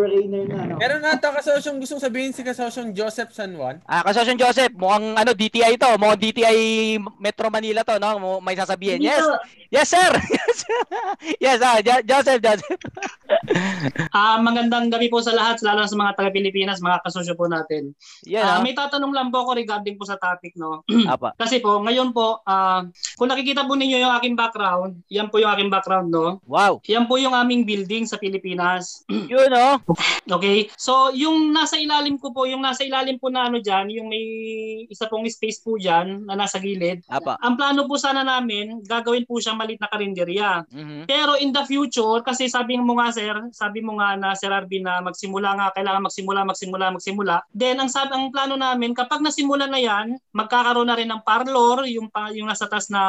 Over-ainer na, no? Meron na ata kasosyong gustong sabihin si kasosyong Joseph San Juan. Ah, Kasosyon Joseph, mukhang ano DTI to, mukhang DTI Metro Manila to, no? May sasabihin. Yes. Yes, sir. yes, ah, Jo- Joseph, Joseph. Ah, magandang gabi po sa lahat, lalo na sa mga taga-Pilipinas, mga kasosyo po natin. Yan, Ah, ah. may tatanong lang po ako regarding po sa topic, no? Apa. Kasi po, ngayon po, ah, kung nakikita po ninyo yung aking background, yan po yung aking background, no? Wow. Yan po yung aming building sa Pilipinas. Yun, oh. Okay? So, yung nasa ilalim ko po, yung nasa ilalim po na ano dyan, yung may isa pong space po dyan na nasa gilid. Apa. Ang plano po sana namin, gagawin po siyang malit na karinderya. Mhm. Pero in the future, kasi sabi mo nga sir, sabi mo nga na Sir Arvin na magsimula nga, kailangan magsimula, magsimula, magsimula. Then ang sabi ang plano namin, kapag nasimula na 'yan, magkakaroon na rin ng parlor, yung pa, yung nasa taas na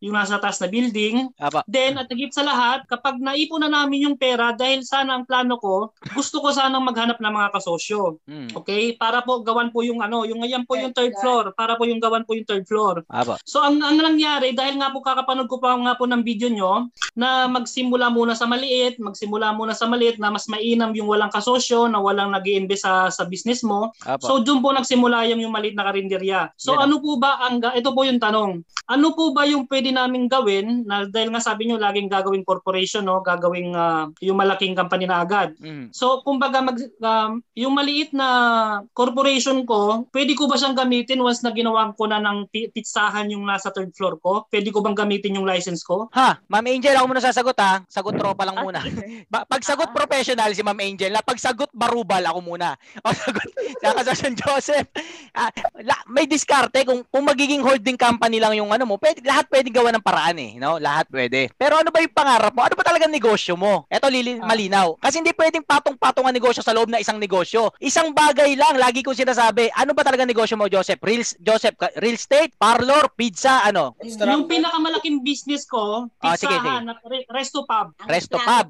yung nasa taas na building. Apa. Then at higit sa lahat, kapag naipon na namin yung pera dahil sana ang plano ko, gusto ko sanang maghanap ng mga kasosyo. Mm. Okay? Para po gawan po yung ano, yung ngayon po yung third floor, para po yung gawan po yung third floor. Apa. So ang ano nangyari dahil nga po kakapanood ko pa nga po ng video nyo na magsimula muna sa maliit, magsimula muna sa maliit na mas mainam yung walang kasosyo, na walang nag invest sa, sa business mo. Apa. So doon po nagsimula yung, yung maliit na karinderya. So Yan. ano po ba ang ito po yung tanong. Ano po ba yung pwede naming gawin na dahil nga sabi nyo laging gagawing corporation no, gagawing ah, yung malaking company na agad. Mm. So, kumbaga, mag, um, yung maliit na corporation ko, pwede ko ba siyang gamitin once na ginawa ko na ng pi- pizzahan yung nasa third floor ko? Pwede ko bang gamitin yung license ko? Ha, Ma'am Angel, ako muna sasagot ha. Sagot tropa lang muna. Ba- pagsagot professional si Ma'am Angel, na pagsagot barubal ako muna. O sagot, sa Kasosyon Joseph. Ah, la, may diskarte kung kung magiging holding company lang yung ano mo, pwede, lahat pwede gawa ng paraan eh, no? Lahat pwede. Pero ano ba yung pangarap mo? Ano ba talagang negosyo mo? Ito lili, malinaw. Kasi hindi pwedeng patong-patong ang negosyo sa loob na isang negosyo. Isang bagay lang, lagi ko sinasabi. Ano ba talagang negosyo mo, Joseph? Real, Joseph, real estate, parlor, pizza, ano? Yung pinakamalaking business ko, Ah, sige, at re- resto pub. Resto pub.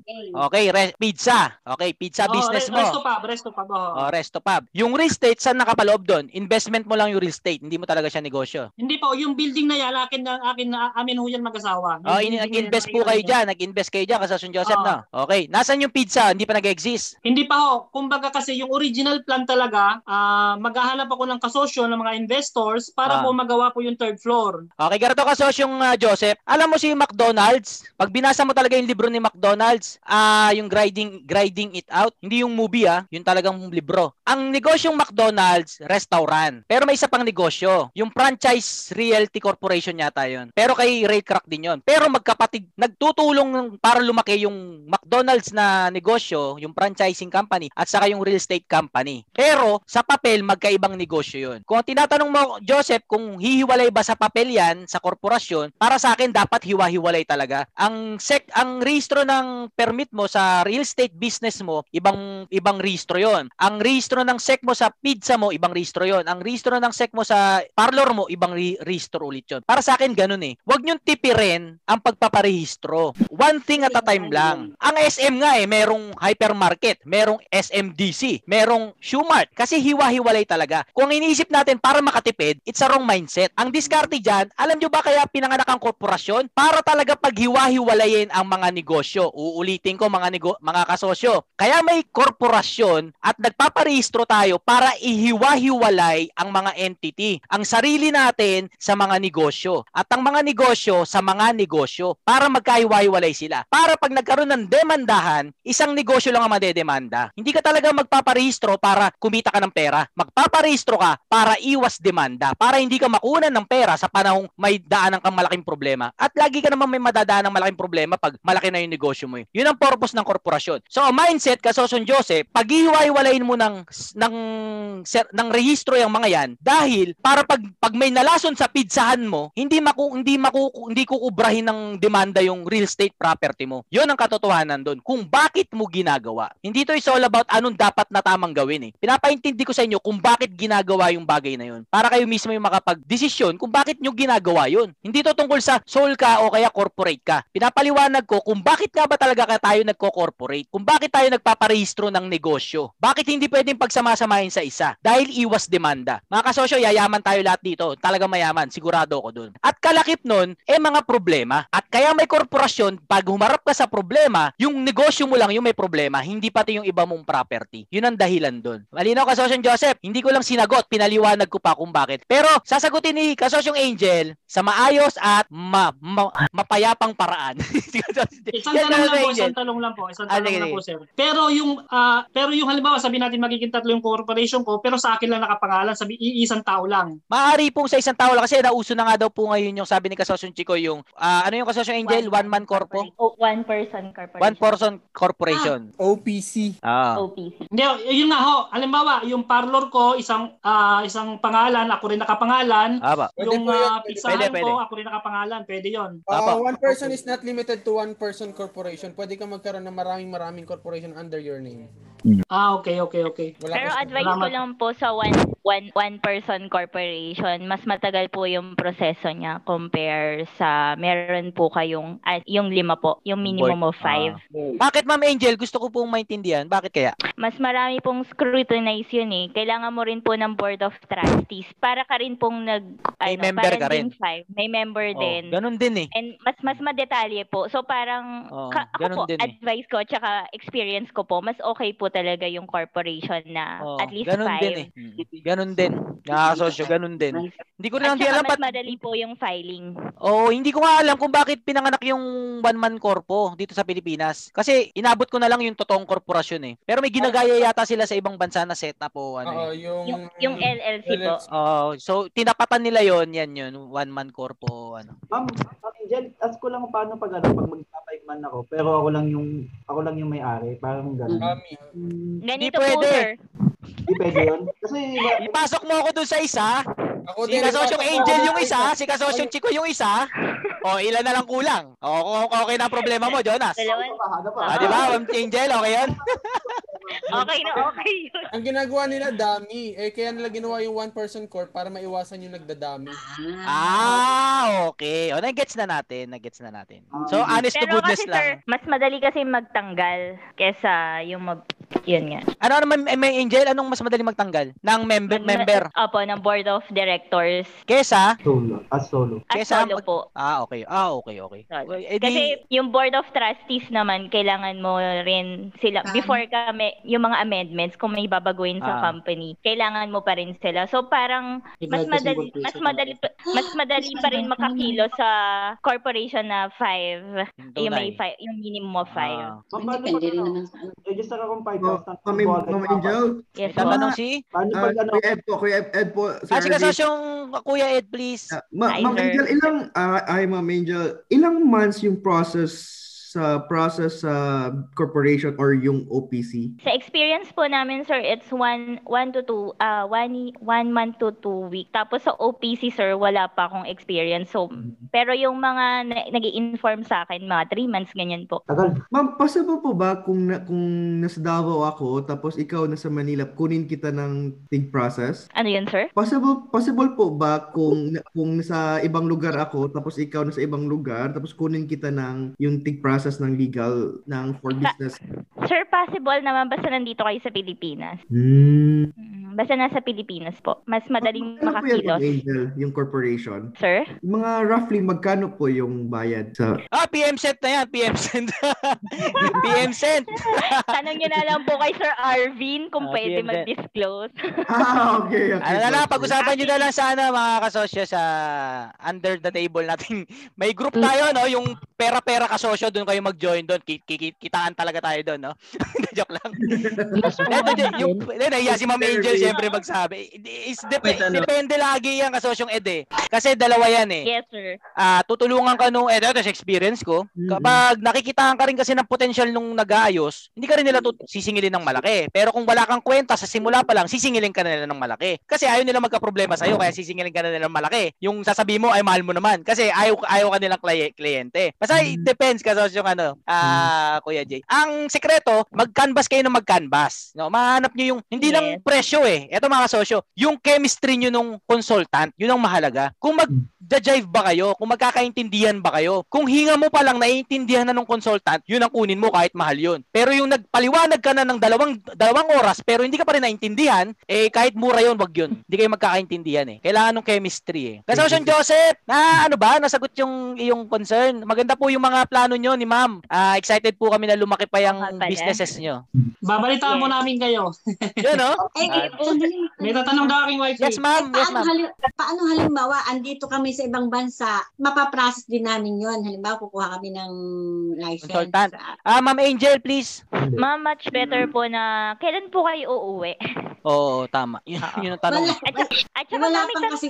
Okay, re- pizza. Okay, pizza Oh, business re- mo. Resto pub, resto pub. oo. Oh, resto pub. Yung real estate, saan nakapaloob doon? Investment mo lang yung real estate, hindi mo talaga siya negosyo. Hindi po, yung building na yan, akin na, akin na, amin ho yan mag-asawa. Yung Oh, in- nag-invest po kayo niyo. dyan, nag-invest kayo dyan, Kasasyon Joseph Oo. na. Okay, nasan yung pizza? Hindi pa nag-exist. Hindi pa ho. Kumbaga kasi yung original plan talaga, ah maghahanap ako ng kasosyo ng mga investors para Ah. po magawa po yung third floor. Okay, ganito kasosyong uh, Joseph. Alam mo si McDonald's, pag binasa mo talaga yung libro ni McDonald's, ah yung grinding grinding it out, hindi yung movie ah, yung talagang libro. Ang negosyong McDonald's, restaurant. Pero may isa pang negosyo, yung franchise realty corporation yata yon. Pero kay Ray Kroc din yon. Pero magkapatid, nagtutulong para lumaki yung McDonald's na negosyo, yung franchising company at saka yung real estate company. Pero sa papel magkaibang negosyo yon. Kung tinatanong mo Joseph kung hihiwalay ba sa papel yan sa korporasyon, para sa akin dapat hiwa-hiwalay talaga. Ang sec ang rehistro ng permit mo sa real estate business mo, ibang ibang rehistro yon. Ang rehistro ng sec mo sa pizza mo, ibang rehistro yon. Ang rehistro ng sec mo sa parlor mo, ibang re- rehistro ulit yon. Para sa akin ganun eh. Huwag niyong tipirin ang pagpaparehistro. One thing at a time lang. Ang SM nga eh, merong hypermarket, merong SMDC, merong Shoemart. Kasi hiwa-hiwalay talaga. Kung iniisip natin para makatipid, it's a wrong mindset. Ang diskarte dyan, alam nyo ba kaya pinanganak ang korporasyon? Para talaga paghiwa-hiwalayin ang mga negosyo. Uulitin ko mga, nego- mga kasosyo. Kaya may korporasyon at nagpaparehistro tayo para ihiwa-hiwalay ang mga entity. Ang sarili natin sa mga negosyo. At ang mga negosyo sa mga negosyo para magkahiwa-hiwalay sila. Para pag nagkaroon ng demandahan, isang negosyo lang ang madedemanda. Hindi ka talaga magpaparehistro para kumita ka ng pera. Magpaparehistro ka para iwas demanda. Para hindi ka makunan ng pera sa panahong may daanan kang malaking problema. At lagi ka naman may madadaan ng malaking problema pag malaki na yung negosyo mo. eh. Yun ang purpose ng korporasyon. So, ang mindset, kasosyon Joseph, paghihiwa-hiwalayin mo ng, ng, ser- ng rehistro yung mga yan dahil para pag, pag may nalason sa pizzahan mo, hindi maku, hindi maku, hindi kukubrahin ng demanda yung real estate property mo. Yun ang katotohanan doon. Kung bakit mo ginagawa. Hindi to is all about anong dapat na tamang gawin eh. Pinapaintindi ko sa inyo kung bakit ginagawa yung bagay na yun. Para kayo mismo yung makapag-desisyon kung bakit nyo ginagawa yun. Hindi to tungkol sa soul ka o kaya corporate ka. Pinapaliwanag ko kung bakit nga ba talaga ka tayo nagko-corporate. Kung bakit tayo nagpaparehistro ng negosyo. Bakit hindi pwedeng pagsamasamahin sa isa? Dahil iwas demanda. Mga kasosyo, yayaman tayo lahat dito. Talaga mayaman. Sigurado ako dun. At kalakip nun, eh mga problema. At kaya may korporasyon, pag humarap ka sa problema, yung negosyo mo lang yung may problema, hindi pati yung iba mong property. Yun ang dahilan dun. Malinaw kasosyo Joseph, hindi ko lang sinagot, pinaliwanag ko pa kung bakit. Pero sasagutin ni kasosyong Angel sa maayos at ma, ma- mapayapang paraan. Isang tanong lang, lang po, isang tanong lang po, isang Ah, tanong lang po, sir. Pero yung ah, pero yung halimbawa sabi natin magiging tatlo yung corporation ko, pero sa akin lang nakapangalan, sabi iisang tao lang. Maaari pong sa isang tao lang kasi nauso na nga daw po ngayon yung sabi ni Kasosyon Chico yung ah, ano yung Kasosyon Angel? One man corpo? Oh, one person corporation. One person corporation. OPC. Ah. OPC. Hindi, yun nga ho. Halimbawa, yung parlor ko, isang ah, isang pangalan, ako rin nakapangalan. Aba. Pwede yung po yun, uh, pwede. pizzahan Pwede, pwede. ko, ako rin nakapangalan. Pwede yon. Uh, Apo. one person is not limited to one person corporation. Pwede kang magkaroon ng maraming maraming corporation under your name. Ah, okay, okay, okay. Wala Pero kasi- advice ko Salamat. lang po sa one, one, one person corporation, mas matagal po yung proseso niya compare sa meron po kayong, ah, yung lima po, yung minimum of five. Bakit Ma'am Angel? Gusto ko pong maintindihan. Bakit kaya? Mas marami pong scrutinize yun eh. Kailangan mo rin po ng board of trustees para ka rin pong nag, May ano, member ka rin. five. May member Oh, din. ganun din eh. And mas mas madetalye po. So parang Oo, ka- ako po, din eh. advice ko tsaka experience ko po, mas okay po talaga yung corporation na Oh, at least ganun five. din eh. Ganun din. Nakakasosyo, ganun din. Hindi ko rin hindi alam mas madali po yung filing. Oo, hindi ko nga alam kung bakit pinanganak yung one-man corpo dito sa Pilipinas. Kasi inabot ko na lang yung totoong korporasyon eh. Pero may ginagaya yata sila sa ibang bansa na setup o ano Oo, eh. yung, Yung, yung LLC po. Oo, so tinapatan nila yon yan yun, one-man corpo ano. Ma'am, Ma'am Angel, ask ko lang paano pag ano, pag magpa-five man ako, pero ako lang yung ako lang yung may-ari, parang gano'n. Kami. Hmm, Ganito Hindi po, pwede. sir. Hindi pwede yun. Kasi, Ipasok mo ako dun sa isa, Ako si din. Kasosyong Angel yung isa, si Kasosyong Chico yung isa. O, ilan na lang kulang? O, okay, okay na ang problema mo, Jonas. Dalawa. pa, ano pa? Ah, di ba, Ma'am Angel, okay yan? Okay na okay yun. Ang ginagawa nila dami. Eh kaya nila ginawa yung one person corp para maiwasan yung nagdadami. Ah, okay. O, nag-gets na natin, nag-gets na natin. So, honest to Pero goodness kasi lang. sir, mas madali kasi magtanggal kesa yung mag... Yun nga. Ano naman, may Angel, anong mas madali magtanggal? Ng member, Mas- member. Opo, ng board of directors. Kesa? Solo. As solo. At Kesa solo mag- po. Ah, okay. Ah, okay, okay. Well, eh, di- Kasi yung board of trustees naman, kailangan mo rin sila, before ka may, yung mga amendments, kung may babaguhin sa Ah. company, kailangan mo pa rin sila. So parang mas madali, mas madali, pa- mas madali pa rin makakilo sa corporation na five, yung may five, yung minimum of five. Ah. Depende rin naman sa ano. register akong five Oh, Ma'am, Ma'am Angel, Yes, tatanong si? Paano ah, pag ano, Kuya Ed po, Kuya Ed, Ed po. Ah, si Sir Ed. Kasosyong Kuya Ed, please. Ah, Ma- Ma'am. Angel, ilang, ah, ay Ma'am Angel, ilang months yung process sa process sa corporation or yung OPC? Sa experience po namin, sir, it's one, one to two, uh, one, one month to two week. Tapos sa OPC, sir, wala pa akong experience. So, pero yung mga na- nag inform sa akin, mga three months, ganyan po. tagal. Ma'am, possible po ba kung na, kung nasa Davao ako tapos ikaw nasa Manila, kunin kita ng TIG process? Ano yun, sir? Possible possible po ba kung kung nasa ibang lugar ako tapos ikaw nasa ibang lugar tapos kunin kita ng yung TIG process ng legal ng for business? Sir, possible naman basta nandito kayo sa Pilipinas. Hmm. Basta nasa Pilipinas po. Mas madaling Magkano po yan, makakilos. Angel, yung corporation? Sir? Mga roughly magkano po yung bayad sa Ah, PM Cent na yan, PM Cent. PM Cent. Tanong nyo na lang po kay Sir Arvin kung Ah, pwede PM mag-disclose. Ah, okay, okay. Ano na lang, pag-usapan nyo na lang sana mga kasosyo sa under the table natin. May group tayo, no? Yung pera-pera kasosyo, doon kayo mag-join doon. Ki- ki- Kitaan talaga tayo doon, no? Joke lang. Ito, yung, yung, nahiya si Ma'am Angel siya. Siyempre magsabi. Is, dep- Wait, ano? Depende lagi yan kasosyong Ed eh. Kasi dalawa yan eh. Yes, sir. Ah, tutulungan ka nung eh, ito sa experience ko. Kapag nakikitaan ka rin kasi ng potential nung nag-aayos, hindi ka rin nila tut- sisingilin ng malaki. Pero kung wala kang kwenta sa simula pa lang, sisingilin ka na nila ng malaki. Kasi ayaw nila magka-problema sa iyo kaya sisingilin ka na nila ng malaki. Yung sasabi mo ay mahal mo naman kasi ayaw ayaw ka nilang klye- kliyente. Basta it depends kasi yung ano, ah Kuya Jay. Ang sekreto, mag-canvas kayo ng mag-canvas. No, mahanap niyo yung hindi lang Yes. presyo eh. Ito mga sosyo, yung chemistry niyo nung consultant, yun ang mahalaga. Kung mag jive ba kayo? Kung magkakaintindihan ba kayo? Kung hinga mo pa lang naiintindihan na ng consultant, yun ang kunin mo kahit mahal yun. Pero yung nagpaliwanag ka na ng dalawang dalawang oras pero hindi ka pa rin naintindihan, eh kahit mura yun, wag yun. Hindi kayo magkakaintindihan eh. Kailangan ng chemistry eh. Kasi Ocean Joseph, na ano ba, nasagot yung iyong concern. Maganda po yung mga plano nyo ni ma'am. Ah, excited po kami na lumaki pa yung businesses nyo. Babalitaan po Yes. namin kayo. Yun no? Eh, Ah, sandali. May tatanong daw aking wife. Yes ma'am, yes paano, ma'am. halim, paano halimbawa, andito kami sa ibang bansa, mapaprocess din namin yon Halimbawa, kukuha kami ng license. Consultant. Ah, ma'am Angel, please. Ma'am, much better po na kailan po kayo uuwi? Oo, tama. Yun, yun ang tanong. Wala, At, saka- at saka wala pang tan- kasi,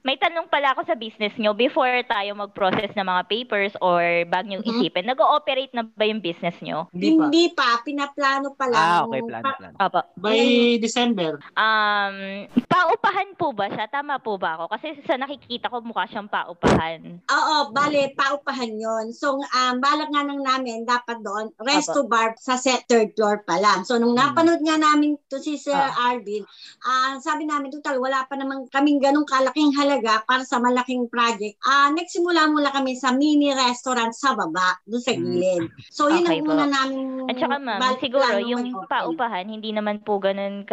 may tanong pala ako sa business nyo before tayo mag-process ng mga papers or bag nyo Mhm. isipin. Nag-ooperate na ba yung business nyo? Hindi pa. hindi pa, pinaplano pa lang. Ah, okay, plano, plano. Opo. By December. Um, paupahan po ba siya? Tama po ba ako? Kasi sa nakikita ko mukha siyang paupahan. Oo, bale, paupahan yon So, um, balak nga nang namin, dapat doon, resto bar sa set third floor pa lang. So, nung napanood nga namin to si Sir Arvin, ah, sabi namin, total, wala pa naman kaming ganong kalaking halaga para sa malaking project. Ah, nagsimula mula kami sa mini restaurant sa baba, doon sa gilid. So, yun Okay ang po. una namin At saka ma'am, siguro yung paupahan, hindi naman po ganun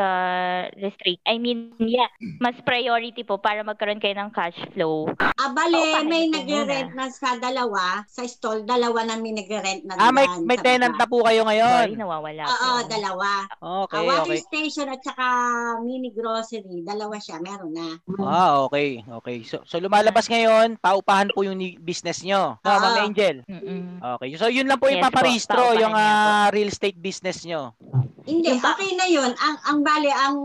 ka-restrict. I mean, yeah, mas priority po para magkaroon kayo ng cash flow. Ah, bale, Paupahan may nagre-rent na sa dalawa, sa stall, dalawa na may nagre-rent na Ah, may, may tenant na po kayo Sorry, ngayon. nawawala Oo, po. dalawa. Okay, Ah, water okay. station at saka mini grocery, dalawa siya, meron na. Ah, okay. Okay. So, so lumalabas ngayon, paupahan po yung business nyo. No, Ah. Ma'am Angel. Mm-mm. Okay. So, yun lang po yung Yes po, paparehistro, yung ah, real estate business nyo. Hindi, Yung okay na yun. Ang, ang bale, ang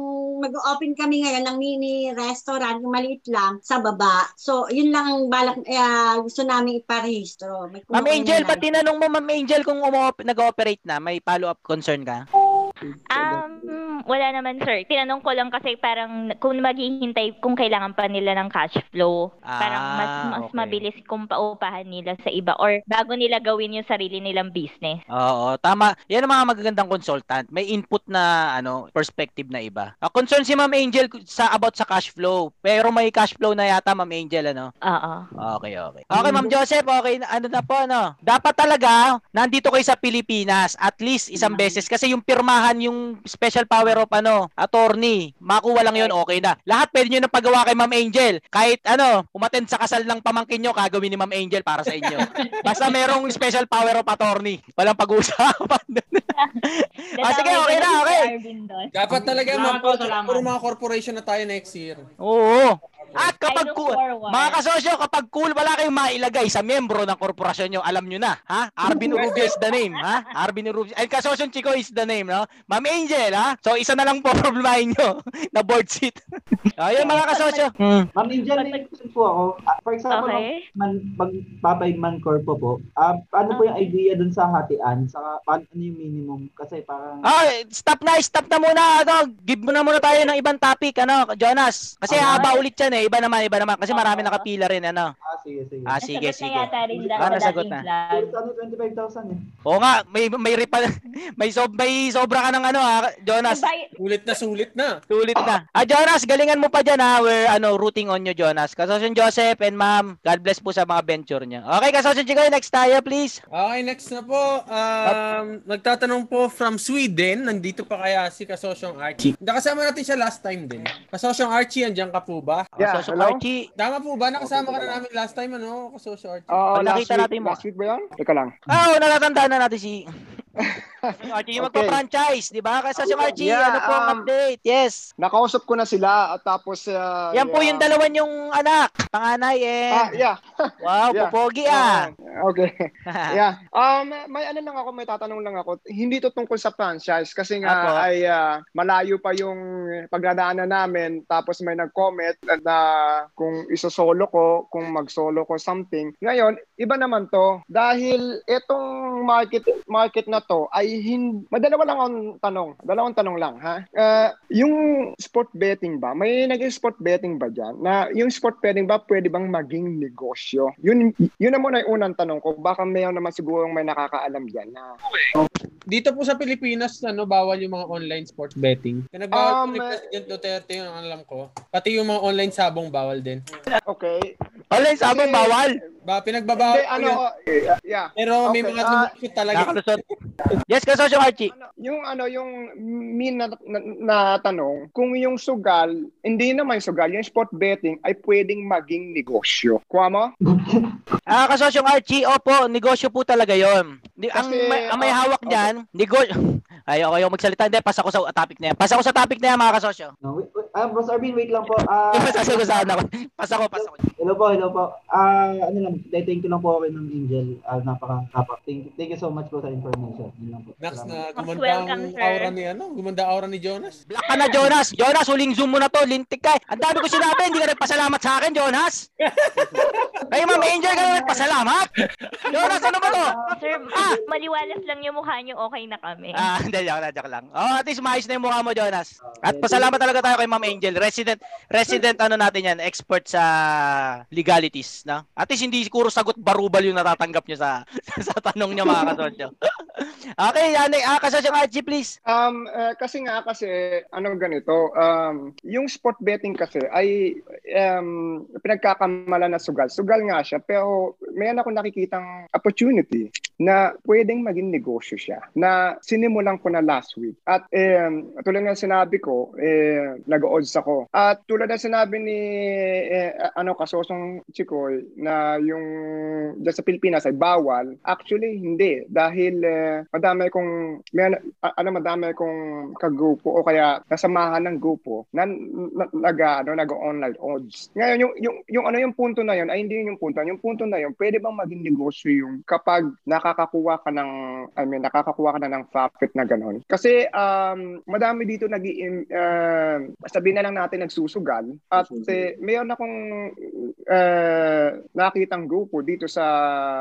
mag-open kami ngayon ng mini restaurant, yung maliit lang, sa baba. So, yun lang ang balak, eh, gusto namin iparehistro. Ma'am Angel, pag tinanong mo, Ma'am Angel, kung umo- nag-ooperate na, may follow-up concern ka? Um, wala naman sir. Tinanong ko lang kasi parang kung maghihintay kung kailangan pa nila ng cash flow. parang mas Ah, mas okay. mabilis kung paupahan nila sa iba or bago nila gawin yung sarili nilang business. Oo, tama. Yan ang mga magagandang consultant. May input na ano, perspective na iba. Ah, concern si Ma'am Angel sa about sa cash flow. Pero may cash flow na yata Ma'am Angel ano. Oo. Okay, okay. Okay, Ma'am Joseph, okay, ano na po, ano? Dapat talaga, nandito kayo sa Pilipinas, at least isang beses, kasi yung pirmahan, yung special power of, ano, attorney, makuha lang yun, okay na. Lahat pwede nyo na pagawa kay Ma'am Angel. Kahit, ano, umattend sa kasal ng pamangkin nyo, kagawin ni Ma'am Angel para sa inyo. Basta merong special power of attorney. Walang pag-uusapan. Ah, sige, okay na, okay. Dapat talaga mga, mga corporation na tayo next year. Oo. At kapag cool, mga kasosyo, kapag cool, wala kayong mailagay sa membro ng korporasyon nyo, alam nyo na, ha? Arvin Urubia is the name, ha? Arvin Urubia. And kasosyo Chico is the name, no? Ma'am Angel, ha? So, isa na lang po problemahin nyo na board seat. Ayun, mga kasosyo. Hmm. Ma'am Angel, may question po ako. Ah, For example, Okay. man, pag Papay Man Corpo po, ah, ano po yung idea dun sa hatian? Saka paano ano yung minimum? Kasi parang... Ah, stop na, stop na muna. Ano, give mo na muna tayo ng ibang topic, ano, Jonas. Kasi Okay. haba ulit yan eh. Iba naman, iba naman. Kasi marami nakapila rin, ano. Ah, sige, sige. Ah, sige, Nasagot na sige. yata rin Ah, nasagot na. vlog. Ito, ano, 25,000 eh. Oo nga, may may ripa, may sob may sobra ka ng ano ha, Jonas. Bye. Sulit na sulit na. Sulit na. Ah, Jonas, galingan mo pa dyan ha. We're ano, rooting on you, Jonas. Kasosyon Joseph and ma'am, God bless po sa mga venture niya. Okay, kasosyon Chicoy, next tayo, please. Okay, next na po. Um, nagtatanong po from Sweden. Nandito pa kaya si Kasosyong Archie. Nakasama natin siya last time din. Kasosyong Archie, andyan ka po ba? Yeah, Kasosyon hello? Archie. Tama po ba? Nakasama ka na namin last time, ano? Kasosyong Archie. Oo, last nakita week, natin mo. last week ba yan? Teka lang. Ah, oh, natatandaan na natin si Yung Archie, yung Okay. magpa-franchise, di ba? Kasi yung Archie, Yeah, ano po ang um, update? Yes. Nakausap ko na sila at tapos uh, Yan po yeah. yung dalawa yung anak, panganay and Ah, yeah. wow, Yeah. popogi ah. Ah, okay. yeah. Um may ano lang ako, may tatanong lang ako. Hindi to tungkol sa franchise kasi nga Apo. ay ah, malayo pa yung pagdadaanan namin tapos may nag-comment na kung isosolo ko, kung mag-solo ko something. Ngayon, iba naman to dahil itong market market na to ay hin madalawa lang ang tanong. Dalawang tanong lang ha. Ah, yung sport betting ba? May naging sport betting ba diyan? Na yung sport betting ba pwede bang maging negosyo? Yun yun na muna yung unang tanong ko. Baka mayon naman siguro may nakakaalam diyan na Dito po sa Pilipinas, ano, bawal yung mga online sports betting. Pinagbawal Um, po ni President Duterte yung alam ko. Pati yung mga online sabong bawal din. Okay. Online sabong Kasi- bawal. Ba, pinagbabawal Hindi, ano, yun. eh, yeah. Pero may okay, mga ah, lumusot talaga. Nakalusot. Yes, kasosyo Archie. Ano, yung ano yung min na, na, na tanong kung yung sugal hindi naman sugal yung sport betting ay pwedeng maging negosyo kuha mo Ah, kasosyo Archie, opo, negosyo po talaga 'yon. Di, ang, Kasi, may, ang may ah, hawak okay. niyan, negosyo. Ay, okay, yung magsalita. Hindi, pasa ko sa topic na yan. Pasa ko sa topic na yan, mga kasosyo. No, wait, wait, ah, Boss Arvin, wait lang po. Ah, Yung masasagusahan ako. Pasa ko, pasa ko. hello po, hello po. Ah, ano lang, thank you lang po ako ng Angel. Ah, napaka, napaka, thank, thank you so much po sa information. Yun lang po. Salamat. na gumanda welcome, ang sir. aura ni ano, gumanda aura ni Jonas. Black ka na, Jonas. Jonas, huling zoom mo na to. Lintik ka. eh. Ang dami ko sinabi, hindi ka nagpasalamat sa akin, Jonas. Kaya Ma'am Angel ka na nagpasalamat. Jonas, ano ba to? Sir, Ah! maliwalas lang yung mukha niyo, okay na kami. Ah, hindi, joke lang, joke lang. Oh, at least maayos na yung mukha mo, Jonas. At pasalamat talaga tayo kay Ma'am Angel. Resident, resident ano natin yan, expert sa legalities. Na? At least hindi siguro sagot barubal yung natatanggap nyo sa, sa tanong niya, mga kasosyo. okay, yan, ah, kasosyo Archie, please. um eh, kasi nga kasi ano ganito um yung sport betting kasi ay um pinagkakamala na sugal sugal nga siya pero may ako nakikitang opportunity na pwedeng maging negosyo siya na sinimulan ko na last week at um, tulad ng sinabi ko eh, nag-odds ako at tulad ng sinabi ni eh, ano kasosong Chikoy na yung dyan sa Pilipinas ay bawal actually hindi dahil eh, madami kong may, ano madami kong kagrupo o kaya nasamahan ng grupo na, na nag ano nag-online odds. Ngayon yung yung yung ano yung punto na yun ay hindi yun yung punto. Yung punto na yun pwede bang maging negosyo yung kapag nakakakuha ka ng I mean nakakakuha ka na ng profit na ganun. Kasi um madami dito nag uh, sabihin na lang natin nagsusugal at eh, mayroon akong uh, nakitang grupo dito sa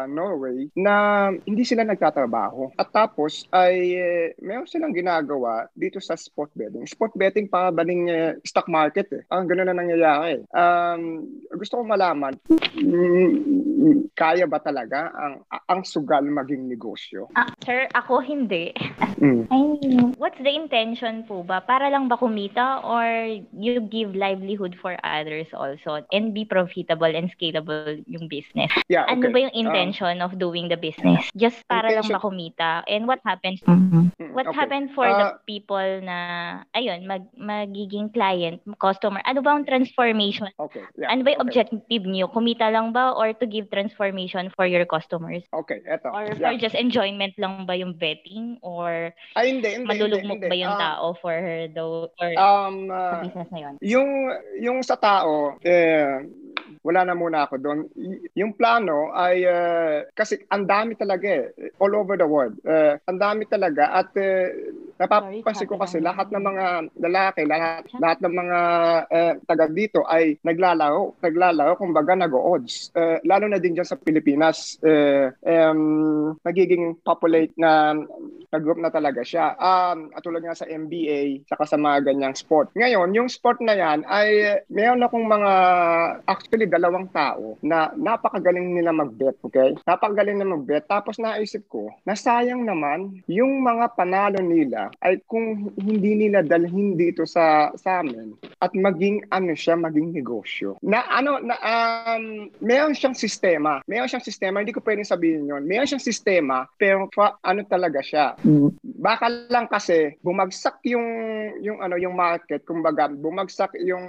Norway na hindi sila nagtatrabaho. At tapos ay eh, meron silang ginagawa dito sa sport betting. Sport betting para baling eh, stock market eh. Ang ganun na nangyayari. Um, gusto ko malaman, mm, kaya ba talaga ang ang sugal maging negosyo? Ah, sir, ako hindi. Mm. I mean, what's the intention po ba? Para lang ba kumita or you give livelihood for others also and be profitable and scalable yung business? Yeah, okay. Ano ba yung Um, intention of doing the business? Just para lang Intention- ba kumita? And what happens? mm, What okay. happened for the Ah, people na, ayun, mag, magiging client, customer? Ano ba ang transformation? Okay. Yeah. Ano ba yung okay. objective niyo? Kumita lang ba or to give transformation for your customers? Okay, eto. Or Yeah. for just enjoyment lang ba yung betting? Or Ay, hindi, hindi, malulugmok hindi, ba yung hindi. Ah, tao for the or Um, sa ah, business na yun? yung yung sa tao eh wala na muna ako doon. Yung plano ay eh, kasi ang dami talaga eh, all over the world. Eh, ang dami talaga at eh, napapansin ko kasi lahat ng mga lalaki, lahat lahat ng mga eh, taga dito ay naglalaro, naglalaro kumbaga nag-odds. Eh, lalo na din diyan sa Pilipinas, eh, em, nagiging populate na na group na talaga siya. Um, at tulad nga sa NBA, saka sa mga ganyang sport. Ngayon, yung sport na yan ay mayroon akong mga, actually dalawang tao na napakagaling nila mag-bet, okay? Napakagaling na mag-bet. Tapos naisip ko, nasayang naman yung mga panalo nila ay kung hindi nila dalhin dito sa sa amin at maging ano siya, maging negosyo. Na ano, na, um, mayroon siyang sistema. Mayroon siyang sistema, hindi ko pwedeng sabihin yon. Mayroon siyang sistema, pero fa, ano talaga siya, baka lang kasi bumagsak yung yung ano yung market kumbaga bumagsak yung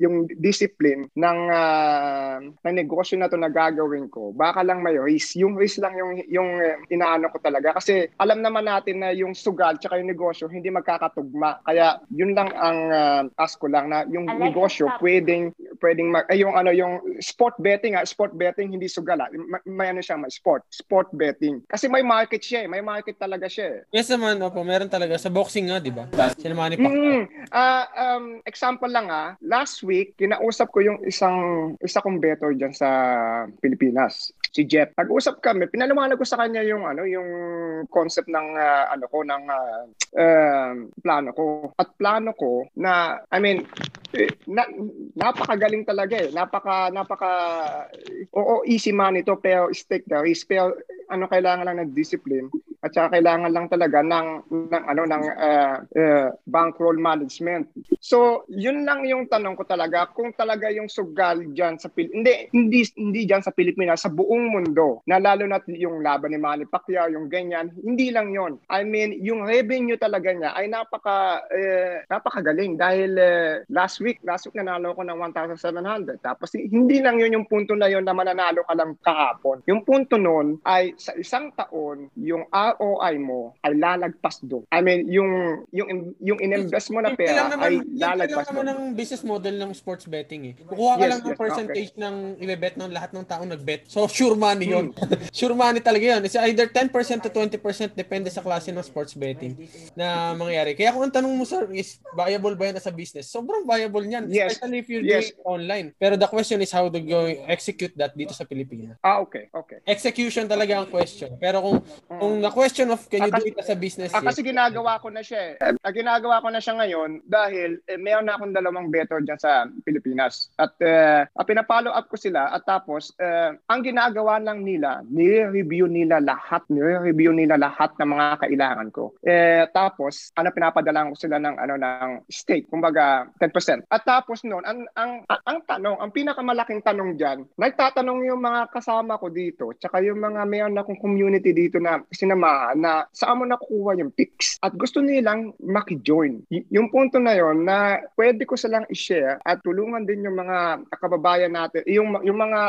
yung discipline ng uh, ng negosyo na to na gagawin ko baka lang may risk yung risk lang yung yung uh, inaano ko talaga kasi alam naman natin na yung sugal tsaka yung negosyo hindi magkakatugma kaya yun lang ang uh, ask ko lang na yung Alexa, negosyo pwedeng pwedeng mag, eh, yung ano yung sport betting ah sport betting hindi sugal ah. may, may ano siya may sport sport betting kasi may market siya eh may market talaga siya eh Yes naman, opo, meron talaga. Sa boxing nga, di ba? Sila Manny Pacquiao. Mm, ah, um, example lang ah, last week, kinausap ko yung isang, isa kong better dyan sa Pilipinas, si Jeff. Nag-usap kami, pinaliwanag ko sa kanya yung, ano, yung concept ng, ah, ano ko, ng ah, um, plano ko. At plano ko na, I mean, na, napakagaling talaga eh. Napaka, napaka, oo, easy money to, pero stake the risk. Pero, ano, kailangan lang ng discipline at saka kailangan lang talaga ng ng ano ng uh, uh, bankroll management. So, yun lang yung tanong ko talaga kung talaga yung sugal diyan sa Pil hindi hindi hindi diyan sa Pilipinas sa buong mundo. Na lalo na yung laban ni Manny Pacquiao, yung ganyan, hindi lang yon. I mean, yung revenue talaga niya ay napaka uh, napakagaling dahil uh, last week, last week nanalo ko ng 1,700. Tapos hindi lang yun yung punto na yun na mananalo ka lang kahapon. Yung punto noon ay sa isang taon, yung ROI mo ay lalagpas doon. I mean, yung yung yung ininvest mo na pera naman, ay lalagpas doon. ng business model ng sports betting eh. Kukuha ka Yes, lang ng yes, percentage ng ibebet ng lahat ng taong nagbet. So, sure money yun. sure money talaga yun. It's either 10% to 20% depende sa klase ng sports betting na mangyayari. Kaya kung ang tanong mo, sir, is viable ba yan as a business? Sobrang viable niyan. Yes, Especially if you're yes. doing it online. Pero the question is how to go execute that dito sa Pilipinas. Ah, okay, okay. Execution talaga ang question. Pero kung kung the question of can you Ah, do it as a business, Ah, yes. kasi ginagawa ko na siya eh. Ah, ginagawa ko na siya ngayon dahil eh, meron na akong dalawang better dyan sa Pilipinas. At eh, ah, pinapollow up ko sila at tapos eh, ang ginagawa lang nila, nire-review nila lahat, nire-review nila lahat ng mga kailangan ko. Eh, tapos, ano pinapadala ko sila ng ano ng stake, kumbaga 10%. At tapos noon, ang, ang, ang tanong, ang pinakamalaking tanong diyan, nagtatanong yung mga kasama ko dito, tsaka yung mga meron akong community dito na sinamahan na saan mo nakukuha yung picks. At gusto nilang maki-join. Y- yung punto na yon na pwede ko silang i-share at tulungan din yung mga kababayan natin, yung, yung mga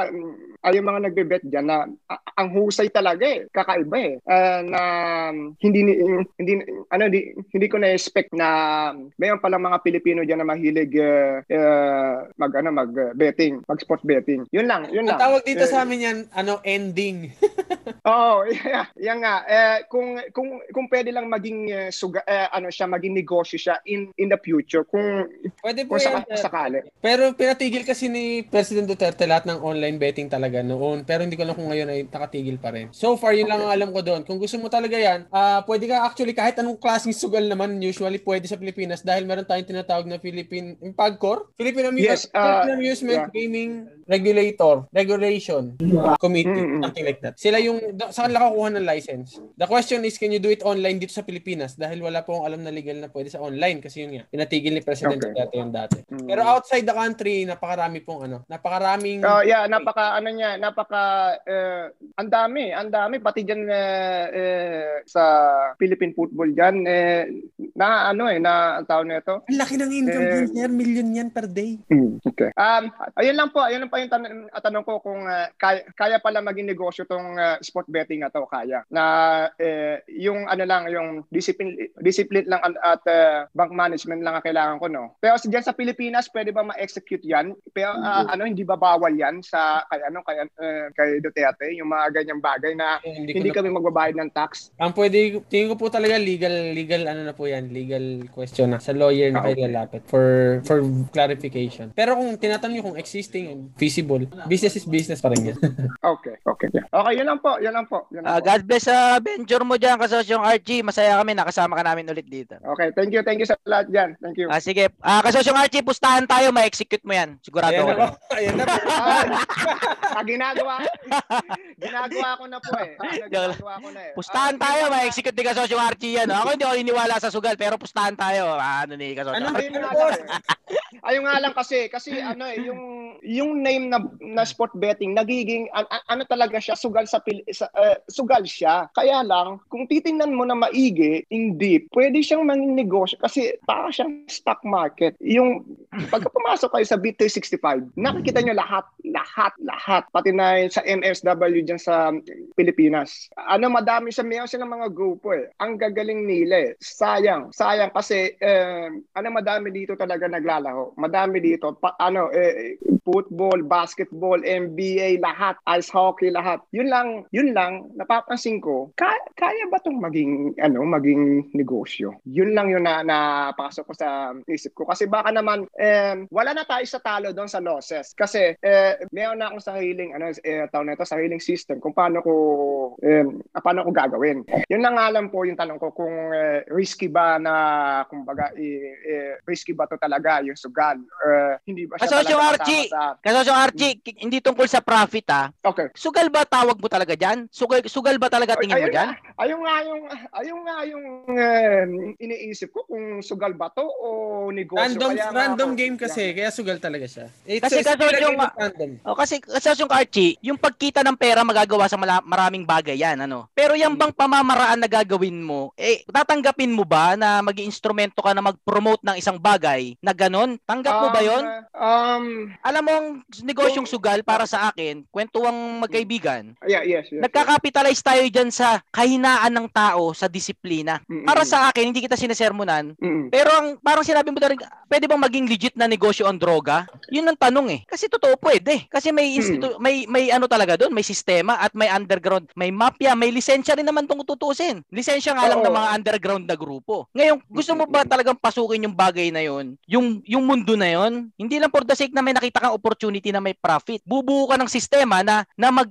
ay yung mga nagbe-bet diyan na a- ang husay talaga eh, kakaiba eh. Ah, na hindi ni- hindi ano di, hindi ko na-expect na mayroon pala mga Pilipino diyan na mahilig eh, eh, mag ano mag eh, betting, mag sport betting. Yun lang, yun Ang lang. tawag dito Eh, sa amin yan, ano, ending. Oo, yeah, yan nga. Eh, kung kung kung pwede lang maging eh, suga, eh, ano siya, maging negosyo siya in in the future kung Pwede po kung yan. saka, sakali. Pero pinatigil kasi ni President Duterte lahat ng online betting talaga noon. Pero hindi ko alam kung ngayon ay nakatigil pa rin. So far, yun lang ang alam ko doon. Kung gusto mo talaga yan, ah pwede ka actually kahit anong klaseng sugal naman usually pwede sa Pilipinas dahil meron tayong tinatawag na Philippine PAGCOR, Philippine Amu- Yes, Philippine Amusement yeah. Gaming Regulator, Regulation Committee, Mm, mm. something like that. Sila yung saan kanila kukuha ng license. The question is, can you do it online dito sa Pilipinas? Dahil wala po akong alam na legal na pwede sa online kasi yun nga, pinatigil ni President Okay. Duterte yung dati. Mm. Pero outside the country, napakarami pong ano, napakaraming Oh, yeah, napaka ano niya, napaka eh, ang dami, ang dami pati diyan eh, eh, sa Philippine football diyan eh na ano eh na ang tawag nito. Ang laki ng income sir. Million yan per day. Hmm, okay. Um, ayun lang po, ayun lang po yung tan- tanong ko kung uh, kaya, kaya pala maging negosyo tong uh, sport betting na to, kaya. Na eh, yung ano lang, yung discipline discipline lang at, at uh, bank management lang ang kailangan ko, no. Pero sa diyan sa Pilipinas, pwede ba ma-execute 'yan? Pero uh, ano hindi ba bawal 'yan sa kay ano kay uh, kay Duterte, yung mga ganyang bagay na Eh, hindi, hindi ko na, kami magbabayad ng tax? ang pwede, tingin ko po talaga legal, legal ano na po yan, legal question na sa lawyer na Ah, kayo okay. lalapit for for clarification. Pero kung tinatanong nyo kung existing, feasible, business is business pa rin yan. Okay, okay. Yeah. Okay, yun lang po, yun lang po. Yun lang Ah, po. God bless sa venture mo dyan, kasosyong Archie. Masaya kami, nakasama ka namin ulit dito. Okay, thank you, thank you sa lahat diyan. Thank you. Ah, sige. Ah, kasosyong Archie, pustahan tayo, ma-execute mo yan. Sigurado Ayan ko. na. Ayan na po. Ah, ah, ginagawa ginagawa ko na po eh. Ano, ginagawa ko na eh. Pustahan Ah, tayo, ma-execute ni kasosyong Archie yan. Ako hindi ako iniwala sa sugal, pero pustahan tayo. Ah, ano ni kasosyong Ano, Ano ano nga, eh. ayun nga lang kasi kasi ano eh yung yung name na na sport betting nagiging an- an- ano talaga siya sugal sa, sa eh, sugal siya. Kaya lang kung titingnan mo na maigi, hindi pwede siyang maging negosyo kasi para siyang stock market. Yung pagka pumasok kayo sa B365, nakikita nyo lahat, lahat, lahat. Pati na sa MSW dyan sa Pilipinas. Ano, madami sa meron silang mga grupo eh. Ang gagaling nila eh. Sayang, sayang kasi eh, ano madami dito talaga naglalaro. Madami dito, pa, ano, eh, football, basketball, NBA, lahat, ice hockey, lahat. Yun lang, yun lang, napapansin ko, kaya, kaya ba tong maging, ano, maging negosyo? Yun lang yun na napasok ko sa isip ko. Kasi baka naman, eh, wala na tayo sa talo doon sa losses. Kasi, eh, meron na akong sariling, ano, eh, tawag na ito, sariling system kung paano ko, eh, paano ko gagawin. Yun lang alam po yung tanong ko kung eh, risky ba na, kumbaga, eh, eh, risky ba to talaga yung sugal? Uh, hindi ba siya Kasosyo talaga Archie, sa... Kasosyo Archie, k- hindi tungkol sa profit ah. Okay. Sugal ba tawag mo talaga diyan? Sugal sugal ba talaga tingin mo Ayun diyan? nga, ayun nga yung, ayun nga yung eh, iniisip ko kung sugal ba to o negosyo. Random Kaya nga random ako- game kasi, kaya sugal talaga siya. It's Kasi nga- of random. Oh, kasi kasosyo Archie, yung pagkita ng pera magagawa sa mala- maraming bagay yan, ano. Pero yung bang pamamaraan na gagawin mo, eh tatanggapin mo ba na maging instrumento ka na mag-promote ng isang bagay na ganon? Tanggap mo ba Um, 'yon? Um, Alam mo ang negosyong sugal para sa akin, kwentuang magkaibigan. yeah, yes, yes. Nagka-capitalize tayo dyan sa kahinaan ng tao sa disiplina. Mm-mm. Para sa akin, hindi kita sinesermonan. Mm-mm. Pero ang parang sinabi mo na rin, pwede bang maging legit na negosyo ang droga? Yun ang tanong eh. Kasi totoo pwede. Kasi may institu- may may ano talaga doon, may sistema at may underground, may mafia, may lisensya rin naman tong tutusin. Lisensya nga lang Oo. ng mga underground na grupo. Ngayon, gusto mo ba talagang pasukin yung bagay na yon? Yung yung mundo na yon? Hindi lang for the sake na may nakita kang opportunity na may profit. Bubuo ka ng sistema na na mag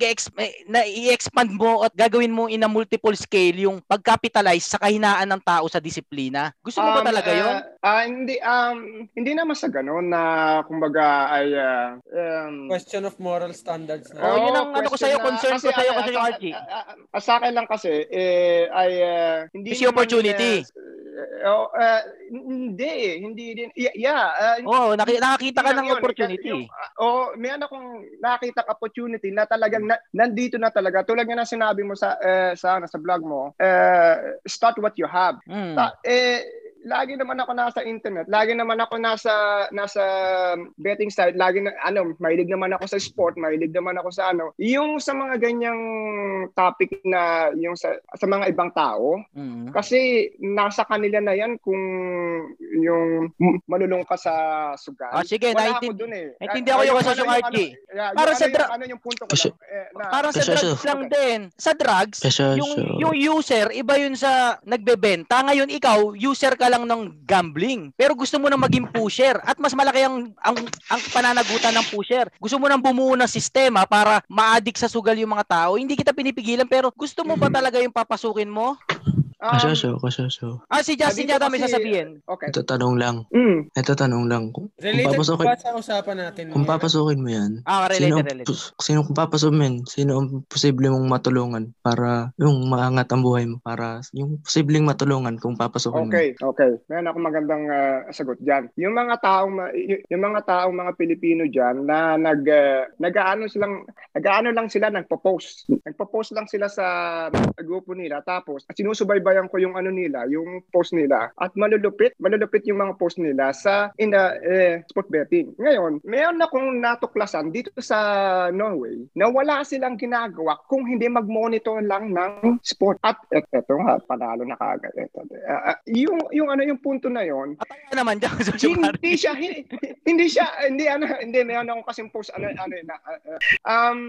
na i-expand mo at gagawin mo in a multiple scale yung pag-capitalize sa kahinaan ng tao sa disiplina. Gusto mo ba Um, talaga yon? ah, ah, hindi um hindi naman sa ganun na kumbaga ay ah, um, Question of moral standards na. Oh, yun ang ano ko sa'yo, na- concern ko sa'yo, ah, kasi yung ah, sa akin lang kasi eh ay ah, hindi Busy opportunity. eh, oh, ah, hindi eh, hindi din yeah, yeah ah, Oo, naki- nakakita ka ng yun. opportunity. Yung, ah, oh, may ano akong nakita opportunity na talagang na, nandito na talaga. Tulad nga ng sinabi mo sa eh, sa ano, sa vlog mo, eh, start what you have. Mm. Ta- eh lagi naman ako nasa internet, lagi naman ako nasa nasa betting site, lagi na ano, mahilig naman ako sa sport, mahilig naman ako sa ano, yung sa mga ganyang topic na yung sa, sa mga ibang tao, Mm. kasi nasa kanila na yan kung yung m- malulong ka sa sugal. Ah, sige, Wala naintin- ako dun eh. naintindihan ko yung kasosyo ano, yeah, Para sa ano, yung, ano yung punto ko lang. Eh, na, Parang sa drugs lang din. Sa drugs, yung yung user iba yun sa nagbebenta. Ngayon ikaw, user ka lang ng gambling. Pero gusto mo na maging pusher at mas malaki ang ang, ang pananagutan ng pusher. Gusto mo nang bumuo ng sistema para ma-addict sa sugal yung mga tao. Hindi kita pinipigilan pero gusto mo ba talaga yung papasukin mo? Um, Kasosyo, kasosyo. Ah, si Justin yata may kasi- sasabihin. Okay. Ito tanong lang. Mm. Ito tanong lang. Kung, kung Related papasukin, ba sa usapan natin? kung ngayon? papasukin mo yan, Ah, sino, related, ang related. sino kung papasukin mo yan, sino ang posible mong matulungan para yung maangat ang buhay mo, para yung posibleng matulungan kung papasukin mo. Okay, okay. Meron ako magandang ah, sagot diyan. Yung mga taong yung mga taong mga Pilipino diyan na nag uh, nag-aano silang nag-aano lang sila nagpo-post. Nagpo-post lang sila sa grupo nila tapos sinusubaybayan ko yung ano nila, yung post nila at malulupit, malulupit yung mga post nila sa in the eh, sport betting. Ngayon, meron akong natuklasan dito sa Norway na wala silang ginagawa kung hindi mag-monitor lang ng sport. At et, eto nga, panalo na kagad. Eto, ah, yung, yung ano yung punto na yon Ano naman dyan, hindi siya hindi, hindi siya hindi ano hindi meron akong kasing post ano ano na uh, uh, um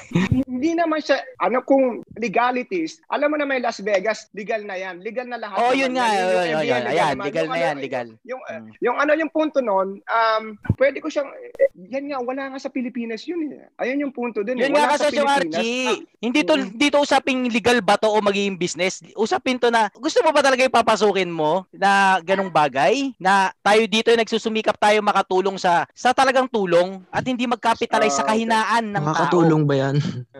hindi naman siya ano kung legalities alam mo na may Las Vegas legal na yan legal na lahat Oh, yun nga. Yung Yun, yun, NBA, yun. Ayan, legal Yung na ano, yan, legal. yung uh, Mm. yung ano yung punto noon um pwede ko siyang eh, yan nga wala nga sa Pilipinas yun eh ayun yung punto din eh. Yun nga Wala sa kasi yung. Archie. Hindi to dito usaping legal ba to o magiging business. Usapin to na gusto mo ba talaga ipapasukin mo na ganung bagay na tayo dito ay nagsusumikap tayo makatulong sa sa talagang tulong at hindi mag-capitalize sa Ah, kahinaan ng tao. Makakatulong ba yan?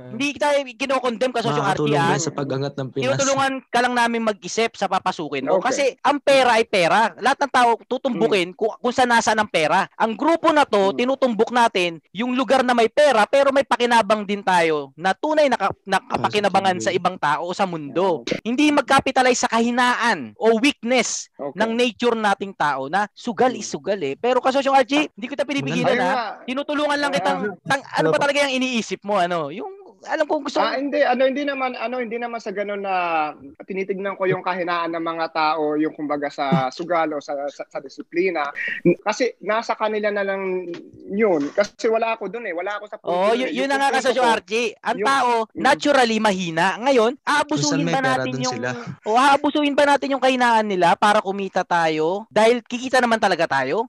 Hindi tayo kinokondem ka social Nakakatulong RT, ah. sa pag-angat ng Pinas. Tinutulungan ka lang namin mag-isip sa papasukin mo. Okay. Kasi ang pera ay pera. Lahat ng tao tutumbukin kung, kung saan nasa ng pera. Ang grupo na to, Mm. tinutumbok natin yung lugar na may pera pero may pakinabang din tayo na tunay na, ka- na kapakinabangan sa ibang tao o sa mundo. Hindi mag-capitalize sa kahinaan o weakness Okay. ng nature nating tao na sugal is sugal eh. Pero kasosyong RG, hindi ko ta pinipigilan nga. Tinutulungan lang kitang tang, ano ba talaga yung iniisip mo ano? Yung alam ko gusto Ah, hindi ano hindi naman ano hindi naman sa ganun na tinitignan ko yung kahinaan ng mga tao, yung kumbaga sa sugal o sa, sa, sa disiplina. Kasi nasa kanila na lang yun. Kasi wala ako doon eh. Wala ako sa Oh, punto yun, eh. yun na Yung nga kasi ko, RG. Ang yung- tao, naturally mahina. Ngayon, aabusuhin may ba natin yung... sila. O aabusuhin ba natin yung kahinaan nila para kumita tayo? Dahil kikita naman talaga tayo?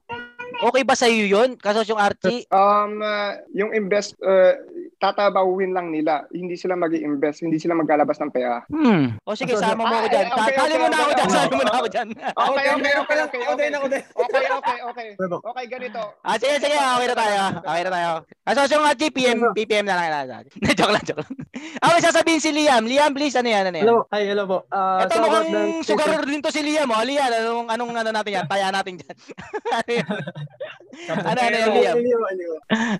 Okay ba sa iyo yun? Kasosyong RG? Um, uh, yung invest, uh, tatabawin lang nila. Hindi sila mag invest hindi sila maglalabas ng pera. Hmm. O sige, sama mo ako Ah, dyan. eh, okay, Sali mo okay, na ako okay, okay. Sali mo na ako dyan. Okay, okay, okay, okay, okay. din. Okay, okay, okay. Okay, ganito. Ah, sige, sige. Okay na tayo. Okay na tayo. Kasosyong RG, PM, PPM na lang. joke lang, joke lang. Okay, sasabihin si Liam. Liam, please, ano yan? Ano yan? Hello, hi, hello po. Ah, Ito so mukhang sugar din to si Liam. Oh. Liam, anong, anong ano natin yan? Taya natin dyan. ano yan? Ano, ano yan, Liam? Po, hindi po.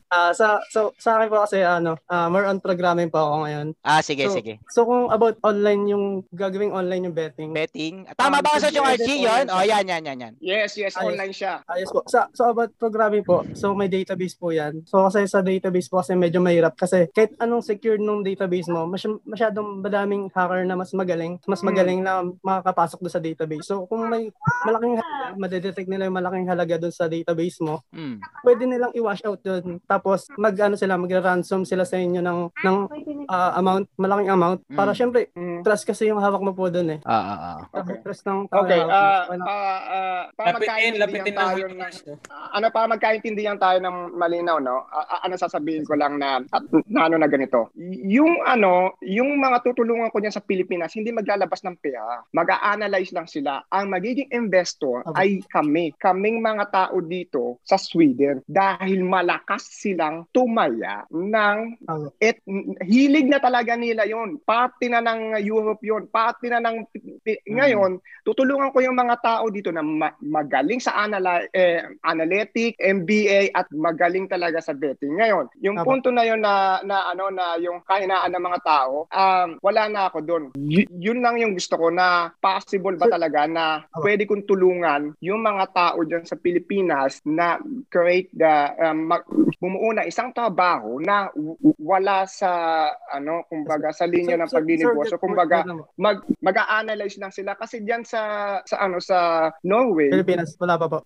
Ah, sa so sa akin po kasi ano, ah, more on programming po ako ngayon. Ah, sige, so, sige. So kung about online yung gagawing online yung betting. Betting. Tama ba kasi yung RG yun? Oh, yan, yan, yan, yan. Yes, yes, Ayos. online siya. Ayos po. Sa, so about programming po, so may database po yan. So kasi sa database po kasi medyo mahirap kasi kahit anong secure nung database mo, masy- masyadong madaming hacker na mas magaling, mas Hmm. magaling na makakapasok doon sa database. So kung may malaking halaga, madedetect nila yung malaking halaga doon sa database mo, Hmm. pwede nilang i-wash out doon. Tapos mag ano sila, magra-ransom sila sa inyo ng ng ah, amount, malaking amount para Mm. syempre Mm. trust kasi yung hawak mo po doon eh. Ah, ah, ah. Okay. Trust ng tao Okay, ah Wala- ah, ah, para Lapitin, magkaintindihan lapitin ng tayo hackers, no? ano para magkaintindihan tayo ng malinaw no A- a- ano sasabihin ko lang na, at, na ano na ganito yung ano yung mga tutulungan ko niyan sa Pilipinas hindi maglalabas ng pera mag-a-analyze lang sila ang magiging investor Okay. ay kami kaming mga tao dito sa Sweden dahil malakas silang tumaya ng Okay. et hilig na talaga nila yon parte na ng Europe yon parte na ng Pi- ngayon tutulungan ko yung mga tao dito na ma- magaling sa anala- eh, analytic, MBA at magaling talaga sa betting. Ngayon, yung Tama. punto na yun na, na ano na yung kahinaan ng mga tao, um, wala na ako doon. Y- yun lang yung gusto ko na possible ba talaga na pwede kong tulungan yung mga tao diyan sa Pilipinas na create the um, bumuo na isang trabaho na wala sa ano kumbaga sa linya ng pagninegosyo sir, kumbaga mag mag-a-analyze lang sila kasi diyan sa sa ano sa Norway Pilipinas, wala pa po.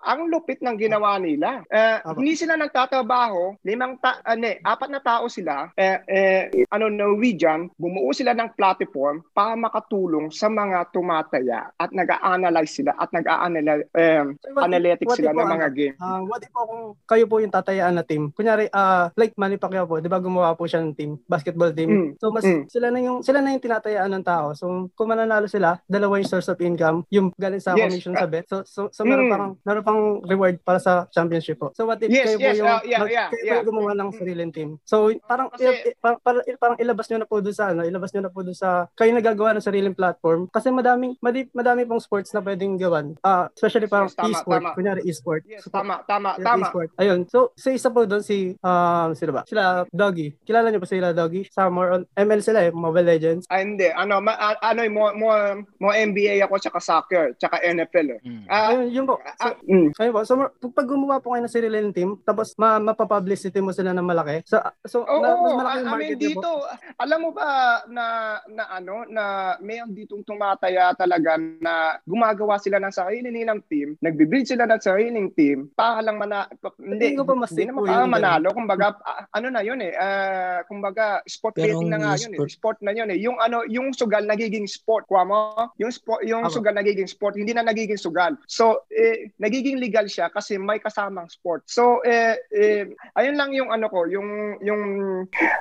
ang lupit ng ginawa nila. Eh, Tama. hindi sila nagtatrabaho, limang ta ano, eh, apat na tao sila, eh, eh, ano Norwegian, bumuo sila ng platform para makatulong sa mga tumataya at nag-a-analyze sila at nag-a-analyze eh, what if- analytics what sila ng mga ano, game. Ah, what if po kung kayo po yung tatayaan na team? Kunyari, ah like Manny Pacquiao po, 'di ba gumawa po siya ng team, basketball team. Mm, So mas mm. sila na yung sila na yung tinatayaan ng tao. So kung mananalo sila, dalawa yung source of income, yung galing sa Yes, commission ah, sa bet. So so, so meron mm. pang meron pang reward para sa championship po. So what if Yes, kayo po yes, yung ah, yeah, mag- yeah, kayo po yeah. yung gumawa ng sariling team. So parang Kasi- i- i- parang, parang, parang ilabas nyo na po doon sa ano, ilabas nyo na po doon sa kayo nagagawa ng sariling platform kasi madaming madami, madami pong sports na pwedeng gawan. Ah, especially parang Yes, tama, e-sport, tama. kunyari e-sport. Yes, So, tama, tama, yung tama. e-sport. Ayun. So, sa isa po doon si, um, sino ba? Sila Doggy. Kilala niyo po sila Doggy? Sa more on, ML sila eh, Mobile Legends. Ah, hindi. Ano, ma, a- ano, mo, mo, mo NBA ako, tsaka soccer, tsaka NFL. eh. Mm. Ah, Ayun, yun po. So, ah, mm. ayun po. So, pag gumawa po kayo ng sariling team, tapos ma mapapublicity mo sila ng malaki. So, so Oo, na, mas malaki I- yung I mean market niyo po. dito, alam mo ba na na ano na mayroon ditong tumataya talaga na gumagawa sila ng sarili nilang team, nagbi-build sila ng sariling team para lang mana pa- hindi, ko pa mas hindi naman para manalo, kumbaga ah, ano na yun eh, ah, kumbaga sport Pero betting na nga yun eh, sport- na yun eh. Yung ano, yung sugal nagiging sport, kuha mo, yung sport, yung Tama. sugal nagiging sport, hindi na nagiging sugal. So, eh, nagiging legal siya kasi may kasamang sport. So eh, eh ayun lang yung ano ko, yung yung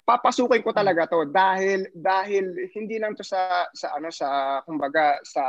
papasukin ko talaga to dahil dahil hindi lang to sa sa ano sa kumbaga sa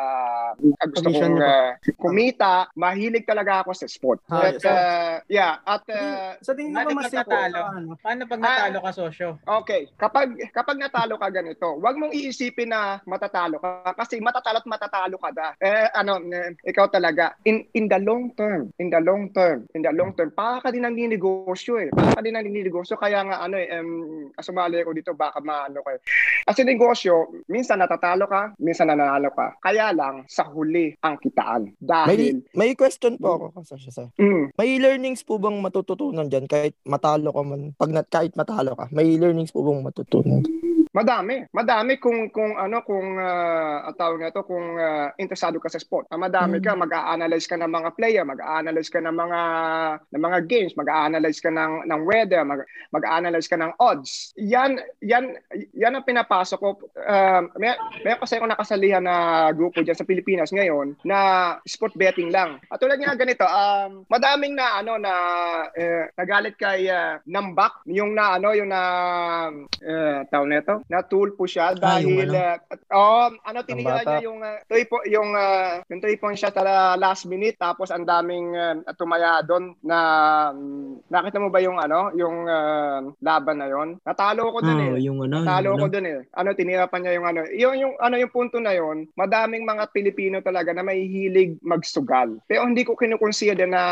uh, gusto Condition kong uh, kumita, mahilig talaga ako sa sport. Ah, At so- uh, yeah, at uh, Sa tingin ba pag mas natalo? ano? Paano pag Ah. natalo ka, sosyo? Okay, kapag kapag natalo ka ganito, wag mong iisipin na matatalo ka kasi matatalo at matatalo ka da. Eh ano, eh, ikaw talaga in in the long term, in the long term, in the long term, para ka din ang ninegosyo eh. Para ka din ang ninegosyo kaya nga ano eh um, sumali ako dito baka maano kayo. Kasi negosyo, minsan natatalo ka, minsan nananalo ka. Kaya lang sa huli ang kitaan. May, Dahil may question po ako kasi sir. mm, May learnings po bang matututunan dyan kahit matalo ka man? Pag nat, kahit matalo ka, may learnings po bang matutunan? Madami. Madami kung kung ano kung uh, ang tawag nito kung ah, interesado ka sa sport. Ah, madami ka mag-a-analyze ka ng mga player, mag-a-analyze ka ng mga ng mga games, mag-a-analyze ka ng ng weather, mag, mag-a-analyze ka ng odds. Yan yan yan ang pinapasok ko. Uh, may may kasi ako nakasalihan na grupo diyan sa Pilipinas ngayon na sport betting lang. At tulad nga ganito, um, madaming na ano na eh, nagalit kay uh, Nambak, yung na ano yung na eh, tawag nito, na tool po siya Ah, dahil ano? uh, oh, ano tinignan niya yung uh, tuloy po yung uh, yung po siya sa last minute tapos ang daming uh, tumaya doon na um, nakita mo ba yung ano yung uh, laban na yon natalo ko doon Oh, eh. yung ano, natalo yung ko ano. doon eh. Ano tinira pa niya yung ano yung yung ano yung punto na yon madaming mga Pilipino talaga na may hilig magsugal. Pero hindi ko kinukonsider na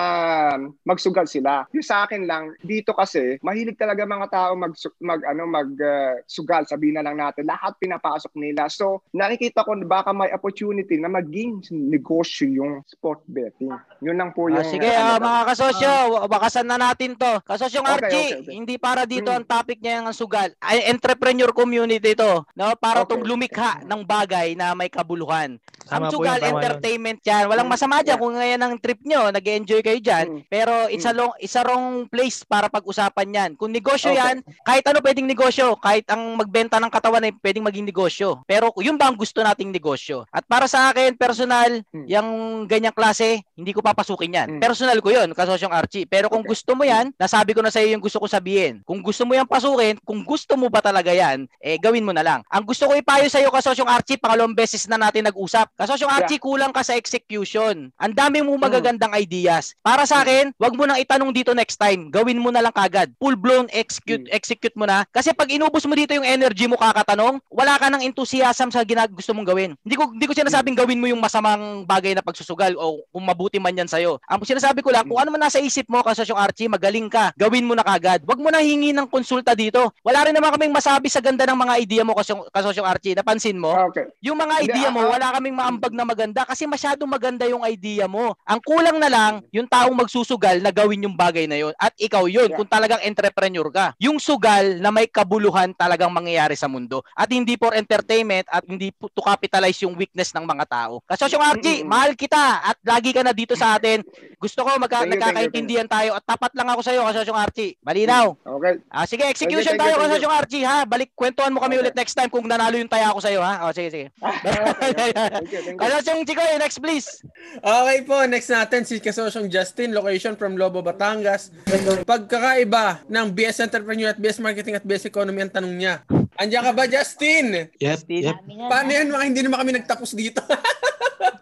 magsugal sila. Yung sa akin lang dito kasi mahilig talaga mga tao mag mag ano mag uh, sugal sabihin na lang natin lahat pinapasok nila so nakikita ko baka may opportunity na maging negosyo yung sport betting yun lang po yung Ah, sige, ano ah, ba? mga kasosyo, bakasan na natin to. Kasosyong Okay, Archie, okay, okay. hindi para dito Mm. ang topic niya ang sugal. Ay, entrepreneur community to, no? Para Okay. tong lumikha ng bagay na may kabuluhan. Tama po sugal yun, tama entertainment yan. Walang Mm, masama dyan yeah. kung ngayon ang trip nyo, nag-enjoy kayo dyan. Mm. Pero isa long isa wrong place para pag-usapan yan. Kung negosyo Okay. yan, kahit ano pwedeng negosyo, kahit ang magbenta ng katawan ay pwedeng maging negosyo. Pero yun ba ang gusto nating negosyo? At para sa akin, personal, Mm. yung ganyang klase, hindi ko papasukin yan. Mm. Personal ko yun, kasosyong Archie. Pero kung Okay. gusto mo yan, nasabi ko na sa iyo yung gusto ko sabihin. Kung gusto mo yan pasukin, kung gusto mo ba talaga yan, eh gawin mo na lang. Ang gusto ko ipayo sa iyo, kasosyong Archie, pangalawang beses na natin nag-usap. Kasosyong Archie, kulang ka sa execution. Ang dami mo magagandang ideas. Para sa akin, wag mo nang itanong dito next time. Gawin mo na lang kagad. Full blown execute Mm. execute mo na. Kasi pag inubos mo dito yung energy mo kakatanong, wala ka ng enthusiasm sa ginag gusto mong gawin. Hindi ko hindi ko sinasabing gawin mo yung masamang bagay na pagsusugal o kung mabuti man yan sa'yo. Ang sinasabi ko lang, kung ano man nasa isip mo, kasosyong Archie, magaling ka, gawin mo na kagad. Wag mo na hingi ng konsulta dito. Wala rin naman kaming masabi sa ganda ng mga idea mo, kasosyong, kasosyong Archie. Napansin mo? okay Yung mga idea mo, ah, wala kaming maambag na maganda kasi masyadong maganda yung idea mo. Ang kulang na lang, yung taong magsusugal na gawin yung bagay na yun. At ikaw yun, Yeah. kung talagang entrepreneur ka. Yung sugal na may kabuluhan talagang mangyayari sa mundo. At hindi for entertainment at hindi to capitalize yung weakness ng mga tao. Kasi yung Mm-mm. mahal kita at lagi ka na dito sa atin. Gusto ko magka- Thank you, thank you, nagkakaintindihan tayo at tapat lang ako sa iyo kasi yung Archie. Malinaw. okay Ah, sige, execution you, tayo kasi yung Archie ha. Balik kwentuhan mo kami Okay. ulit next time kung nanalo yung taya ko sa iyo ha. O sige, sige. thank you thank you Kasi yung Chico, next please. Okay po, next natin si Kasosyong Justin, location from Lobo, Batangas. Pagkakaiba ng BS Entrepreneur at BS Marketing at BS Economy ang tanong niya. Andiyan ka ba, Justin? Yep, yep. Paano yan? Mga hindi naman kami nagtapos dito.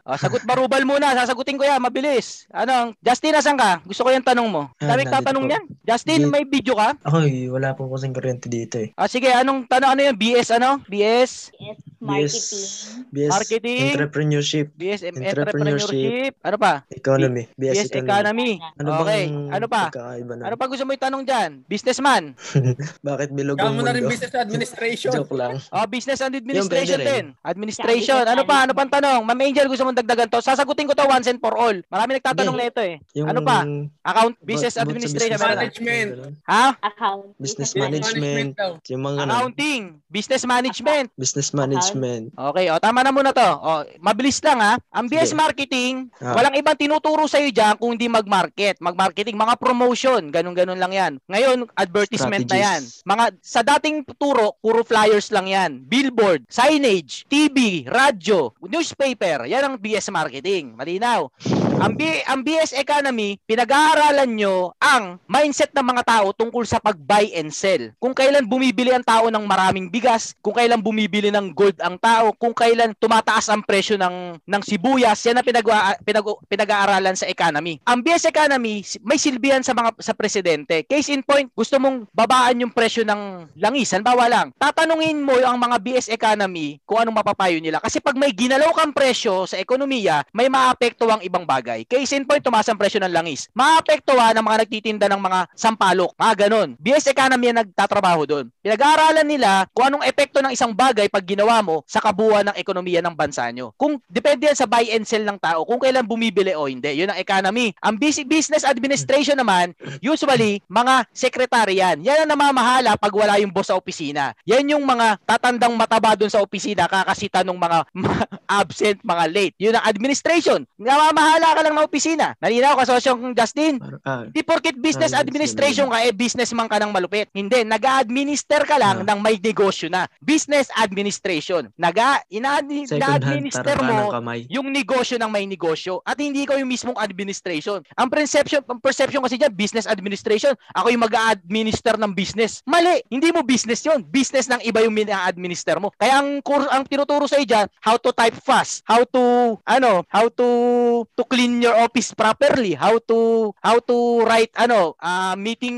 Ah, sagot barubal muna, sasagutin ko yan, mabilis. Ano, Justin, asan ka? Gusto ko yung tanong mo. Ah, Daming nandito tatanong po. niyan. Justin, Di- may video ka? Ako'y wala po kasing kuryente dito eh. Ah, sige, anong tanong ano yun? BS ano? BS? Yes, BS, marketing. BS Marketing. Entrepreneurship, BS Entrepreneurship. Ano pa? Economy, BS, BS Economy. Economy. Ano okay. Ano pa? na? Ano pa gusto mo itanong dyan? Businessman? Bakit bilog Kaya ang mo na rin business administration. Joke lang. Oh, business and administration din. Administration. Ano pa? Ano pang tanong? Ma'am Angel, gusto mong dagdagan to? Sasagutin ko to once and for all. Marami nagtatanong na ito eh. Yung Ano pa? Account, business about sa administration. business management. Ha? Account. Business management. Yung mga ano, Accounting, business management. business management. Management. Okay, o tama na muna to. O, mabilis lang ha. Ang BS Sige. Marketing, Ah. walang ibang tinuturo sa iyo diyan kung hindi mag-market. Mag-marketing, mga promotion, ganun-ganun lang 'yan. Ngayon, advertisement na 'yan. Strategies. Mga sa dating turo, puro flyers lang 'yan. Billboard, signage, TV, radyo, newspaper. 'Yan ang BS Marketing. Malinaw. Ang, B, ang BS Economy, pinag-aaralan nyo ang mindset ng mga tao tungkol sa pag-buy and sell. Kung kailan bumibili ang tao ng maraming bigas, kung kailan bumibili ng gold ang tao, kung kailan tumataas ang presyo ng, ng sibuyas, yan ang pinag, pinag, pinag-aaralan sa economy. Ang BS Economy, may silbihan sa mga sa presidente. Case in point, gusto mong babaan yung presyo ng langis. Halimbawa lang, tatanungin mo ang mga BS Economy kung anong mapapayo nila. Kasi pag may ginalaw kang presyo sa ekonomiya, may maapekto ang ibang bagay. Case in point, tumaas ang presyo ng langis. Maapektuhan ang mga nagtitinda ng mga sampalok. Mga ganon. BS Economy ang nagtatrabaho doon. Pinag-aaralan nila kung anong epekto ng isang bagay pag ginawa mo sa kabuuan ng ekonomiya ng bansa nyo. Kung depende yan sa buy and sell ng tao, kung kailan bumibili o hindi. Yun ang economy. Ang bus- business administration naman, usually, mga sekretary yan. Yan ang namamahala pag wala yung boss sa opisina. Yan yung mga tatandang mataba doon sa opisina, kakasita ng mga, absent, mga late. Yun ang administration. Namamahala ka lang ng opisina. Nalinaw ka, sosyong Justin? Ah, Di porket business Ah, administration ka, eh businessman ka ng malupit. Hindi, nag-administer ka lang ng may negosyo na. Business administration. Naga, ina second hand, administer taranta ng mo yung negosyo ng may negosyo at hindi ikaw yung mismong administration. Ang perception, ang perception kasi dyan, business administration, ako yung mag-administer ng business. Mali, hindi mo business yon Business ng iba yung mina-administer mo. Kaya ang course, ang tinuturo sa dyan, how to type fast, how to, ano, how to, to clean your office properly, how to, how to write, ano, ah, meeting,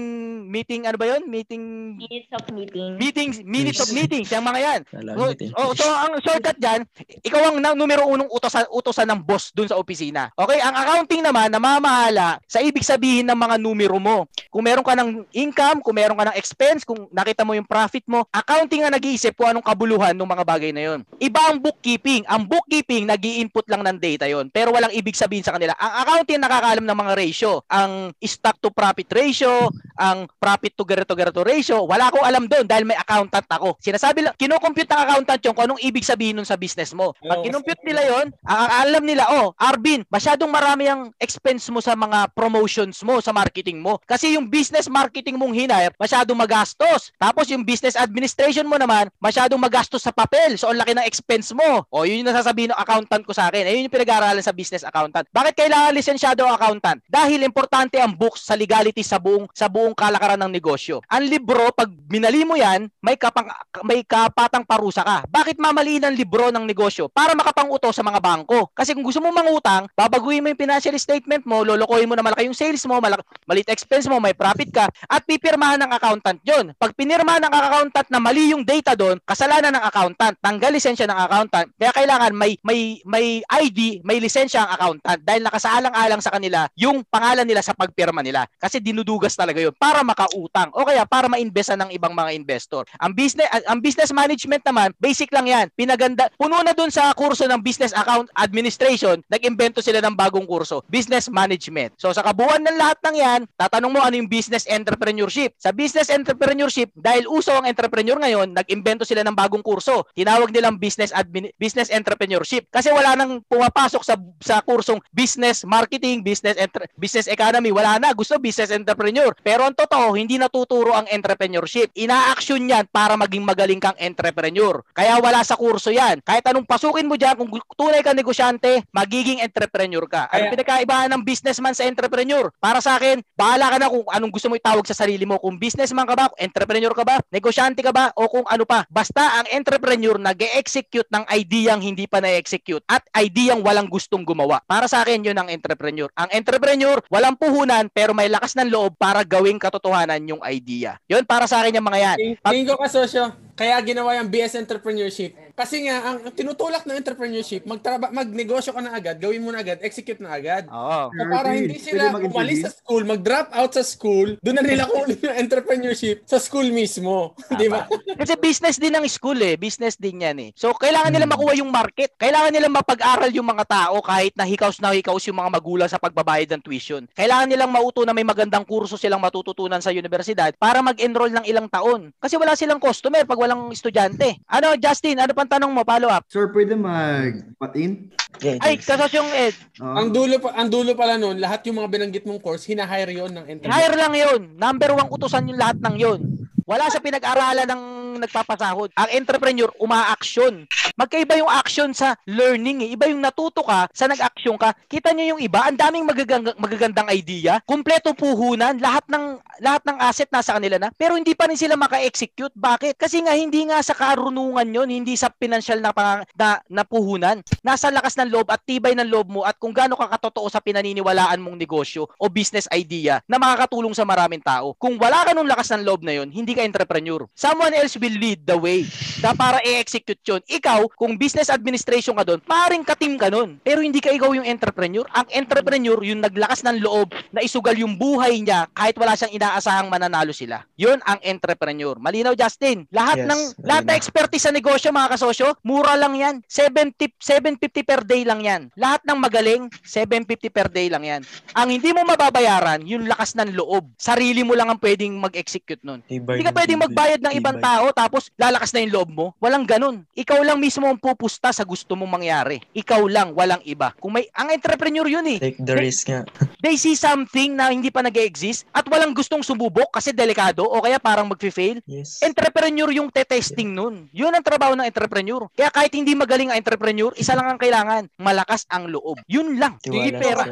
meeting, ano ba yon Meeting, Minutes of meeting. meetings, minutes of Yes. meetings, yung mga yan. Kala So, meeting. So ang shortcut diyan, ikaw ang numero unong utosan utosan ng boss dun sa opisina. Okay, ang accounting naman namamahala sa ibig sabihin ng mga numero mo. Kung meron ka ng income, kung meron ka ng expense, kung nakita mo yung profit mo, accounting ang nag-iisip kung anong kabuluhan ng mga bagay na yon. Iba ang bookkeeping. Ang bookkeeping nag input lang ng data yon, pero walang ibig sabihin sa kanila. Ang accounting nakakaalam ng mga ratio, ang stock to profit ratio, ang profit to ganito ganito ratio, wala akong alam doon dahil may accountant ako. Sinasabi lang, kinocompute ng accountant yung kung anong ibig sabihin nun sa business mo. Pag Oo, kinompute nila yon, alam nila, oh, Arvin, masyadong marami ang expense mo sa mga promotions mo, sa marketing mo. Kasi yung business marketing mong hinire, masyadong magastos. Tapos yung business administration mo naman, masyadong magastos sa papel. So, ang laki ng expense mo. O, yun yung nasasabihin ng accountant ko sa akin. Ayun yung pinag-aaralan sa business accountant. Bakit kailangan lisensyado ang accountant? Dahil importante ang books sa legality sa buong sa buong kalakaran ng negosyo. Ang libro, pag binali mo yan, may kapang may kapatang parusa ka. Bakit mamaliin ang libro ng negosyo? Para makapanguto sa mga bangko. Kasi kung gusto mo mangutang, babaguhin mo yung financial statement mo, lolokohin mo na malaki yung sales mo, malaki, malit expense mo, may profit ka, at pipirmahan ng accountant yon. Pag pinirmahan ng accountant na mali yung data doon, kasalanan ng accountant, tanggal lisensya ng accountant. Kaya kailangan may may may ID, may lisensya ang accountant dahil nakasaalang-alang sa kanila yung pangalan nila sa pagpirma nila. Kasi dinudugas talaga yun para makautang o kaya para ma-investan ng ibang mga investor. Ang business ang business management naman, basic lang yan. Pinaganda puno na doon sa kurso ng business account administration, nag-imbento sila ng bagong kurso, business management. So sa kabuuan ng lahat ng yan, tatanong mo ano yung business entrepreneurship. Sa business entrepreneurship, dahil uso ang entrepreneur ngayon, nag-imbento sila ng bagong kurso. Tinawag nilang business admin, business entrepreneurship kasi wala nang pumapasok sa sa kursong business marketing, business entre, business economy, wala na. Gusto business entrepreneur. Pero ang totoo, hindi natuturo ang entrepreneurship. Ina-action yan para maging magaling kang entrepreneur. Kaya wala sa kurso yan. Kahit anong pasukin mo dyan, kung tunay ka negosyante, magiging entrepreneur ka. Ano pinagkaibahan ng businessman sa entrepreneur? Para sa akin, bahala ka na kung anong gusto mo itawag sa sarili mo. Kung businessman ka ba, entrepreneur ka ba, negosyante ka ba, o kung ano pa. Basta ang entrepreneur nag-execute ng ideyang hindi pa na-execute at ideyang walang gustong gumawa. Para sa akin, yun ang entrepreneur. Ang entrepreneur, walang puhunan pero may lakas ng loob para gawing katotohanan yung idea. Yun para sa akin yung mga yan. Tingin ko kasosyo, kaya ginawa yung BS Entrepreneurship. Kasi nga, ang, ang tinutulak ng entrepreneurship, magtraba, magnegosyo ka na agad, gawin mo na agad, execute na agad. Oo. So, para hindi sila umalis sa school, mag-drop out sa school, doon na nila kunin yung entrepreneurship sa school mismo. Di ba? Kasi business din ng school eh. Business din yan eh. So, kailangan nila makuha yung market. Kailangan nila mapag-aral yung mga tao kahit na hikaws na hikaws yung mga magulang sa pagbabayad ng tuition. Kailangan nilang mauto na may magandang kurso silang matututunan sa universidad para mag-enroll ng ilang taon. Kasi wala silang customer pag wala walang estudyante. Ano, Justin, ano pang tanong mo? Follow up. Sir, pwede mag-patin? Ay, kasosyong Ed. Ang dulo pa, ang dulo pala noon, lahat yung mga binanggit mong course, hina-hire yon ng entrepreneur. Hire lang yun. Number one utusan yung lahat ng yun. Wala sa pinag-aralan ng nagpapasahod. Ang entrepreneur, uma-action. Magkaiba yung action sa learning. Eh. Iba yung natuto ka sa nag-action ka. Kita niyo yung iba, ang daming magagandang, magagandang idea. Kumpleto puhunan, lahat ng lahat ng asset nasa kanila na. Pero hindi pa rin sila maka-execute. Bakit? Kasi nga hindi nga sa karunungan yon, hindi sa financial na, pang, na, na puhunan. Nasa lakas ng loob at tibay ng loob mo at kung gaano ka katotoo sa pinaniniwalaan mong negosyo o business idea na makakatulong sa maraming tao. Kung wala ka nung lakas ng loob na yon, hindi ka entrepreneur. Someone else will lead the way na para i-execute yun. Ikaw, kung business administration ka doon, maaaring ka-team ka nun. Pero hindi ka ikaw yung entrepreneur. Ang entrepreneur, yung naglakas ng loob na isugal yung buhay niya kahit wala siyang inaasahang mananalo sila. Yun ang entrepreneur. Malinaw, Justin? Lahat Yes, ng lahat ng malinaw. expertise sa negosyo, mga kasosyo, mura lang yan. 70, 750 per day lang yan. Lahat ng magaling, 750 per day lang yan. Ang hindi mo mababayaran, yung lakas ng loob. Sarili mo lang ang pwedeng mag-execute nun. Hindi ka pwedeng magbayad ng ibang tao tapos lalakas na yung loob mo. Walang ganun. Ikaw lang mismo ang pupusta sa gusto mong mangyari. Ikaw lang, walang iba. Kung may ang entrepreneur yun eh. Take the risk nga. They see something na hindi pa nag-exist at walang gustong sumubok kasi delikado o kaya parang mag-fail. Yes. Entrepreneur yung te-testing nun. Yun ang trabaho ng entrepreneur. Kaya kahit hindi magaling ang entrepreneur, isa lang ang kailangan, malakas ang loob. Yun lang. Hindi pera.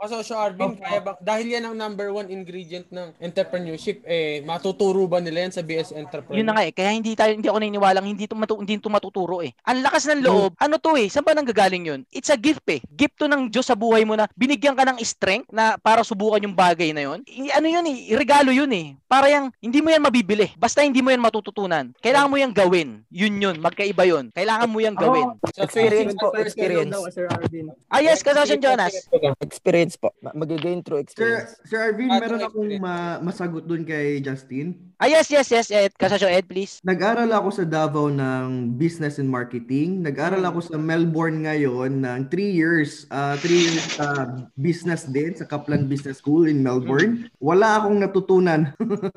Kasosyo Arvin, kaya ba, dahil yan ang number one ingredient ng entrepreneurship, eh, matuturo ba nila yan sa BS Entrepreneur? Yun na nga eh. Kaya hindi tayo hindi ako naniniwalang hindi to matu, hindi matuturo eh. Ang lakas ng loob. Ano to eh? Saan ba nanggagaling yun? It's a gift eh. Gift to ng Diyos sa buhay mo na binigyan ka ng strength na para subukan yung bagay na yun. I- ano yun eh? Regalo yun eh. Para yang hindi mo yan mabibili. Basta hindi mo yan matututunan. Kailangan mo yan gawin. Yun yun. Magkaiba yun. Kailangan mo yan gawin. Sa Experience po, first experience. daw, Sir Arvin. Ah yes, Kasosyon Jonas. Experience po. Ma- Magigain through Sir, experience. Sir Arvin, Ah, meron akong ma- masagot dun kay Justin. Ah yes, yes, yes. Ed, Kasosyon Ed, please. Nag-aral ako sa Davao ng Business and Marketing. Nag-aral ako sa Melbourne ngayon ng 3 years. 3 years sa business din sa Kaplan Business School in Melbourne. Wala akong natutunan.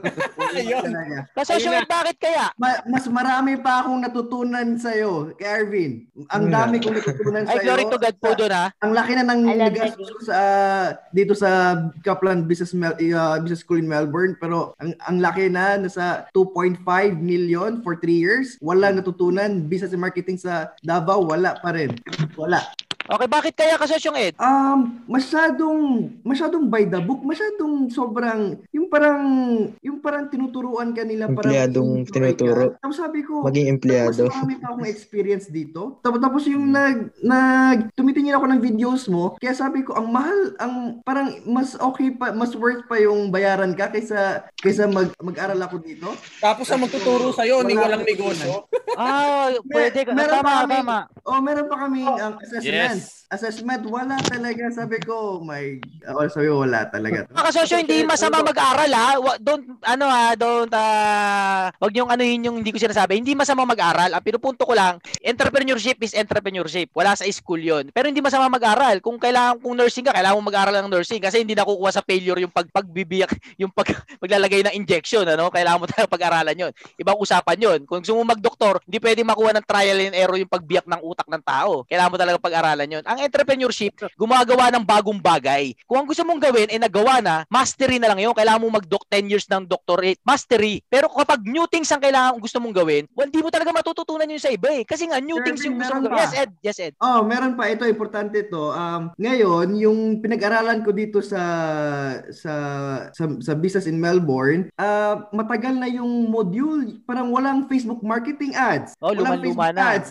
Talaga. Kasosyon Ed, bakit kaya? Ma- mas marami pa akong natutunan sa iyo, kay Arvin. Ang dami kong natutunan sa Ay, glory to God po doon ha. Ang laki na ng nagastos sa dito sa Kaplan Business Mel- uh, Business School in Melbourne pero ang ang laki na nasa 2.5 million for 3 years. Wala natutunan business and marketing sa Davao, wala pa rin. Wala. Okay, bakit kaya Kasosyong Ed? Um, masyadong masyadong by the book, masyadong sobrang yung parang yung parang tinuturuan ka nila para Empleyadong tinuturo. ka. Tapos sabi ko, Maging empleyado. tapos marami pa akong experience dito. Tapos tapos yung nag nag tumitingin ako ng videos mo, kaya sabi ko ang mahal, ang parang mas okay pa, mas worth pa yung bayaran ka kaysa kaysa mag mag-aral ako dito. Tapos ang magtuturo sa'yo, ni Wala walang negosyo. Ah, pwede ka. Meron pa Tama, kami, tama. oh, meron pa kami ang assessment. Yes. Assessment, wala talaga. Sabi ko, my, oh, sabi ko, wala talaga. Mga kasosyo, hindi masama mag-aral ha. Don't, ano ha, don't, ah, wag niyong ano yun yung hindi ko sinasabi. Hindi masama mag-aral. Ang pinupunto ko lang, entrepreneurship is entrepreneurship. Wala sa school yon Pero hindi masama mag-aral. Kung kailangan, kung nursing ka, kailangan mo mag-aral ng nursing kasi hindi nakukuha sa failure yung pag, pagbibiyak, yung pag, paglalagay ng injection, ano? Kailangan mo talaga pag-aralan yon Ibang usapan yon Kung gusto mo mag-doktor, hindi pwede makuha ng trial and error yung pagbiyak ng utak ng tao. Kailangan mo talaga pag-aralan yon Ang entrepreneurship, gumagawa ng bagong bagay. Kung ang gusto mong gawin ay nagawa na, mastery na lang yun. Kailangan mo mag-doc 10 years ng doctorate. Mastery. Pero kapag new things ang kailangan gusto mong gawin, well, hindi mo talaga matututunan yun sa iba eh. Kasi nga, new Sir, things yung gusto mong gawin. Yes, Ed. Yes, Ed. Oh, meron pa ito importante to. Um ngayon, yung pinag-aralan ko dito sa sa sa, sa business in Melbourne, ah matagal na yung module, parang walang Facebook marketing ads. Oh, walang Facebook na. ads.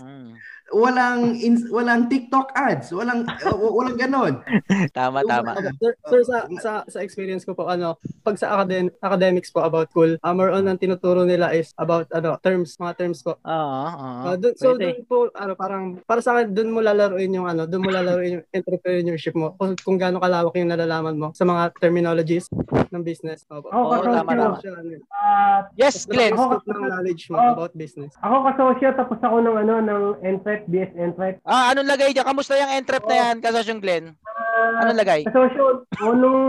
Walang ins- walang TikTok ads, walang uh, walang ganon. Tama, tama. Sir, sir sa, sa sa experience ko po ano, pag sa academ, academics po about cool, uh, more on ang tinuturo nila is about ano, terms, mga terms po. Oo, oo. Uh, dun, so Pwede. doon po ano parang para sa akin doon mo lalaruin yung ano, doon mo lalaruin yung entrepreneurship mo kung, kung gaano kalawak yung nalalaman mo sa mga terminologies ng business. Opo. Oo, Parang tama, tama. ano. Ah, Yes, Glenn. Ako ng knowledge mo Oh. about business. ako kasosyo tapos ako ng ano ng Entrep, BS Entrep. Ah, anong lagay dyan? Kamusta yung entrep na yan, kasosyong Glenn? Ano lagay? So, so, o nung,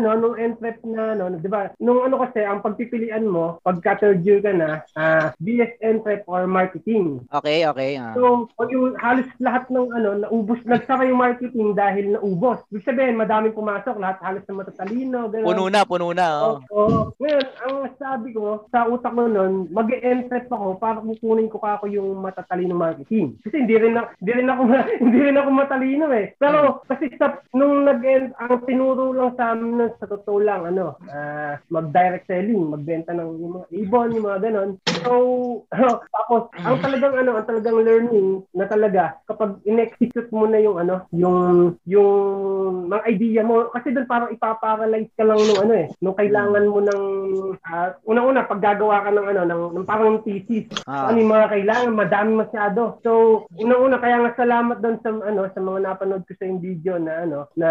ano, nung NPrep na, ano, di ba, nung ano kasi, ang pagpipilian mo, pagka third year ka na, ah, BS NPrep or marketing. Okay, okay. ah. So, o yung halos lahat ng ano, naubos, nagsara yung marketing dahil naubos. Ibig sabihin, madaming pumasok, lahat halos na matatalino, gano'n. Puno na, puno na. Oh. Oo. Ngayon, ang sabi ko, sa utak ko noon, mag-e-entrep ako para kukunin ko ako yung matatalino marketing. Kasi hindi rin, na, hindi rin ako hindi rin ako matalino eh. Pero kasi sa nung nag ang tinuro lang sa amin nun, sa totoo lang ano, ah, mag-direct selling, magbenta ng yung mga ibon, yung mga ganon. So, tapos ang talagang ano, ang talagang learning na talaga kapag in-execute mo na yung ano, yung yung mga idea mo kasi doon parang ipaparalyze ka lang nung ano eh, nung kailangan mo ng ah, una-una pag gagawa ka ng ano, ng, ng parang thesis. Ah. Ano yung mga kailangan, madami masyado. So, una-una kaya nga salamat doon sa ano, sa mga napanood ko sa yung video na ano, na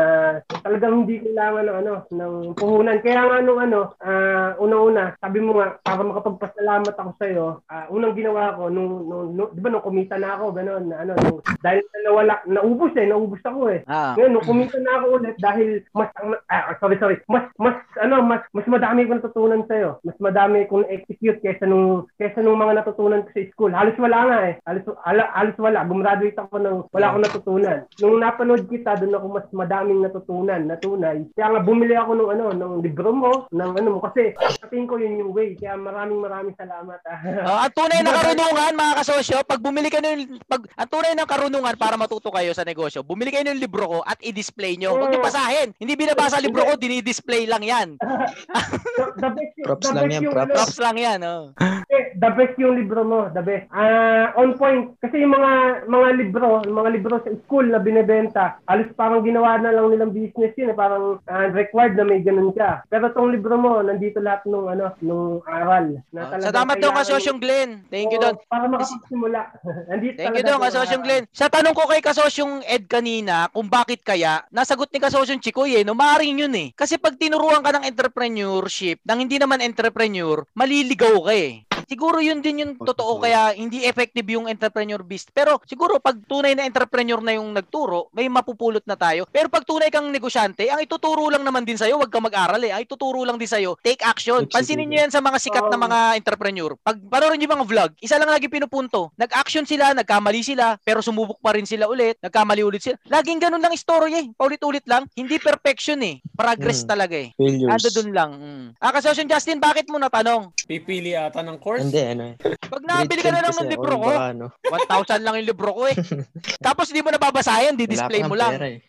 talagang hindi kailangan ng ano, ng puhunan. Kaya nga nung ano, ah, una-una, sabi mo nga para makapagpasalamat ako sa iyo, unang ginawa ko nung, nung, nung 'di ba nung kumita na ako, gano'n, na ano, nung, dahil na nawala, naubos eh, naubos ako eh. Ah. Ngayon, nung kumita na ako ulit dahil mas, ah, sorry, sorry, mas, mas, ano, mas, mas madami ko natutunan sa'yo. Mas madami kong execute kaysa nung, kaysa nung mga natutunan ko sa school. Halos wala nga eh. Halos, hala, halos wala. Gumraduate ako ng wala akong natutunan. Nung napanood kita, doon ako mas madaming natutunan na tunay. Kaya nga bumili ako ng ano, ng libro mo, ng ano mo, kasi tingin ko yun yung way. Kaya maraming maraming salamat. ah. Oh, ang tunay na karunungan mga kasosyo, pag bumili ka ng pag ang tunay na karunungan para matuto kayo sa negosyo, bumili kayo ng libro ko at i-display nyo. Huwag niyo basahin. Hindi binabasa libro ko, dini-display lang 'yan. the best, Props the lang yan, props. ano, Props lang 'yan, oh. Eh, the best yung libro mo, the best. Ah, on point. Kasi yung mga mga libro, yung mga libro sa school na binebenta, alis parang ginawa na lang nilang business yun, eh, parang ah, required na may ganun ka. Pero tong libro mo, nandito lahat nung ano, nung aral. Na Sa damat doon kailangan- kasosyong Glenn. Thank you Oo, doon. Para makapagsimula. nandito Thank you doon, yung kasosyong. Glenn. Sa tanong ko kay kasosyong Ed kanina, kung bakit kaya, nasagot ni kasosyong Chikoy eh, no, maaaring yun eh. Kasi pag tinuruan ka ng entrepreneurship, nang hindi naman entrepreneur, maliligaw ka eh. Siguro yun din yung totoo kaya hindi effective yung entrepreneur business. Pero siguro pag tunay na entrepreneur na yung nagturo, may mapupulot na tayo. Pero pag tunay kang negosyante, ang ituturo lang naman din sa'yo, wag ka mag-aral eh. Ang ituturo lang din sa'yo, take action. Pansinin nyo yan sa mga sikat na mga entrepreneur. Pag panoorin nyo yung mga vlog, isa lang lagi pinupunto. Nag-action sila, nagkamali sila, pero sumubok pa rin sila ulit, nagkamali ulit sila. Laging ganun lang story eh. Paulit-ulit lang. Hindi perfection eh. Progress Mm. talaga eh. Failures. Ando dun lang. Mm. Ah, Kasosyon Justin, bakit mo natanong? Pipili ata ng course? Hindi, ano eh. Pag nabili ka na lang ng libro ko, ano, 1,000 lang yung libro ko eh. Tapos hindi mo nababasahin, di-display mo lang. pera eh.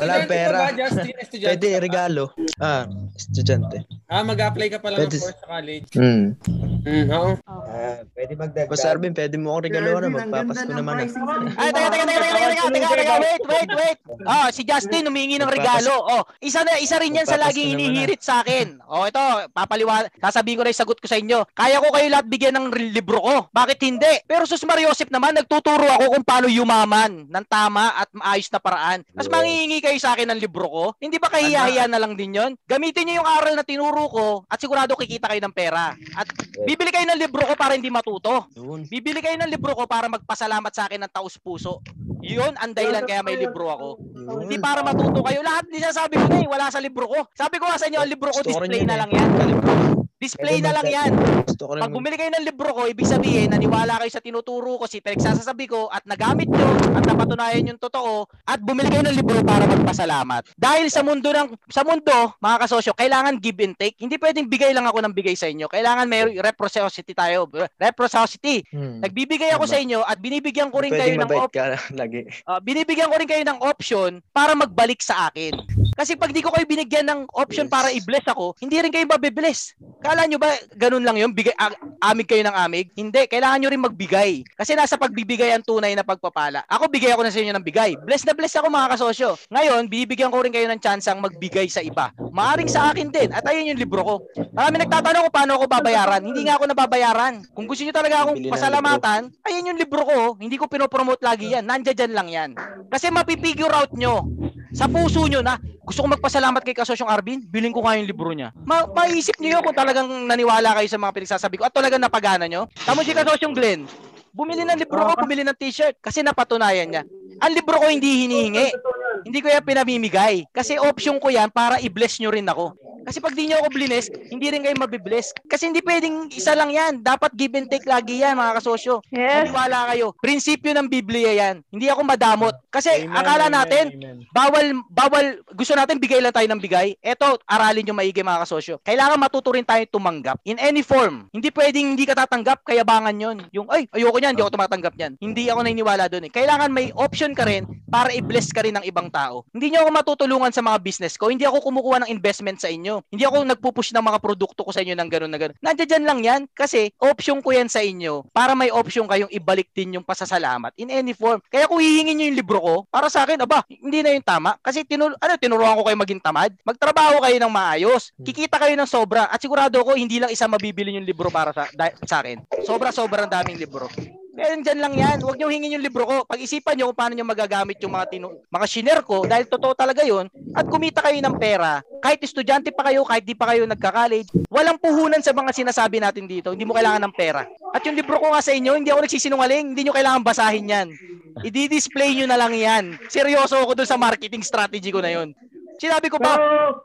Wala pera. ba, Justin? Estudyante Pwede, ka regalo. Ah, estudyante. Ah, mag-apply ka pala ng Pwede- course sa college. Hmm. Mm, oo. Ah, magdagdag. Boss Arvin, pwede mo akong regalo na magpapasko naman. ah. Ay, teka, teka, teka, teka, teka, teka, teka, wait, wait, wait. Ah, si Justin humingi ng regalo. Oh, isa na isa rin yan sa laging hinihirit sa akin. Oh, ito, papaliwan. Sasabihin ko na yung sagot ko sa inyo. Kaya ko kayo lahat bigyan ng libro ko. Bakit hindi? Pero sus Mariosep naman, nagtuturo ako kung paano yumaman ng tama at maayos na paraan. Tapos manghihingi kayo sa akin ng libro ko. Hindi ba kahiyahiya na lang din yon? Gamitin niyo yung aral na tinuro ko at sigurado kikita kayo ng pera. At bibili kayo ng libro ko para hindi matuto. Yun. Bibili kayo ng libro ko para magpasalamat sa akin ng taus puso. Yun ang dahilan kaya may libro ako. Hindi para matuto kayo. Lahat din sabi ko na eh, wala sa libro ko. Sabi ko nga sa inyo, ang libro ko rin display yun na eh. lang yan. Display na lang yan. Pag bumili kayo ng libro ko, ibig sabihin, naniwala kayo sa tinuturo ko, si pinagsasabi ko, at nagamit nyo, at napatunayan yung totoo, at bumili kayo ng libro para magpasalamat. Dahil sa mundo ng, sa mundo, mga kasosyo, kailangan give and take. Hindi pwedeng bigay lang ako ng bigay sa inyo. Kailangan may reciprocity tayo. Reciprocity. Hmm. Nagbibigay ako Tama. sa inyo at binibigyan ko rin Pwede kayo ng op- ka lagi. Ah, binibigyan ko rin kayo ng option para magbalik sa akin. Kasi pag di ko kayo binigyan ng option para i-bless ako, hindi rin kayo mabibless. Kala nyo ba ganun lang yun? Bigay, amig kayo ng amig? Hindi. Kailangan nyo rin magbigay. Kasi nasa pagbibigay ang tunay na pagpapala. Ako, bigay ako na sa inyo ng bigay. Bless na bless ako mga kasosyo. Ngayon, bibigyan ko rin kayo ng chance ang magbigay sa iba. Maaring sa akin din. At ayun yung libro ko. Marami nagtatanong kung paano ako babayaran. Hindi nga ako nababayaran. Kung gusto nyo talaga akong pasalamatan, ayun yung libro ko. Hindi ko pinopromote lagi yan. Nandiyan dyan lang yan. Kasi mapipigure out nyo sa puso nyo na gusto ko magpasalamat kay Kasosyong Arvin, bilhin ko nga yung libro niya. Ma maisip yun kung talagang naniwala kayo sa mga pinagsasabi ko at talagang napagana nyo. Tamo si Kasosyong Glenn, bumili ng libro ko, bumili ng t-shirt kasi napatunayan niya. Ang libro ko hindi hinihingi. Hindi ko yan pinamimigay. Kasi option ko yan para i-bless nyo rin ako. Kasi pag di nyo ako bless, hindi rin kayo mabibless. Kasi hindi pwedeng isa lang yan. Dapat give and take lagi yan, mga kasosyo. Yes. Maniwala kayo. Prinsipyo ng Biblia yan. Hindi ako madamot. Kasi akala natin, bawal, bawal, gusto natin bigay lang tayo ng bigay. Eto, aralin nyo maigi mga kasosyo. Kailangan matuto rin tayo tumanggap. In any form. Hindi pwedeng hindi ka tatanggap, kayabangan yon. Yung, ay, ayoko niyan, hindi ako tumatanggap niyan. Hindi ako naniniwala doon eh. Kailangan may option ka rin para i-bless ka rin ng ibang tao. Hindi niyo ako matutulungan sa mga business ko. Hindi ako kumukuha ng investment sa inyo. Hindi ako nagpupush ng mga produkto ko sa inyo ng gano'n na gano'n. Nandiyan lang yan kasi option ko yan sa inyo para may option kayong ibalik din yung pasasalamat in any form. Kaya kung hihingin niyo yung libro ko, para sa akin, aba, hindi na yung tama. Kasi tinul ano, tinuruan ko kayo maging tamad. Magtrabaho kayo ng maayos. Kikita kayo ng sobra. At sigurado ko, hindi lang isa mabibili yung libro para sa, da- sa akin. Sobra-sobrang daming libro. Kaya dyan lang yan. Huwag niyo hingin yung libro ko. Pag-isipan niyo kung paano niyo magagamit yung mga tinu- mga shiner ko dahil totoo talaga yon at kumita kayo ng pera. Kahit estudyante pa kayo, kahit di pa kayo nagka-college, walang puhunan sa mga sinasabi natin dito. Hindi mo kailangan ng pera. At yung libro ko nga sa inyo, hindi ako nagsisinungaling. Hindi niyo kailangan basahin yan. I-display niyo na lang yan. Seryoso ako dun sa marketing strategy ko na yon. Sinabi ko ba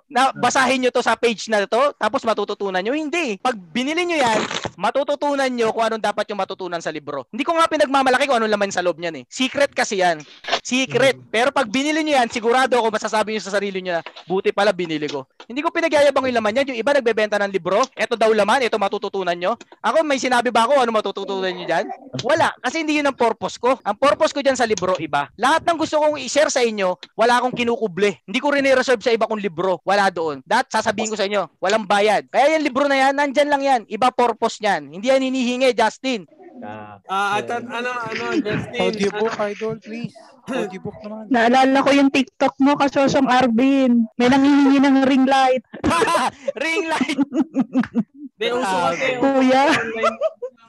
na basahin nyo to sa page na to tapos matututunan nyo? Hindi. Pag binili nyo yan, matututunan nyo kung anong dapat yung matutunan sa libro. Hindi ko nga pinagmamalaki kung anong laman sa loob niyan eh. Secret kasi yan. Secret. Pero pag binili nyo yan, sigurado ako masasabi nyo sa sarili nyo na buti pala binili ko. Hindi ko pinagyayabang yung laman yan. Yung iba nagbebenta ng libro. Ito daw laman, ito matututunan nyo. Ako may sinabi ba ako ano matututunan nyo dyan? Wala. Kasi hindi yun ang purpose ko. Ang purpose ko dyan sa libro, iba. Lahat ng gusto kong i-share sa inyo, wala akong kinukuble. Hindi ko rin i-reserve sa iba kong libro. Wala doon. That, sasabihin ko sa inyo, walang bayad. Kaya yung libro na yan, nandyan lang yan. Iba purpose niyan. Hindi yan hinihingi, Justin. Ah, at, at ano, ano, Justin. Audiobook, idol, please. Audiobook naman. Naalala ko yung TikTok mo, kasosyong Arvin. May nangihingi ng ring light. ring light! Hindi, uso kasi. Kuya.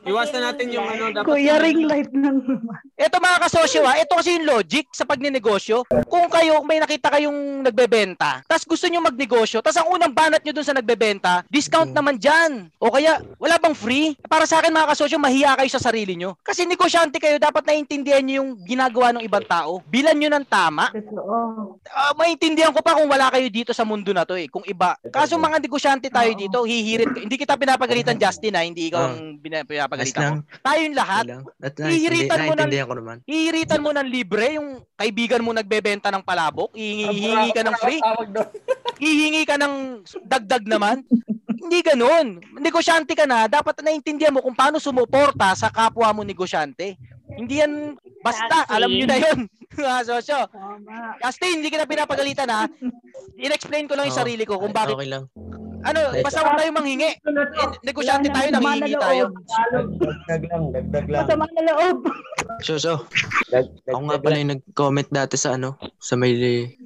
Iwasan natin yung ano, dapat. Kuya, ring light ng Ito mga kasosyo ha, ito kasi yung logic sa pagnenegosyo. Kung kayo, may nakita kayong nagbebenta, tas gusto nyo magnegosyo, tas ang unang banat nyo dun sa nagbebenta, discount naman dyan. O kaya, wala bang free? Para sa akin mga kasosyo, mahiya kayo sa sarili nyo. Kasi negosyante kayo, dapat naiintindihan nyo yung ginagawa ng ibang tao. Bilan nyo ng tama. Ah, maintindihan ko pa kung wala kayo dito sa mundo na to eh. Kung iba. Kaso mga negosyante tayo dito, hihirit. Hindi kita pinapagalitan, Justin ha. Hindi ikaw ang bina- pinapagalitan ko. Tayong lahat. At Hihiritan mo ng ko naman. Hihiritan mo ng libre yung kaibigan mo nagbebenta ng palabok, hihingi, hihingi ka ng free. Hihingi ka ng dagdag naman. Hindi ganoon. Negosyante ka na, dapat naiintindihan mo kung paano sumuporta sa kapwa mo negosyante. Hindi yan basta, Justin. alam niyo na 'yon. Sosyo. Justin, hindi kita pinapagalitan ha. In-explain ko lang yung Oo. sarili ko kung bakit Okay lang. Ano, basta huwag tayo manghingi. Negosyante tayo, nanghihingi tayo. Dagdag lang, dagdag lang. Masama na loob. So, so. Ako nga pala yung nag-comment dati sa ano, sa may,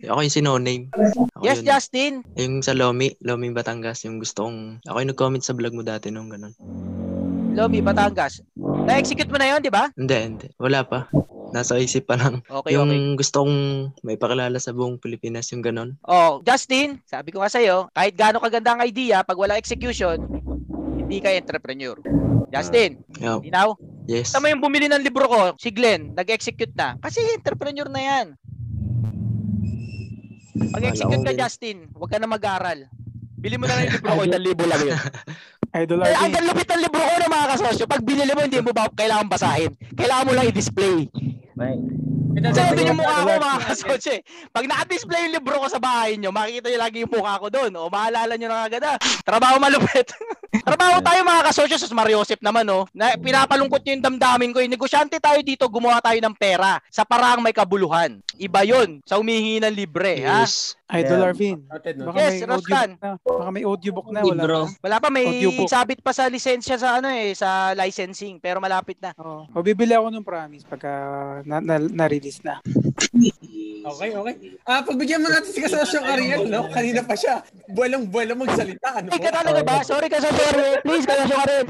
ako yung si No Name. Ako Yes, yun. Justin. Yung sa Lomi, Lomi Batangas, yung gusto kong, ako yung nag-comment sa vlog mo dati nung ganun. Lomi, Batangas. Na-execute mo na 'yon, di ba? Hindi, hindi. Wala pa. Nasa isip pa lang. Okay, yung okay. gusto kong may pakilala sa buong Pilipinas, yung ganun. Oh, Justin, sabi ko nga sa'yo, kahit gaano kaganda ang idea, pag wala execution, hindi ka entrepreneur. Justin, Yeah. linaw? Yes. Tama yung bumili ng libro ko, si Glenn, nag-execute na. Kasi entrepreneur na yan. Pag-execute ka, Justin, huwag ka na mag-aral. Bili mo na lang yung libro ko, isang libo lang yun. Idol Eh, RV. ang lupit ng libro ko ng mga kasosyo. Pag binili mo, hindi mo ba kailangan basahin. Kailangan mo lang i-display. Sabi yung mukha ko mga kasosyo eh. Pag naka-display yung libro ko sa bahay nyo, makikita nyo lagi yung mukha ko doon. O maalala nyo na agad ah. Trabaho malupit. Trabaho tayo mga kasosyo sa Mariosep naman oh. Na pinapalungkot nyo yung damdamin ko. Eh. Negosyante tayo dito, gumawa tayo ng pera sa paraang may kabuluhan. Iba yon sa humihingi ng libre. Ha? Yes. Idol Yeah. Arvin. No? Baka Yes, may na. Baka may audiobook na. Wala Libro. pa. Wala pa, may Audiobook. sabit pa sa lisensya sa ano eh, sa licensing. Pero malapit na. Oo. O, bibili ako ng promise pagka na, na, na-release na. Okay, okay. Ah, pagbigyan mo natin si Kasosyong Ariel, no? Kanina pa siya. Buwalang-buwala magsalita. Ano Ay, ka talaga ba? Sorry ka sa sorry. Please, ka sa rin.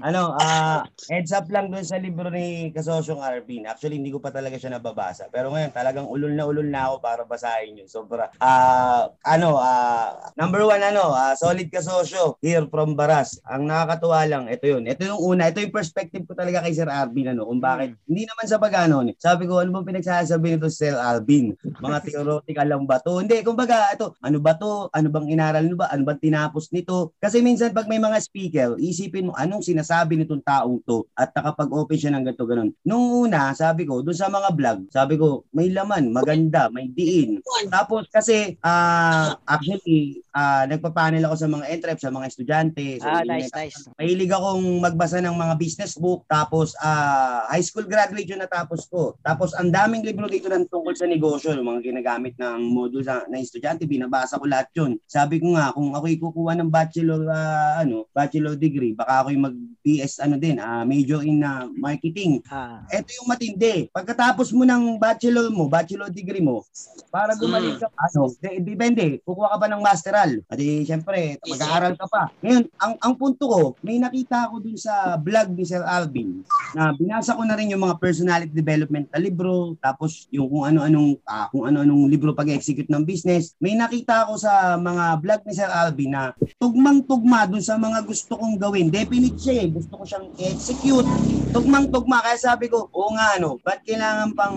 ano, ah heads up lang doon sa libro ni Kasosyong Arvin. Actually, hindi ko pa talaga siya nababasa. Pero ngayon, talagang ulol na ulol na ako para basahin yun. Sobra. Ah, ano, ah number one, ano, ah, solid Kasosyo, here from Baras. Ang nakakatuwa lang, ito yun. Ito yung una, ito yung perspective ko talaga kay Sir Arvin, ano, kung bakit, hindi naman sa pag-ano, sabi ko, ano bang pinagsasabi nito si Sir Arvin? Mga theoretical lang ba to? Hindi, kumbaga, ito, ano ba to? Ano bang inaral nyo ba? Ano bang tinapos nito? Kasi minsan pag may mga speaker, isipin mo anong sinasabi nitong taong to at nakapag-open siya ng ganito ganun. Nung una, sabi ko, doon sa mga vlog, sabi ko, may laman, maganda, may diin. Tapos kasi, ah actually, ah nagpapanel ako sa mga entrep, sa mga estudyante. So, Ah, nice, nice. Mahilig akong magbasa ng mga business book. Tapos, ah high school graduate yun natapos ko. Tapos, ang daming libro dito ng tungkol sa negosyo, yung mga ginagamit ng module sa, ng estudyante, binabasa ko lahat yun. Sabi ko nga, kung ako'y kukuha ng bachelor, ah, ano, bachelor degree, baka ako'y mag-BS, ano din, ah, major in ah, marketing. Ah. Ito yung matindi. Pagkatapos mo ng bachelor mo, bachelor degree mo, para gumaling ka, ano, de- depende, kukuha ka pa ng masteral. Adi, syempre, mag-aaral ka pa. Ngayon, ang, ang punto ko, may nakita ako dun sa vlog ni Sir Alvin, na binasa ko na rin yung mga personality development na libro, tapos yung kung ano-anong, ah, kung ano-anong libro pag-execute ng business. May nakita ako sa mga vlog ni Sir Alvin na tugmang-tugma dun sa mga gusto kong gawin. Definite siya eh. Gusto ko siyang execute. Tugmang-tugma. Kaya sabi ko, oo nga ano, ba't kailangan pang,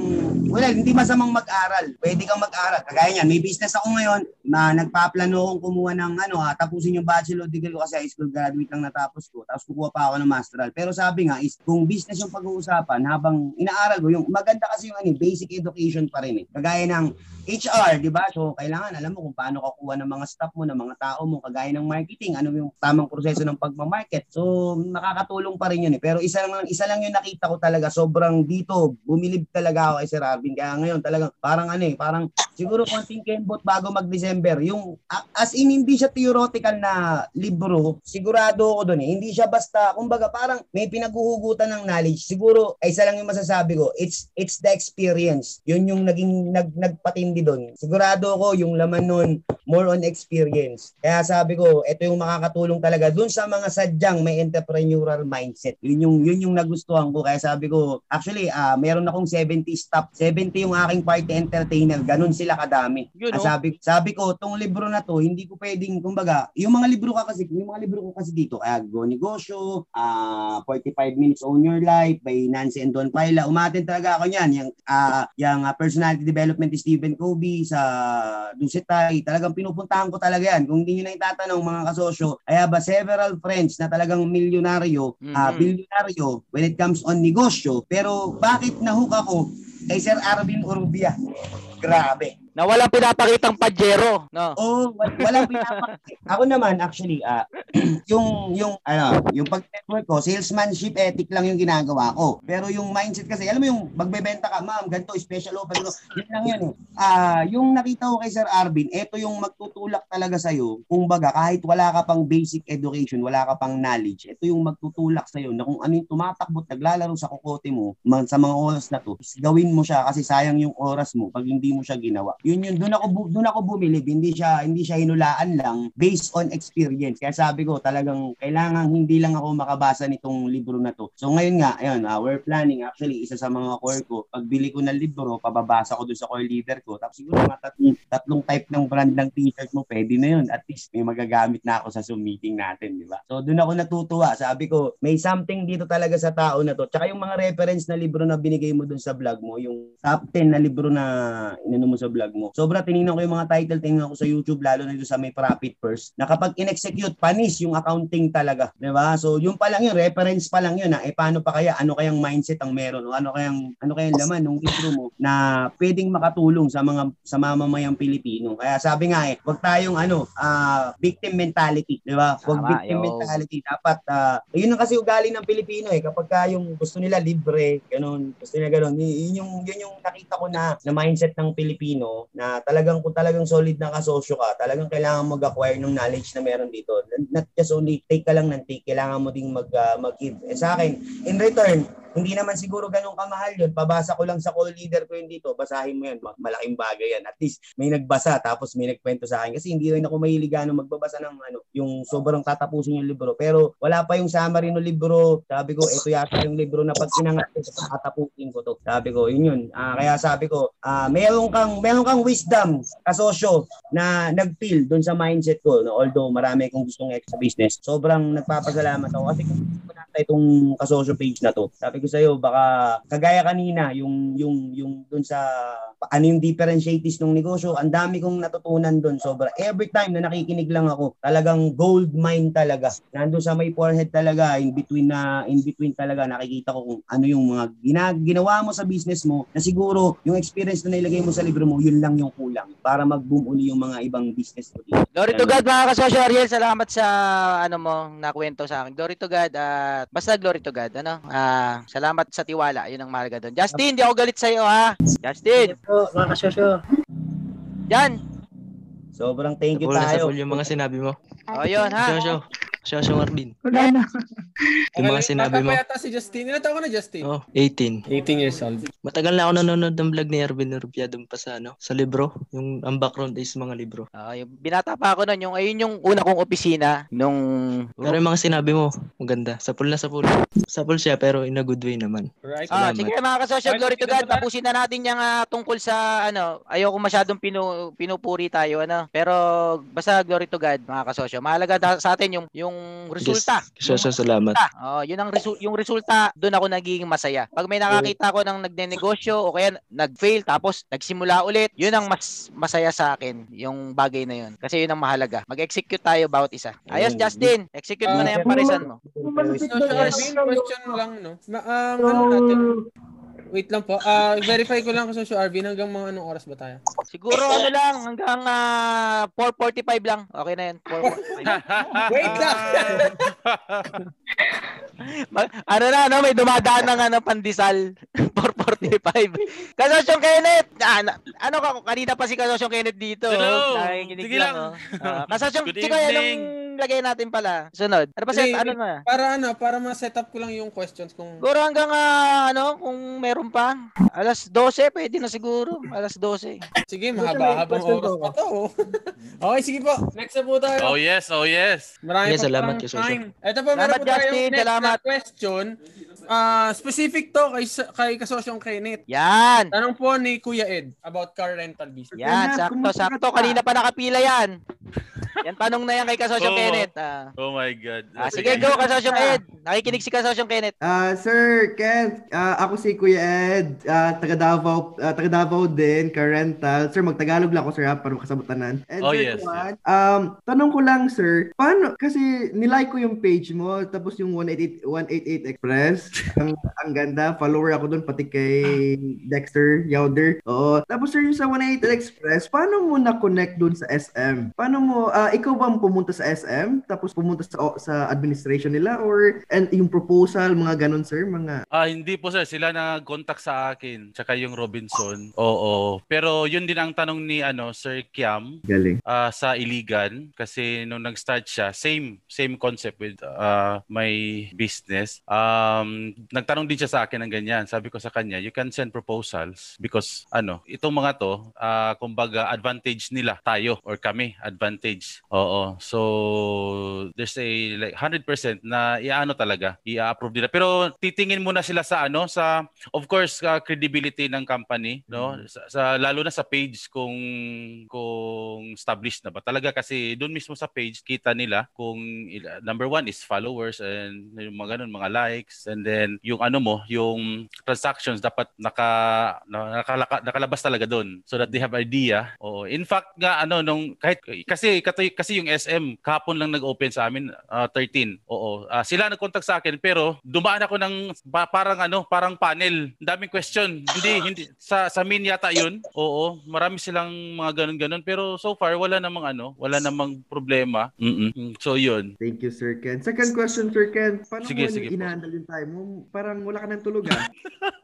wala, hindi masamang mag-aral. Pwede kang mag-aral. Kagaya niyan, may business ako ngayon na nagpaplano akong kumuha ng ano, ha, tapusin yung bachelor degree ko kasi high school graduate lang natapos ko. Tapos kukuha pa ako ng masteral. Pero sabi nga is, kung business yung pag-uusapan habang inaaral ko, yung maganda kasi yung ano, eh, basic education pa rin eh. Kagaya ng HR, di ba? So, kailangan alam mo kung paano kakuha ng mga staff mo, ng mga tao mo, kagaya ng marketing, ano yung tamang proseso ng pagmamarket. So, nakakatulong pa rin yun eh. Pero isa lang, isa lang yung nakita ko talaga, sobrang dito, bumilib talaga ako kay Sir Arvin. Kaya ngayon, talagang parang ano eh, parang siguro konting kembot bago mag-December. Yung, a- as in, hindi siya theoretical na libro, sigurado ako doon eh. Hindi siya basta, kumbaga parang may pinaguhugutan ng knowledge. Siguro, ay isa lang yung masasabi ko, it's it's the experience. Yun yung naging nag, nagpatindi doon. Sigurado ako yung laman nun, more on experience. Kaya sabi ko, ito yung makakatulong talaga dun sa mga sadyang may entrepreneurial mindset. Yun yung yun yung nagustuhan ko. Kaya sabi ko, actually, ah meron akong 70 staff. 70 yung aking party entertainer. Ganun sila kadami. Yun, Ah, oh. sabi sabi ko, tong libro na to, hindi ko pwedeng, kumbaga, yung mga libro ka kasi, yung mga libro ko kasi dito, kaya Go Negosyo, ah 45 Minutes Own Your Life, by Nancy and Don Paila, umatin talaga ako niyan. Yung, ah yung ah, personality development ni Stephen Covey sa Dusitay, talagang pinupuntahan ko talaga yan. Kung hindi nyo na itatanong mga kasosyo, I have a several friends na talagang milyonaryo, ah Mhm. bilyonaryo when it comes on negosyo. Pero bakit nahook ako kay Sir Arvin Urubia? Grabe. Na walang pinapakitang pajero, no? Wa- walang pinapakita. Ako naman actually ah yung yung ano, yung pag-network ko, salesmanship ethic lang yung ginagawa ko. Pero yung mindset kasi, alam mo yung magbebenta ka, ma'am, ganito special offer, ganito. Yun lang yun eh. Ah, yung nakita ko kay Sir Arvin, ito yung magtutulak talaga sa iyo. Kung baga kahit wala ka pang basic education, wala ka pang knowledge, ito yung magtutulak sa iyo na kung ano yung tumatakbo at naglalaro sa kukote mo man- sa mga oras na to, gawin mo siya kasi sayang yung oras mo pag hindi mo siya ginawa. Yun yun doon ako doon ako bumilib, hindi siya hindi siya hinulaan lang based on experience. Kaya sabi ko talagang kailangan hindi lang ako makabasa nitong libro na to. So ngayon nga, ayun, ah, we're planning actually isa sa mga core ko, pagbili ko ng libro, pababasa ko doon sa core leader ko. Tapos siguro mga tatlong, tatlong type ng brand ng t-shirt mo, pwede na yun. At least may magagamit na ako sa Zoom meeting natin, di ba? So doon ako natutuwa. Sabi ko, may something dito talaga sa tao na to. Tsaka yung mga reference na libro na binigay mo doon sa vlog mo, yung top 10 na libro na inano mo sa vlog mo. Sobra tinignan ko yung mga title, tinignan ko sa YouTube, lalo na dito sa may profit first, na kapag in-execute, panis yung accounting talaga. Di ba? So yung pa lang yun, reference pa lang yun. Ha? Eh paano pa kaya? Ano kayang mindset ang meron? O ano kayang, ano kayang laman ng libro mo na pwedeng makatulong sa mga sa mamamayang Pilipino. Kaya sabi nga eh, wag tayong ano, ah, victim mentality, di ba? Wag Tama, victim yo. mentality. Dapat, ah, yun ang kasi ugali ng Pilipino eh. Kapag ka yung gusto nila libre, ganun, gusto nila ganun. Yun yung, yun yung nakita ko na, na mindset ng Pilipino na talagang kung talagang solid na kasosyo ka, talagang kailangan mag-acquire ng knowledge na meron dito. Not just only take ka lang ng take, kailangan mo ding mag, ah, mag-give. Eh, sa akin, in return, hindi naman siguro ganun kamahal yun. Pabasa ko lang sa call leader ko yun dito. Basahin mo. Ma- Malaking bagay yan. At least may nagbasa tapos may nagkwento sa akin. Kasi hindi rin ako mahilig ano magbabasa ng ano, yung sobrang tatapusin yung libro. Pero wala pa yung summary ng libro. Sabi ko, ito yata yung libro na pag inangat ko, tatapusin ko to. Sabi ko, yun yun. Ah, kaya sabi ko, ah, meron kang meron kang wisdom kasosyo na nag-feel doon sa mindset ko. No? Although marami kong gustong extra business. Sobrang nagpapasalamat ako kasi kung nata itong kasosyo page na to. Sabi ko sa iyo, baka kagaya kanina, yung yung yung doon sa ano yung differentiates ng negosyo, ang dami kong natutunan doon. Sobra. Every time na nakikinig lang ako, talagang gold mine talaga. Nandun sa may forehead talaga, in between na in between talaga nakikita ko kung ano yung mga gina- ginawa mo sa business mo na siguro yung experience na nilagay mo sa libro mo, yun lang yung kulang para mag-boom uli yung mga ibang business mo dito. Glory to God mga kasosyo Ariel, salamat sa ano mo nakwento sa akin. Glory to God at basta glory to God, ano? Ah, salamat sa tiwala, 'yun ang mahalaga doon. Justin, di ako galit sa iyo ha. Justin. Po, mga kasosyo. Yan. Sobrang thank you na tayo. sapul yung mga sinabi mo. O yun ha. Kasosyo. Kasosyo Marvin. Wala na. Yung mga sinabi mo. Bata pa yata si Justin. Ilan taon na, Justin? Oh, 18. 18 years old. Matagal na ako nanonood ng vlog ni Erwin Urpia doon pa sa ano, sa libro. Yung ang background is mga libro. Ah, yung binata pa ako noon, yung ayun yung una kong opisina nung Pero yung mga sinabi mo, maganda. Sapul na sapul. Sapul siya pero in a good way naman. Right. Ah, sige mga kasosyo, Alright, glory to God. Tapusin na natin yung ah, tungkol sa ano, ayoko masyadong pinu, pinupuri tayo ano. Pero basta glory to God mga kasosyo. Mahalaga sa atin yung yung resulta. Kasosyo, salamat. Oh, yun ang resu- yung resulta, doon ako nagiging masaya. Pag may nakakita ko ng nagnenegosyo o kaya nag-fail tapos nagsimula ulit, yun ang mas masaya sa akin, yung bagay na yun. Kasi yun ang mahalaga. Mag-execute tayo bawat isa. Ayos, Justin. Execute mo na yung parisan mo. So, Arvin, question lang, no? Ma, um, ano natin? Wait lang po. Ah, verify ko lang kasi si Arvin hanggang mga anong oras ba tayo? Siguro ano lang, hanggang ah, 4.45 lang. Okay na yun. 4.45. Wait lang! Ma- ano na, no? May dumadaan ng ano, pandesal. 4.45. Kasosyong Kenneth! Ah, na- ano ka, kanina pa si Kasosyong Kenneth dito. Hello! Nakikinig Sige lang. lang. Oh. Ah, Kasosyong, anong lagay natin pala? Sunod. Ano ba set? Ano na? Para ano, para ma-set up ko lang yung questions kung Siguro hanggang ah, ano, kung meron pa. Alas 12, pwede na siguro. Alas 12. Sige, mahaba-habang oras pa to. oh. okay, sige po. Next na po tayo. Oh yes, oh yes. Marami Yes, pa salamat, Soso. time. Ito po, meron po Justin. next Salamat. na question. Ah, specific to kay, kay kasosyong Kenneth. Yan. Tanong po ni Kuya Ed about car rental business. Yan, sakto, sakto. Kanina pa nakapila yan. Yan, tanong na yan kay Kasosyong Oo. Kenneth. Ah. Oh my God. Ah, sige, go, Kasosyong Ed. Nakikinig si Kasosyong Kenneth. Ah, Sir Ken, ah, ako si Kuya Ed, ah, taga Davao, ah, taga Davao din, car rental. Sir, magtagalog lang ako sir ha, para makasabutanan. And Oh, sir, yes, Juan, um, tanong ko lang sir, paano kasi nilike ko yung page mo tapos yung 188 188 Express, ang ang ganda, follower ako doon pati kay Dexter Yowder. Oo. Tapos sir, yung sa 188 Express, paano mo na-connect doon sa SM? Paano mo ah, ikaw ba pumunta sa SM tapos pumunta sa sa administration nila or and yung proposal mga ganun sir, mga Ah, hindi po sir, sila nag-contact sa akin, tsaka yung Robinson. Oo. Pero yun din ang tanong ni ano, Sir Kiam galing. ah, sa Iligan kasi nung nag-start siya, same same concept with ah, my business. Um, nagtanong din siya sa akin ng ganyan. Sabi ko sa kanya, you can send proposals because ano, itong mga to, ah, kumbaga advantage nila tayo or kami advantage. Oo. So there's a like 100% na iaano talaga, i-approve nila. Pero titingin muna sila sa ano, sa of course ah, credibility ng company, no? Sa, sa lalo na sa page kung kung established na ba. Talaga kasi doon mismo sa page kita nila kung number one is followers and yung mga ganun, mga likes and then yung ano mo, yung transactions dapat naka, na- nakalaka, nakalabas talaga doon so that they have idea. Oo. In fact nga ano nung kahit kasi kasi, kasi yung SM kahapon lang nag-open sa amin ah, 13. Oo. Ah, sila nag-contact sa akin pero dumaan ako ng pa- parang ano, parang panel. Daming question. Hindi hindi sa sa min yata 'yun. Oo. Marami silang mga ganun-ganun pero so far wala namang ano, wala namang problema. Mm-mm. So 'yun. Thank you, Sir Ken. Second question, Sir Ken. Paano Sige, mo sige ina-handle yung time mo? Parang wala ka ng tulog, ah.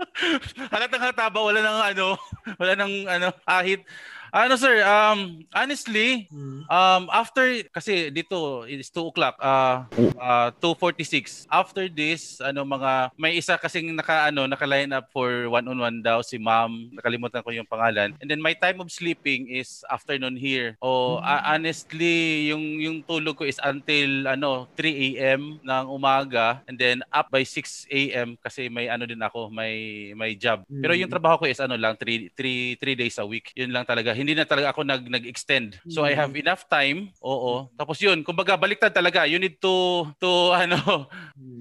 Halatang halata ba wala nang ano, wala nang ano ahit. Ano sir, um honestly, um after kasi dito is 2 o'clock, uh, uh 2:46. After this, ano mga may isa kasing naka ano, naka-line up for one on one daw si Ma'am. Nakalimutan ko yung pangalan. And then my time of sleeping is afternoon here. O uh, honestly, yung yung tulog ko is until ano 3 AM ng umaga and then up by 6 AM kasi may ano din ako, may may job. Pero yung trabaho ko is ano lang 3 3 3 days a week. Yun lang talaga. Hindi na talaga ako nag nag-extend. So I have enough time. Oo. Tapos yun, kumbaga baliktad talaga. You need to to ano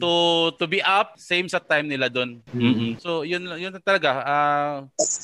to to be up same sa time nila doon. Mm-mm. So yun yun talaga. Ah,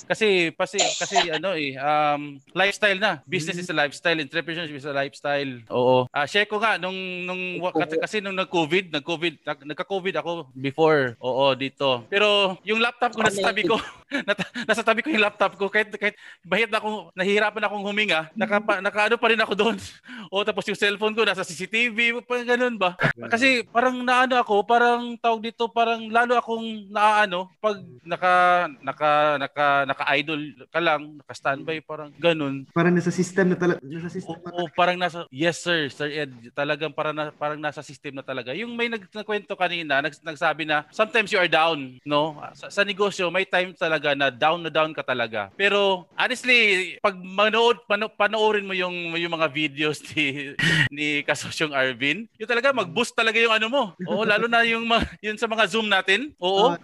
kasi kasi kasi ano eh um lifestyle na. Business is a lifestyle, entrepreneurship is a lifestyle. Oo. Ah, share ko nga nung nung kasi, nung nag-COVID, nag-COVID, nag, nagka-COVID ako before. Oo, dito. Pero yung laptop ko nasa tabi ko, nasa tabi ko yung laptop ko kahit kahit bahit na akong nahihirapan akong huminga, naka nakaano pa rin ako doon. o tapos yung cellphone ko nasa CCTV, pa ganun ba? Kasi parang naano ako, parang tawag dito, parang lalo akong naaano pag naka naka naka naka-idol ka lang, naka-standby parang ganun. Parang nasa system na talaga. Nasa system na O parang nasa Yes sir, Sir Ed, talagang parang na, parang nasa system na talaga. Yung may nag, nagkwento kanina, nag, nagsabi na sometimes you are down, no? Sa, sa negosyo may time talaga na down na down ka talaga. Pero honestly, pag manood pano, panoorin mo yung yung mga videos ni ni Kasosyong Arvin, yung talaga mag-boost talaga yung ano mo. Oo, lalo na yung mga, yun sa mga Zoom natin. Oo.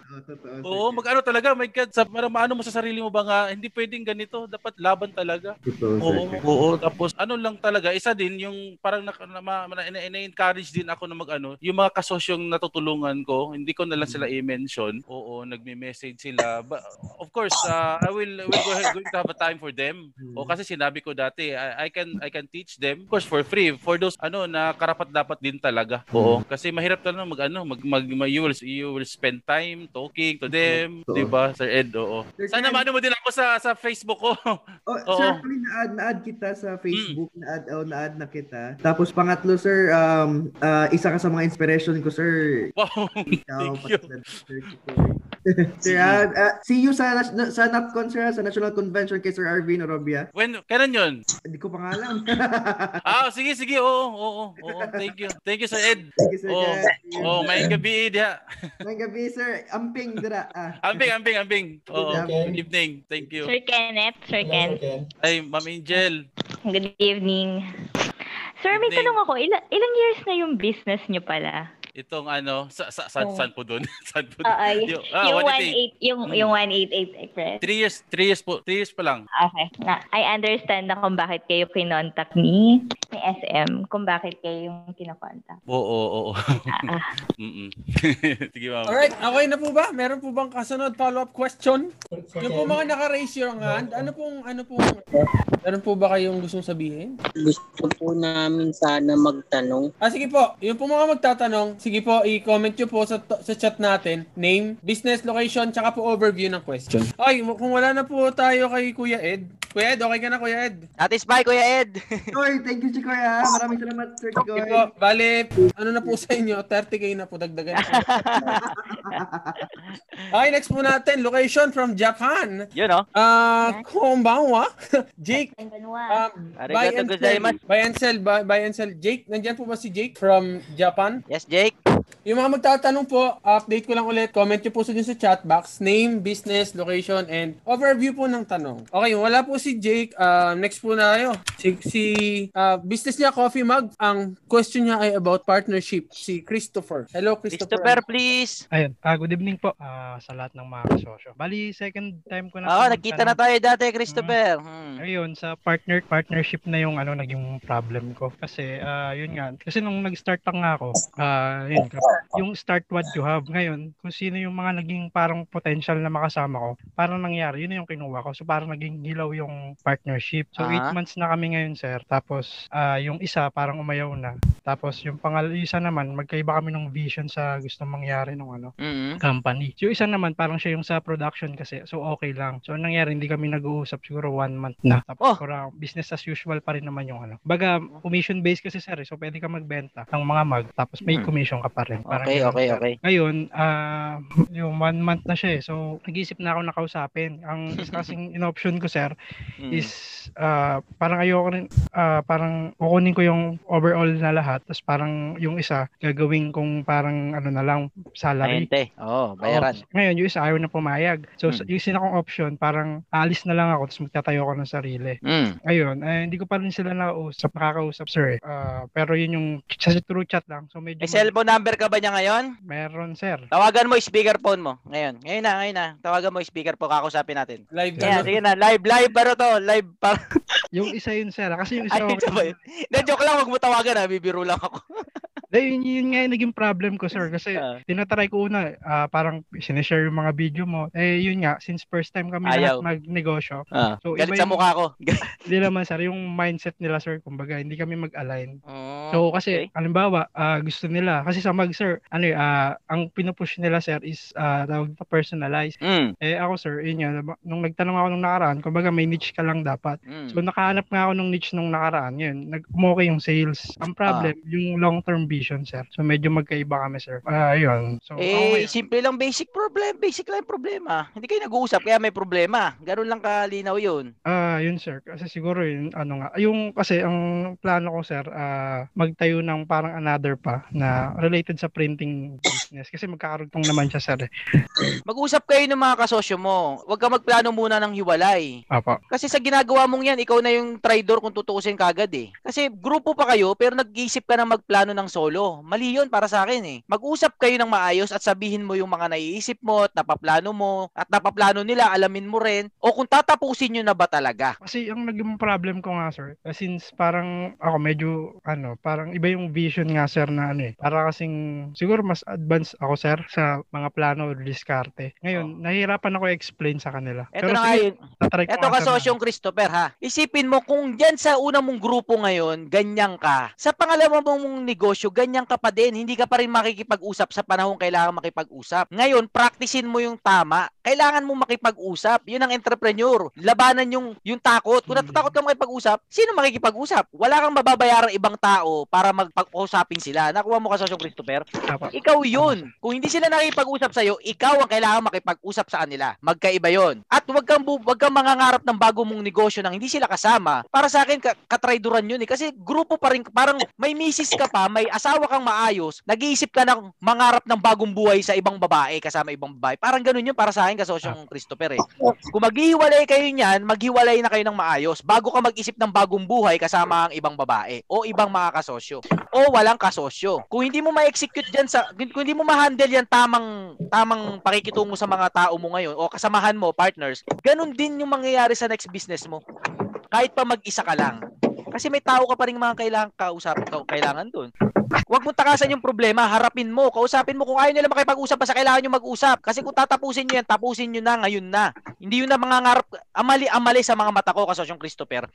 Oo, mag-ano talaga, my God, sa, para maano mo sa sarili mo ba nga, hindi pwedeng ganito, dapat laban talaga. Totoo. Oo, oo, tapos ano lang talaga, isa din yung parang na, na, na, na, na, encourage din ako na mag-ano, yung mga kasosyong natutulungan ko, hindi ko na lang sila i-mention. Oo, nagme-message sila. But, of course, uh, I will, I will go ahead, going to have a time for them. O kasi sinabi ko dati, I, I can I can teach them, of course, for free. For those ano na karapat dapat din talaga. Oo, kasi mahirap talaga mag ano, mag, mag, mag you, will, you will spend time talking to them, 'di ba? Sir Ed, oo. Sana maano mo din ako sa sa Facebook ko. Oh, Oo. sir, na-add, na-add kita sa Facebook. Na-add, oh, na-add na kita. Tapos pangatlo, sir, um, ah, isa ka sa mga inspiration ko, sir. Wow. Ikaw, Thank you. Sir, sir ah, ah, see you sa, sa NAPCON, sir, ah, sa National Convention kay Sir Arvin Orobia. When kailan 'yon? Hindi ko pa nga alam. ah, sige, sige. Oo, oo, oo. Thank you. Thank you, Sir Ed. Thank you, Sir Oo. Ed. Oh, may gabi diha. Ngayong gabi, sir. Amping, dira. Ah. Ambing, ambing, ambing. Oo. Okay. Good evening. Thank you. Sir Kenneth, Sir Ken. Ay, Ma'am Angel. Good evening. Sir, may tanong ako. Ilang, ilang years na yung business nyo pala? Itong ano, sa, sa, sa, Oh. saan po doon? saan po Oo, y- Yung- ah, yung 188. 18, yung, Mm. yung 188 Express. Three years, three years po, three years pa lang. Okay. Na, I understand na kung bakit kayo kinontak ni, ni SM, kung bakit kayo yung kinokontak. Oo, oo, oo. Ah, Mm-mm. Sige, ma'am. Alright, okay na po ba? Meron po bang kasunod follow-up question? Yung po mga naka-raise your hand, ano pong, ano pong, meron po ba kayong gustong sabihin? Gusto po namin sana magtanong. Ah, sige po. Yung po mga magtatanong, sige po, i-comment nyo po sa, sa chat natin, name, business, location, tsaka po overview ng question. Okay, kung wala na po tayo kay Kuya Ed. Kuya Ed, okay ka na Kuya Ed? Satisfy, Kuya Ed. Oy, thank you, Chikoy. ah. Maraming salamat, Sir Chikoy. Sige po, bale, ano na po sa inyo, 30k na po, dagdagan. okay, next po natin, location from Japan. Yun, oh. Ah, konbanwa. Jake, um, buy Arigato and sell. gozaimasu. Buy and sell, buy, buy and sell. Jake, nandyan po ba si Jake from Japan? Yes, Jake. Yung mga magtatanong po, update ko lang ulit. Comment nyo po sa dun sa chat box. Name, business, location, and overview po ng tanong. Okay, wala po si Jake. Uh, next po na tayo. Si, si uh, business niya, Coffee Mug. Ang question niya ay about partnership. Si Christopher. Hello, Christopher. Christopher, please. Ayun, ah, good evening po ah, sa lahat ng mga kasosyo. Bali, second time ko na Oo, po nagkita na tayo dati, Christopher. Hmm. Ayun, sa partner partnership na yung ano naging problem ko kasi ah, yun nga kasi nung nag-start lang nga ako, ah yun, yung start what you have ngayon, kung sino yung mga naging parang potential na makasama ko, parang nangyari, yun yung kinuha ko. So parang naging hilaw yung partnership. So eight Ah. months na kami ngayon, sir. Tapos ah, yung isa parang umayaw na. Tapos yung pangal isa naman, magkaiba kami ng vision sa gusto mangyari nung ano. Mm. Mm-hmm. company. So, yung isa naman, parang siya yung sa production kasi. So, okay lang. So, ang nangyari, hindi kami nag-uusap siguro one month na. Tapos, Oh. parang business as usual pa rin naman yung ano. Baga, commission-based kasi sir. eh. So, pwede ka magbenta ng mga mag. Tapos, may Mm. commission ka pa rin. Parang Okay, okay, okay. Ngayon, ah, yung one month na siya eh. So, nag-isip na ako na kausapin. Ang kasing in-option ko, sir, Mm. is ah, parang ayoko rin, ah, parang kukunin ko yung overall na lahat. Tapos parang yung isa, gagawin kong parang ano na lang, salary. Ayente. Oo, bayaran. Oo. Ngayon, yung isa ayaw na pumayag. So, Mm. yung isa kong option, parang alis na lang ako tapos magtatayo ako ng sarili. Mm. Ayun, eh, hindi ko pa rin sila nakausap, nakakausap, sir. eh. Ah, pero yun yung sa through chat lang. So, medyo May cellphone number ka ba niya ngayon? Meron, sir. Tawagan mo speakerphone mo ngayon. Ngayon na, ngayon na. Tawagan mo speakerphone kakausapin natin. Live Kaya, sige na, live live pero to, live pa. yung isa yun, sir. Kasi yung isa Ay, okay. Hindi, joke lang, wag mo tawagan ha, bibiro lang ako. Dahil yun, yun nga yung naging problem ko, sir. Kasi tinatry ko una, ah, parang sinishare yung mga video mo. Eh, yun nga, since first time kami Ayaw. lahat magnegosyo. Ah, So, galit iba sa yung- mukha ko. Hindi naman, sir. Yung mindset nila, sir, kumbaga, hindi kami mag-align. Oh, So, kasi, halimbawa, ah, gusto nila, kasi sa mag, sir, ano ah, ang pinupush nila, sir, is uh, tawag pa personalize. Mm. Eh, ako, sir, yun yun, nung nagtanong ako nung nakaraan, kumbaga, may niche ka lang dapat. Mm. So, nakahanap nga ako ng niche nung nakaraan, yun, nag okay yung sales. Ang problem, Ah. yung long-term vision, sir. So, medyo magkaiba kami, sir. Ah, yun. So, Eh, simple lang basic problem, basic lang problema. Hindi kayo nag-uusap kaya may problema. Ganun lang kalinaw 'yun. Ah, yun sir. Kasi siguro yun, ano nga, yung kasi ang plano ko sir, ah, magtayo ng parang another pa na related sa printing business kasi magkakarugtong naman siya sir. Eh. Mag-usap kayo ng mga kasosyo mo. Huwag ka magplano muna ng hiwalay. Apo. Kasi sa ginagawa mong yan, ikaw na yung trader kung tutuusin kagad eh. Kasi grupo pa kayo, pero nag-iisip ka na magplano ng solo. Mali yun para sa akin eh. Mag-usap kayo ng maayos at sabihin mo yung mga naiisip mo at napaplano mo at napaplano nila, alamin mo rin. O kung tatapusin nyo na ba talaga. Kasi ang naging problem ko nga sir, eh, since parang ako medyo ano, parang iba yung vision nga sir na ano eh. Para kasing siguro mas advanced ako sir sa mga plano o diskarte. Ngayon, nahihirapan ako i-explain sa kanila. Eto na nga yun. tatry ko Eto nga, ka sir, na- Christopher ha. Isipin mo kung dyan sa unang mong grupo ngayon, ganyan ka. Sa pangalawa mong negosyo, ganyan ka pa din. Hindi ka pa rin makikipag-usap sa panahon kailangan makipag-usap. Ngayon, practicein mo yung tama. Kailangan mo makipag-usap. Yun ang entrepreneur. Labanan yung, yung takot. Kung natatakot ka makipag-usap, sino makikipag-usap? Wala kang mababayarang ibang tao para magpag-usapin sila. Nakuha mo ka sosyong Christopher? Ikaw yun. Kung hindi sila nakipag-usap sa'yo, ikaw ang kailangan makipag-usap sa kanila. Magkaiba yon. At wag kang, bu- wag kang mangangarap ng bago mong negosyo nang hindi sila kasama. Para sa akin, ka- katrayduran yun eh. Kasi grupo pa rin, parang may misis ka pa, may asawa kang maayos, nag-iisip ka ng mangarap ng bagong buhay sa ibang babae, kasama ibang babae. Parang ganun yun para sa akin, kasosyong Christopher eh. Kung maghihiwalay kayo niyan, maghiwalay na kayo ng maayos bago ka mag-isip ng bagong buhay kasama ang ibang babae o ibang mga kasosyo o walang kasosyo. Kung hindi mo ma-execute diyan sa kung hindi mo ma-handle yan tamang tamang pakikitungo sa mga tao mo ngayon o kasamahan mo, partners, ganun din yung mangyayari sa next business mo. Kahit pa mag-isa ka lang. Kasi may tao ka pa rin mga kailangan kausap, ka- kailangan doon. Huwag mong takasan yung problema, harapin mo, kausapin mo kung ayaw nila makipag-usap, basta kailangan nyo mag-usap. Kasi kung tatapusin nyo yan, tapusin nyo na ngayon na. Hindi yun na mga ngarap, amali-amali sa mga mata ko, kasosyong Christopher.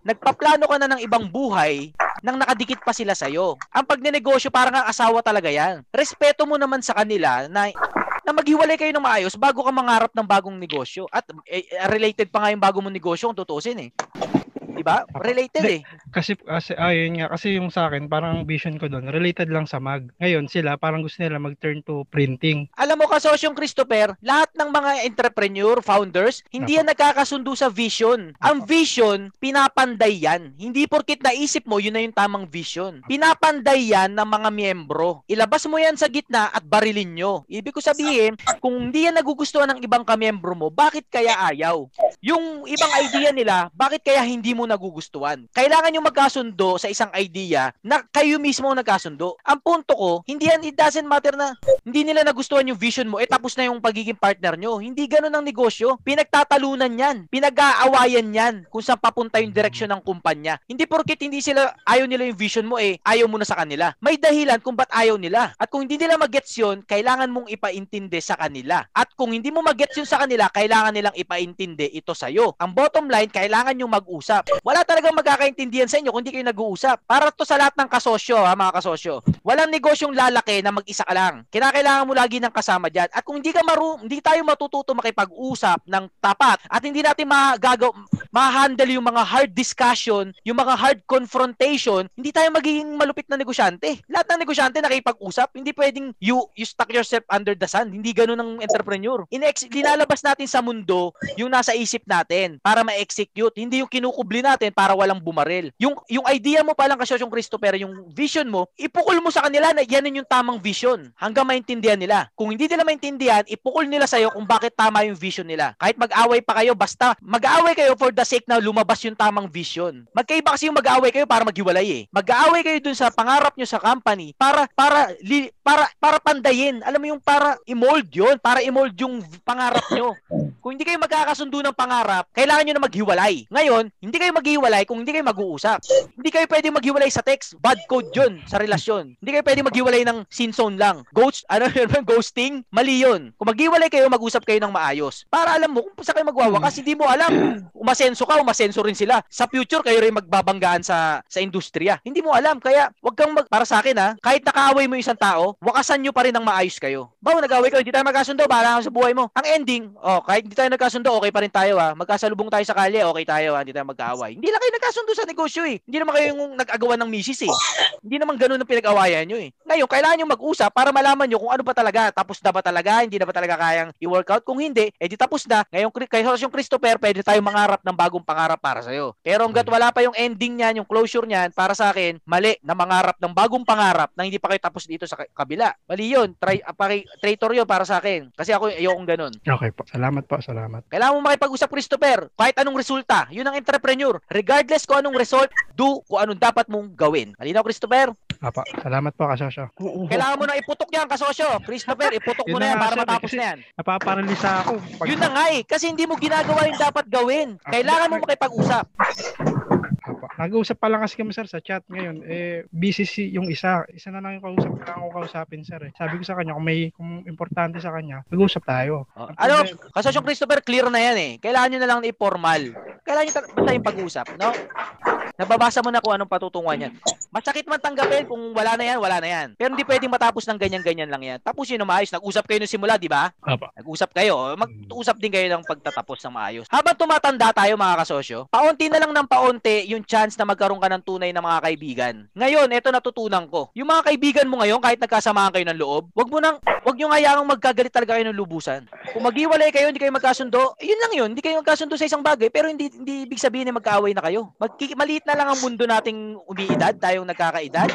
Nagpaplano ka na ng ibang buhay nang nakadikit pa sila sa'yo. Ang pagnenegosyo, parang ang asawa talaga yan. Respeto mo naman sa kanila na na maghiwalay kayo ng maayos bago ka mangarap ng bagong negosyo. At eh, related pa nga yung bago mong negosyo kung tutusin eh. Diba? Related eh. Kasi, kasi ayun nga, kasi yung sa akin, parang ang vision ko doon, related lang sa mag. Ngayon, sila, parang gusto nila mag-turn to printing. Alam mo kasosyong Christopher, lahat ng mga entrepreneur, founders, hindi yan nagkakasundo sa vision. Ang vision, pinapanday yan. Hindi porkit naisip mo, yun na yung tamang vision. Pinapanday yan ng mga miyembro. Ilabas mo yan sa gitna at barilin nyo. Ibig ko sabihin, kung hindi yan nagugustuhan ng ibang kamiyembro mo, bakit kaya ayaw? Yung ibang idea nila, bakit kaya hindi mo nagugustuhan? Kailangan yung magkasundo sa isang idea na kayo mismo ang nagkasundo. Ang punto ko, hindi yan, it doesn't matter na hindi nila nagustuhan yung vision mo, eh tapos na yung pagiging partner nyo. Hindi ganun ang negosyo. Pinagtatalunan yan. Pinag-aawayan yan kung saan papunta yung direksyon ng kumpanya. Hindi porkit hindi sila, ayaw nila yung vision mo eh, ayaw mo na sa kanila. May dahilan kung ba't ayaw nila. At kung hindi nila magets yun, kailangan mong ipaintindi sa kanila. At kung hindi mo magets yun sa kanila, kailangan nilang ipaintindi ito sa'yo. Ang bottom line, kailangan yung mag-usap. Wala talagang magkakaintindihan sa inyo kung hindi kayo nag-uusap. Para to sa lahat ng kasosyo, ha, mga kasosyo. Walang negosyong lalaki na mag-isa ka lang. Kinakailangan mo lagi ng kasama dyan. At kung hindi ka maru hindi tayo matututo makipag-usap ng tapat at hindi natin magagaw ma-handle yung mga hard discussion, yung mga hard confrontation, hindi tayo magiging malupit na negosyante. Lahat ng negosyante nakipag-usap, hindi pwedeng you you stuck yourself under the sun. Hindi ganoon ng entrepreneur. Inex linalabas natin sa mundo yung nasa isip natin para ma-execute, hindi yung kinukubli natin para walang bumaril. Yung yung idea mo pa lang kasi yung Christopher, yung vision mo, ipukol mo sa kanila na yan yung tamang vision hanggang maintindihan nila. Kung hindi nila maintindihan, ipukol nila sa'yo kung bakit tama yung vision nila. Kahit mag-away pa kayo, basta mag-away kayo for the sake na lumabas yung tamang vision. Magkaiba kasi yung mag-away kayo para maghiwalay eh. Mag-away kayo dun sa pangarap nyo sa company para para li, para para pandayin. Alam mo yung para i-mold yun, para i-mold yung pangarap nyo. Kung hindi kayo magkakasundo ng pangarap, kailangan nyo na maghiwalay. Ngayon, hindi kayo maghiwalay kung hindi kayo mag-uusap. Hindi kayo pwede maghiwalay sa text. Bad code yun sa relasyon. Hindi kayo pwede maghiwalay ng sin zone lang. Ghost, ano yun, ghosting, mali yun. Kung maghiwalay kayo, mag-usap kayo ng maayos. Para alam mo kung saan kayo magwawakas, hindi mo alam. Umasenso ka, umasenso rin sila. Sa future, kayo rin magbabanggaan sa sa industriya. Hindi mo alam. Kaya, wag kang mag, para sa akin ha, kahit nakaaway mo isang tao, wakasan nyo pa rin ng maayos kayo. Bawa, nag-away kayo, hindi tayo magkasundo, ka sa buhay mo. Ang ending, oh, kahit hindi tayo nagkasundo, okay pa rin tayo ha. Magkasalubong tayo sa kalye, okay tayo ha, hindi tayo magkaaway. Hindi lang kayo nagkasundo sa negosyo eh. Hindi naman kayo yung nag-agawan ng misis eh. Hindi naman ganun ang pinag-awayan nyo eh. Ngayon, kailangan nyo mag-usap para malaman nyo kung ano ba talaga, tapos na ba talaga, hindi na ba talaga kayang i-workout. Kung hindi, edi tapos na. Ngayon, kay yung Christopher, pwede tayo mangarap ng bagong pangarap para sa'yo. Pero hanggat wala pa yung ending niyan, yung closure niyan, para sa akin, mali na mangarap ng bagong pangarap na hindi pa kayo tapos dito sa kabila. Mali yun. Try, uh, traitor yun para sa akin. Kasi ako, ayokong ganun. Okay po. Salamat po, salamat. Kailangan mo makipag-usap, Christopher. Kahit anong resulta. Yun ang entrepreneur. Regardless kung anong result, do kung anong dapat mong gawin. Malinaw, Christopher? Apa, salamat po, kasosyo. Kailangan mo na iputok yan, kasosyo. Christopher, iputok mo na yan para eh, matapos na yan. Napaparalisa ako. Pag- Yun na nga eh. Kasi hindi mo ginagawa yung dapat gawin. Kailangan mo makipag-usap. Nag-uusap pa lang kasi kami sir sa chat ngayon. Eh, busy si yung isa. Isa na lang yung kausap. Kailangan ko kausapin sir eh. Sabi ko sa kanya, kung may kung importante sa kanya, mag-usap tayo. Ang Ano, problema- kasi yung Christopher, clear na yan eh. Kailangan nyo na lang i-formal. Kailangan nyo ta- basta yung pag-usap, no? Nababasa mo na kung anong patutunguhan yan. Masakit man tanggapin kung wala na yan, wala na yan. Pero hindi pwedeng matapos ng ganyan-ganyan lang yan. Tapos yun na maayos. Nag-usap kayo nung simula, di ba? Apa. Nag-usap kayo. Mag-usap din kayo ng pagtatapos ng maayos. Habang tumatanda tayo mga kasosyo, paunti na lang ng paunti yung chance na magkaroon ka ng tunay na mga kaibigan. Ngayon, eto natutunan ko. Yung mga kaibigan mo ngayon, kahit nagkasamahan kayo ng loob, wag mo nang, wag nyo hayaang magkagalit talaga kayo ng lubusan. Kung maghiwalay kayo, hindi kayo magkasundo, eh, yun lang yun. Hindi kayo magkasundo sa isang bagay, pero hindi, hindi ibig sabihin na magkaaway na kayo. Magki- maliit na lang ang mundo nating umiidad, tayong nagkakaedad.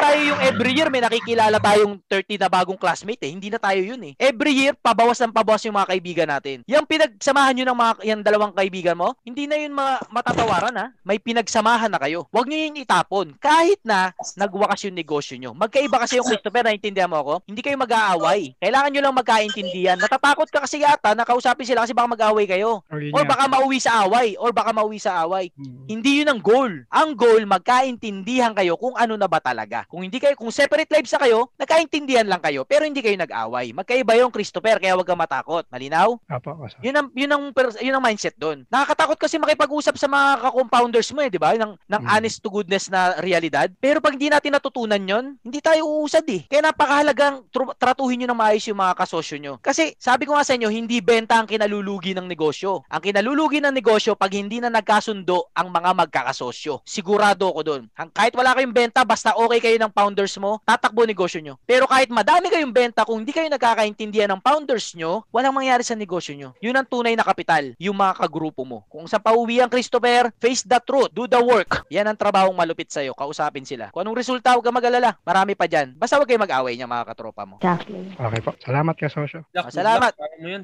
Tayo yung every year may nakikilala tayong 30 na bagong classmate eh. Hindi na tayo yun eh. Every year, pabawas ng pabawas yung mga kaibigan natin. Yung pinagsamahan nyo ng mga yung dalawang kaibigan mo, hindi na yun mga matatawaran ha. May pinagsamahan na kayo. Huwag nyo yun itapon. Kahit na nagwakas yung negosyo nyo. Magkaiba kasi yung Christopher, naintindihan mo ako? Hindi kayo mag-aaway. Kailangan nyo lang magkaintindihan. Natatakot ka kasi yata na kausapin sila kasi baka mag-aaway kayo. Or Or baka mauwi sa away. Or baka mauwi sa away. Hindi yun ang goal. Ang goal, magkaintindihan kayo kung ano na ba talaga. Kung hindi kayo, kung separate lives na kayo, nagkaintindihan lang kayo, pero hindi kayo nag-away. Magkaiba yung Christopher, kaya huwag kang matakot. Malinaw? Apa, kasosyo. Yun ang yun ang yun ang mindset doon. Nakakatakot kasi makipag-usap sa mga ka-compounders mo eh, 'di ba? Ng ng honest to goodness na realidad. Pero pag hindi natin natutunan 'yon, hindi tayo uusad eh. Kaya napakahalagang tru- tratuhin niyo ng maayos yung mga kasosyo nyo. Kasi sabi ko nga sa inyo, hindi benta ang kinalulugi ng negosyo. Ang kinalulugi ng negosyo pag hindi na nagkasundo ang mga magkakasosyo. Sigurado ako doon. Kahit wala kayong benta, basta okay kayo ng founders mo, tatakbo negosyo nyo. Pero kahit madami kayong benta, kung hindi kayo nagkakaintindihan ng founders nyo, walang mangyari sa negosyo nyo. Yun ang tunay na kapital, yung mga kagrupo mo. Kung sa pauwi ang Christopher, face the truth, do the work. Yan ang trabahong malupit sa'yo, kausapin sila. Kung anong resulta, huwag ka mag-alala. Marami pa dyan. Basta huwag kayo mag-away niya mga katropa mo. Okay po. Salamat kasosyo. Ah, Salamat.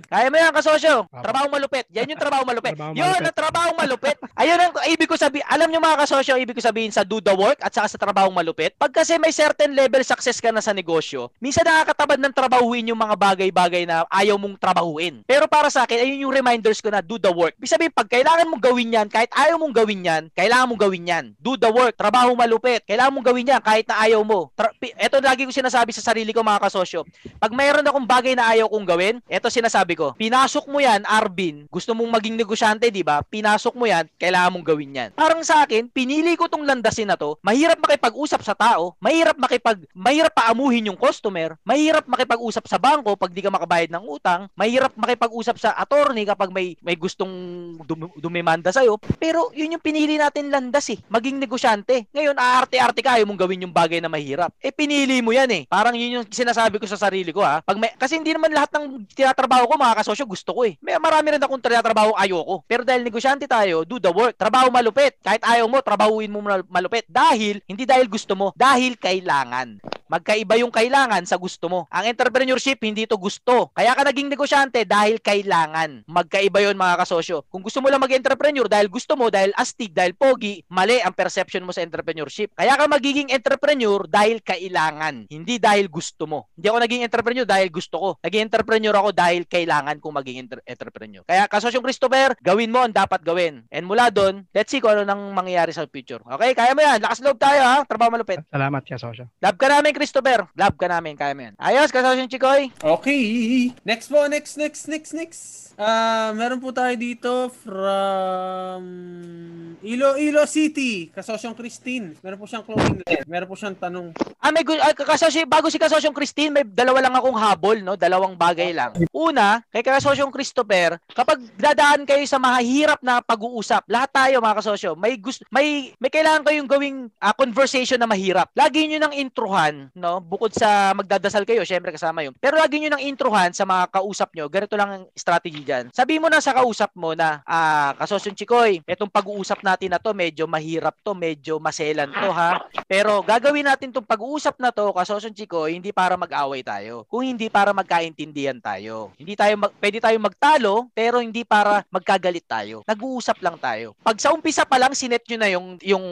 Kaya mo yan, kasosyo. Trabaho malupit. Yan yung trabaho malupit. Trabaho Yun malupit. ang trabaho malupit. Ayun ang ibig ko sabihin. Alam nyo mga kasosyo, ibig ko sabihin sa do the work at saka sa trabaho malupit. Pagka kasi may certain level success ka na sa negosyo, minsan nakakatabad ng trabahuin yung mga bagay-bagay na ayaw mong trabahuin. Pero para sa akin, ayun yung reminders ko na do the work. Ibig sabihin, pag kailangan mong gawin yan, kahit ayaw mong gawin yan, kailangan mong gawin yan. Do the work. Trabaho malupit. Kailangan mong gawin yan kahit na ayaw mo. Tra- ito lagi ko sinasabi sa sarili ko mga kasosyo. Pag mayroon akong bagay na ayaw kong gawin, ito sinasabi ko, pinasok mo yan, Arvin, gusto mong maging negosyante, di ba? Pinasok mo yan, kailangan mong gawin yan. Parang sa akin, pinili ko tong landasin na to, mahirap makipag-usap sa tao, mahirap makipag, mahirap paamuhin yung customer, mahirap makipag-usap sa bangko pag di ka makabayad ng utang, mahirap makipag-usap sa attorney kapag may may gustong dum- dumimanda sa'yo. Pero yun yung pinili natin landas eh, maging negosyante. Ngayon, aarte-arte ka, mong gawin yung bagay na mahirap. Eh, pinili mo yan eh. Parang yun yung sinasabi ko sa sarili ko ha. Pag may, kasi hindi naman lahat ng tinatrabaho ko, mga kasosyo, gusto ko eh. May marami rin akong tinatrabaho ayoko. Pero dahil negosyante tayo, do the work. Trabaho malupit. Kahit ayaw mo, trabahuin mo mal- malupit. Dahil, hindi dahil gusto mo, dahil kailangan. Magkaiba yung kailangan sa gusto mo. Ang entrepreneurship, hindi to gusto. Kaya ka naging negosyante dahil kailangan. Magkaiba yon mga kasosyo. Kung gusto mo lang mag-entrepreneur dahil gusto mo, dahil astig, dahil pogi, mali ang perception mo sa entrepreneurship. Kaya ka magiging entrepreneur dahil kailangan, hindi dahil gusto mo. Hindi ako naging entrepreneur dahil gusto ko. Naging entrepreneur ako dahil kailangan kong maging entre- entrepreneur. Kaya kasosyong Christopher, gawin mo ang dapat gawin. And mula doon, let's see kung ano nang mangyayari sa future. Okay, kaya mo yan. Lakas loob tayo ha. Trabaho malupit. Salamat ka, Sosyo. Love ka namin, Christopher. Love ka namin. Kaya mo yan. Ayos, kasosyong Chikoy. Okay. Next po, next, next, next, next. Ah, meron po tayo dito from Iloilo City, Kasosyong Christine. Meron po siyang clothing line. Meron po siyang tanong. Ah, may gu- ah, kasosyo, bago si kasosyong Christine, may dalawa lang akong habol, no? Dalawang bagay lang. Una, kay kasosyong Christopher, kapag dadaan kayo sa mahihirap na pag-uusap, lahat tayo mga kasosyo, may gusto, may may kailangan kayong gawing ah, conversation na mahirap. Lagi niyo nang introhan, no? Bukod sa magdadasal kayo, syempre kasama yun. Pero lagi niyo nang introhan sa mga kausap nyo. Ganito lang ang strategy diyan. Sabi mo na sa kausap mo na, ah, kasosyong Chikoy, etong pag-uusap natin na to, medyo mahirap to, medyo maselan to ha. Pero gagawin natin tong pag-uusap na to, kasosyong Chikoy, hindi para mag-away tayo. Kung hindi para magkaintindihan tayo. Hindi tayo mag, pwede tayo magtalo, pero hindi para magkagalit tayo. Nag-uusap lang tayo. Pag sa umpisa pa lang sinet nyo na yung yung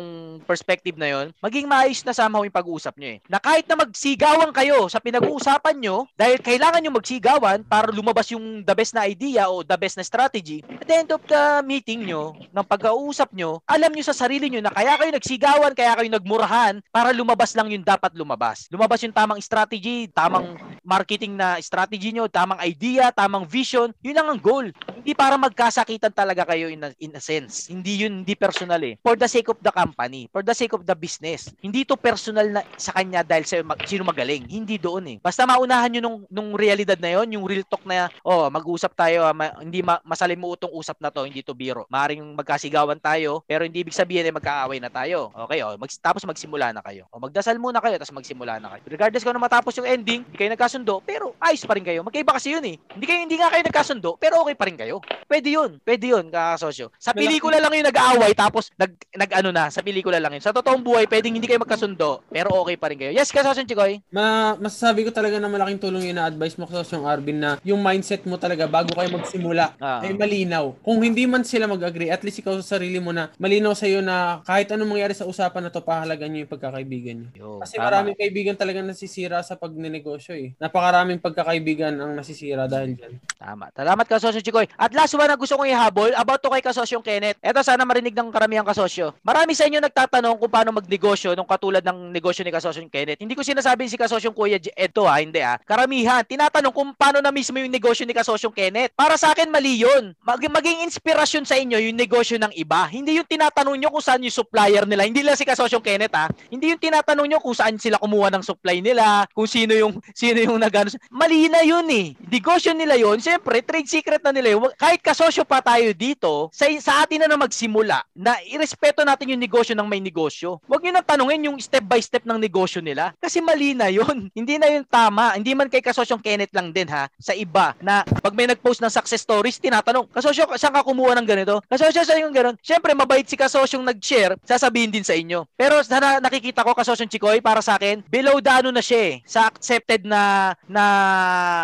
perspective na yon, maging maayos na somehow yung pag-uusap nyo eh. Na kahit na magsigawan kayo sa pinag-uusapan nyo, dahil kailangan nyo magsigawan para lumabas yung the best na idea o the best na strategy, at the end of the meeting nyo, ng pag-uusap nyo, alam nyo sa sarili nyo na kaya kayo nagsigawan, kaya kayo nagmurahan para lumabas lang yung dapat lumabas. Lumabas yung tamang strategy, tamang marketing na strategy nyo, tamang idea, tamang vision, yun lang ang goal. Hindi para magkasakitan talaga kayo in a, in a sense. Hindi yun, hindi personal eh. For the sake of the company, for the sake of the business. Hindi to personal na sa kanya dahil sa mag, sino magaling. Hindi doon eh. Basta maunahan nyo nung, nung realidad na yon yung real talk na, oh, mag-usap tayo, ah, ma- hindi ma- masalimuotong usap na to, hindi to biro. Maaring magkasigawan tayo, pero hindi ibig sabihin ay magkaaway na tayo. Okay, oh, mag, tapos magsimula na kayo. O magdasal muna kayo, tapos magsimula na kayo. Regardless kung ano matapos yung ending, hindi kayo nagkasundo, pero ayos pa rin kayo. Magkaiba kasi yun eh. Hindi kayo hindi nga kayo nagkasundo, pero okay pa rin kayo. Pwede yun. Pwede yun, kakasosyo. Sa pelikula lang yung nag-aaway, tapos nag, nag ano na, sa pelikula lang yun. Sa totoong buhay, pwedeng hindi kayo magkasundo, pero okay pa rin kayo. Yes, kasosyo Chikoy. Ma masasabi ko talaga na malaking tulong yun na advice mo yung Arvin na yung mindset mo talaga bago kayo magsimula Ah. ay malinaw. Kung hindi man sila mag-agree, at least ikaw sa sarili mo na malinaw sa iyo na kahit anong mangyari sa usapan na to, pahalagan niyo yung pagkakaibigan niyo. Kasi tama. maraming kaibigan talaga nasisira sa pagnenegosyo eh. Napakaraming pagkakaibigan ang nasisira dahil dyan. Tama. Salamat kasosyo Chikoy. At last one na gusto kong ihabol about to kay kasosyong Kenneth. Ito sana marinig ng karamihan kasosyo. Marami sa inyo nagtatanong kung paano magnegosyo nung katulad ng negosyo ni kasosyong Kenneth. Hindi ko sinasabi si kasosyong Kuya J- Ed to ha, hindi ha. Karamihan, tinatanong kung paano na mismo yung negosyo ni kasosyong Kenneth. Para sa akin mali yun. Mag- maging inspirasyon sa inyo yung negosyo ng iba. Hindi yung tinatanong nyo kung saan yung supplier nila. Hindi lang si kasosyong Kenneth ha. Hindi yung tinatanong nyo kung saan sila kumuha ng supply nila, kung sino yung sino yung nagano. Mali na yun eh. Negosyo nila yun. Siyempre, trade secret na nila yun. Kahit kasosyo pa tayo dito, sa, sa atin na na magsimula, na irespeto natin yung negosyo ng may negosyo. Huwag nyo na tanungin yung step by step ng negosyo nila. Kasi mali na yun. Hindi na yun tama. Hindi man kay kasosyong Kenneth lang din ha. Sa iba na pag may nag-post ng success stories, tinatanong, kasosyo, saan ka kumuha ng ganito? Kasosyo, saan yung ganun? Siyempre, mabait si kasosyong nag-share, sasabihin din sa inyo. Pero na, nakikita ko, kasosyong Chikoy, para sa akin, below the ano na siya eh. Sa accepted na, na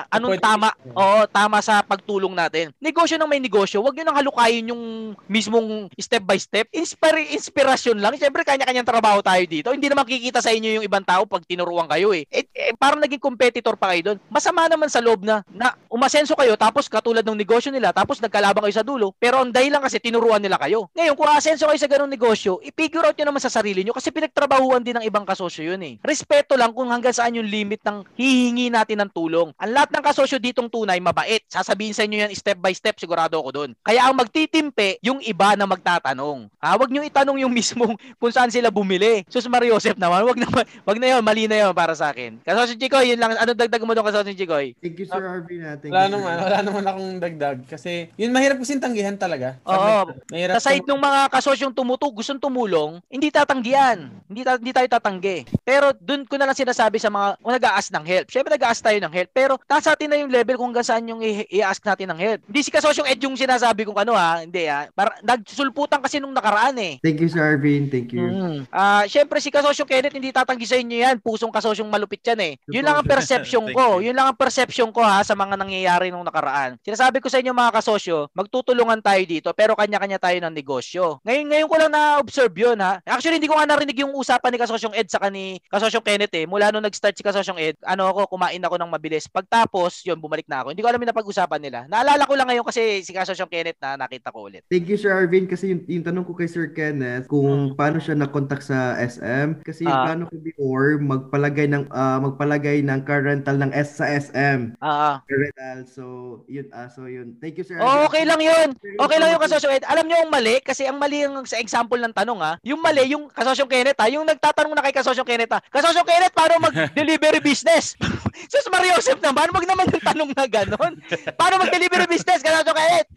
anong Pwede- tama. Oo, tama sa pagtulong natin. Negosyo ng may negosyo, wag niyo nang halukayin yung mismong step by step. Inspire, inspirasyon lang. Siyempre, kanya-kanyang trabaho tayo dito. Hindi naman kikita sa inyo yung ibang tao pag tinuruan kayo eh. eh, eh parang naging competitor pa kayo doon. Masama naman sa loob na, na umasenso kayo tapos katulad ng negosyo nila tapos nagkalaban kayo sa dulo. Pero ang dahilan kasi tinuruan nila kayo. Ngayon, kung asenso kayo sa ganung negosyo, i-figure out nyo naman sa sarili nyo kasi pinagtrabahuan din ng ibang kasosyo yun eh. Respeto lang kung hanggang saan yung limit ng hihingi natin ng tulong. Ang lahat ng kasosyo ditong tunay, mabait. Sasabihin sa inyo yan step by step, sigurado ako doon. Kaya ang magtitimpe, yung iba na magtatanong. Ha, wag nyo itanong yung mismong kung saan sila bumili. Sus Mariosep naman, wag na, wag na yun, mali na yun para sa akin. Kasosyo Chikoy, yun lang. Ano dagdag mo doon kasosyo Chikoy? Thank you, Sir Arvin. ah. Thank Wala you, naman, wala naman akong dagdag. Kasi, yun mahirap kasing tanggihan talaga. Oo. Mahirap Sa side ng mga kasosyong tumutu, gustong tumulong, hindi tatanggihan. Hindi, ta- hindi tayo tatanggi. Pero dun ko na lang sinasabi sa mga kung nag-aas ng help. Syempre nag-aas tayo ng help. Pero nasa atin na yung level kung saan yung i-ask natin ng help. Hindi si kasosyong Ed yung sinasabi kung ano ha. Hindi ha. Para, nagsulputan kasi nung nakaraan eh. Thank you, Sir Arvin. Thank you. Mm. Ah, syempre si Kasosyong Kenneth hindi tatanggi sa inyo 'yan. Pusong kasosyong malupit 'yan eh. Yun lang ang perception ko. Yun lang ang perception ko ha sa mga nangyayari nung nakaraan. Sinasabi ko sa inyo mga kasosyo, magtutulungan tayo dito pero kanya-kanya tayo ng negosyo. Ngayon ngayon ko lang na-observe 'yun ha. Actually hindi ko nga narinig yung usapan ni Kasosyong Ed sa ni Kasosyong Kenneth eh. Mula nung nag-start si Kasosyong Ed, ano ako kumain ako ng mabilis. Pagtapos, yun bumalik na ako. Hindi ko alam yung napag-usapan nila. Naalala ko lang ngayon kasi si Kasosyong Kenneth na nakita ko ulit. Thank you, Sir Arvin. Kasi yung, yung tanong ko kay Sir Kenneth, kung paano siya na-contact sa SM. Kasi yung Ah. plano ko before, magpalagay ng ah, magpalagay ng car rental ng S sa SM. Ah. Car rental. So, yun. ah so, yun. Thank you, Sir Oh, Arvin. okay lang 'yun. Okay lang 'yung kasosyo Ed. Alam niyo ang mali kasi ang mali yung sa example ng tanong ha. Yung mali yung kasosyong Kenneth ha, yung nagtatanong na kay kasosyong Kenneth ha. Kasosyong Kenneth paano mag-delivery business? Sus Mariosep naman, wag naman yung tanong na ganon. Paano mag-delivery business kasosyong Kenneth?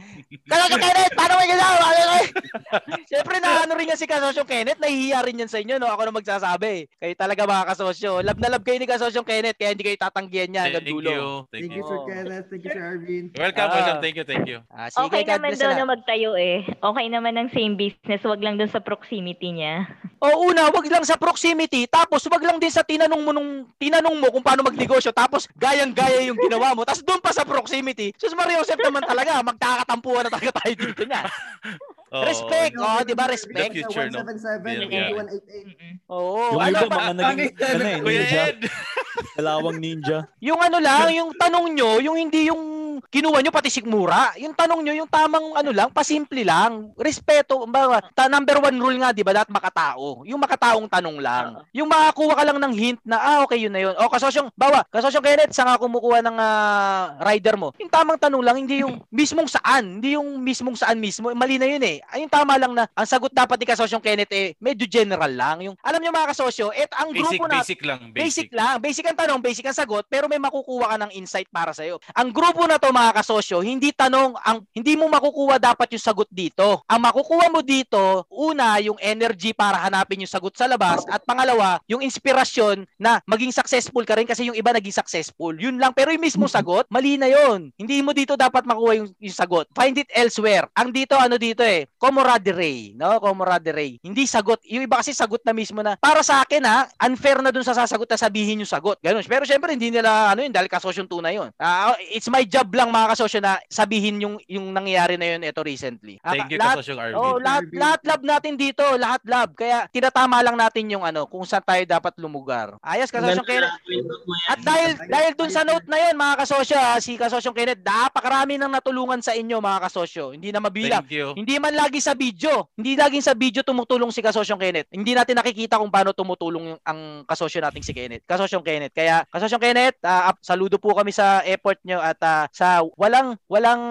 Kasosyong Kenneth, paano mag ginawa? Siyempre na ano rin yan si kasosyong Kenneth, nahihiya rin yan sa inyo no. Ako na magsasabi. Kayo talaga mga kasosyo. Love na love kayo ni kasosyong Kenneth kaya hindi kayo tatanggihan niya hanggang Thank dulo. you. Thank Thank you, Sir Kenneth. Thank you, Sir Arvin. Welcome, Ah. welcome. Thank you, thank you. Ah, sige, Okay God naman daw na na magtayo eh. Okay naman ng same business, wag lang dun sa proximity niya. O una, wag lang sa proximity, tapos wag lang din sa tinanong mo nung tinanong mo kung paano magnegosyo, tapos gayang-gaya yung ginawa mo. Tapos doon pa sa proximity. Sus Mariosep naman talaga, magkakatampuhan na talaga tayo dito niya. Oo. Respect, oh, 'di ba? Respect. the future, no? 177, Yeah. 2188. Oo, Yung ano iba, ba? mga naging, ano eh, ninja. Dalawang ninja. Yung ano lang, yung tanong nyo, yung hindi yung kinuha nyo pati sikmura. Yung tanong nyo, yung tamang ano lang, pasimple lang. Respeto, ba, ta, number one rule nga, di ba, dapat makatao. Yung makataong tanong lang. Yung makakuha ka lang ng hint na, ah, okay, yun na yun. O, kasosyong, bawa, kasosyong Kenneth, saan ka kumukuha ng ah, rider mo? Yung tamang tanong lang, hindi yung mismong saan. Hindi yung mismong saan mismo. Mali na yun eh. Ay, yung tama lang na, ang sagot dapat ni kasosyong Kenneth eh, medyo general lang. Yung, alam nyo mga kasosyo, et ang Basic, grupo na, basic lang. Basic Basic. lang. Basic ang tanong, basic ang sagot, pero may makukuha ka ng insight para sa'yo. Ang grupo na to mga kasosyo, hindi tanong, ang hindi mo makukuha dapat yung sagot dito. Ang makukuha mo dito, una, yung energy para hanapin yung sagot sa labas, at pangalawa, yung inspirasyon na maging successful ka rin kasi yung iba naging successful. Yun lang. Pero yung mismo sagot, mali na yun. Hindi mo dito dapat makuha yung, yung sagot. Find it elsewhere. Ang dito, ano dito eh, camaraderie. No? Camaraderie. Hindi sagot. Yung iba kasi sagot na mismo na, para sa akin ha, unfair na dun sa sasagot na sabihin yung sagot. Ganun. Pero syempre, hindi nila, ano yun, dahil kasosyong tunay yun. Ah, it's my job lang mga kasosyo na sabihin yung yung nangyayari na yun ito recently. Thank you, lahat- Kasosyong Arvin. Oh, lahat lahat love natin dito, lahat love. Kaya tinatama lang natin yung ano, kung saan tayo dapat lumugar. Ayos kasosyong Kenneth. At dahil dahil dun sa note na yun, mga kasosyo, ah, si kasosyong Kenneth, napakarami nang natulungan sa inyo mga kasosyo. Hindi na mabilang. Thank you. Hindi man lagi sa video. Hindi laging sa video tumutulong si kasosyong Kenneth. Hindi natin nakikita kung paano tumutulong yung, ang kasosyo nating si Kenneth. Kasosyong Kenneth. Kaya kasosyong Kenneth, ap- saludo po kami sa effort nyo at ah, sa walang walang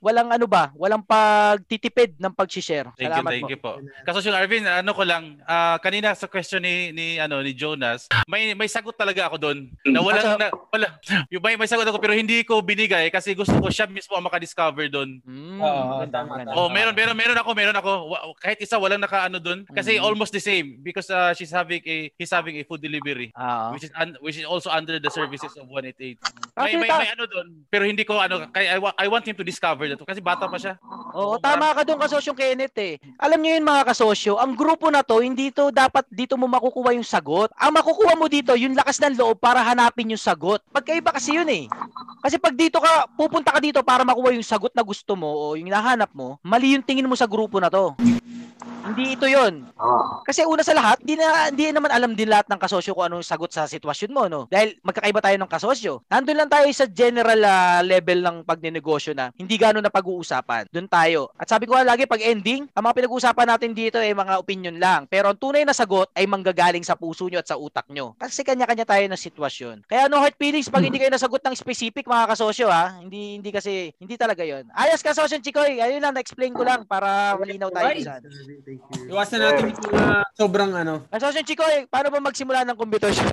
walang ano ba, walang pagtitipid ng pag-share. Thank you, Salamat thank po. you po. Kasosyong Arvin, ano ko lang, ah, kanina sa question ni ni ano ni Jonas, may may sagot talaga ako doon. Na walang na, wala. Yung may, may sagot ako pero hindi ko binigay kasi gusto ko siya mismo ang maka-discover doon. Oo, tama, tama. Oh, meron meron meron ako, meron ako. Kahit isa walang nakaano doon kasi Mm. almost the same because ah, she's having a he's having a food delivery Ah. which is un, which is also under the services of 188. May may, may ano doon pero hindi ko ano, kaya I, wa- I want him to discover that kasi bata pa siya. Oo, tama ka doon kasosyong Kenneth eh. Alam niyo yun mga kasosyo, ang grupo na to, hindi to dapat dito mo makukuha yung sagot. Ang makukuha mo dito, yung lakas ng loob para hanapin yung sagot. Pagkaiba kasi yun eh. Kasi pag dito ka, pupunta ka dito para makuha yung sagot na gusto mo o yung nahanap mo, mali yung tingin mo sa grupo na to. Hindi ito yon. Kasi una sa lahat, di na di naman alam din lahat ng kasosyo kung anong sagot sa sitwasyon mo, no? Dahil magkakaiba tayo ng kasosyo. Nandun lang tayo sa general ah, level ng pagnenegosyo na hindi gano'n na pag-uusapan. Doon tayo. At sabi ko nga lagi, pag ending, ang mga pinag-uusapan natin dito ay mga opinion lang. Pero ang tunay na sagot ay manggagaling sa puso nyo at sa utak nyo. Kasi kanya-kanya tayo ng sitwasyon. Kaya no hard feelings pag hindi kayo nasagot ng specific mga kasosyo ha. Hindi hindi kasi hindi talaga 'yon. Ayos kasosyo Chikoy. Ayun lang na-explain ko lang para malinaw tayo Right. Dyan. Iwasan natin yung mga sobrang ano. Kasosyo Chikoy, paano ba magsimula ng computer shop?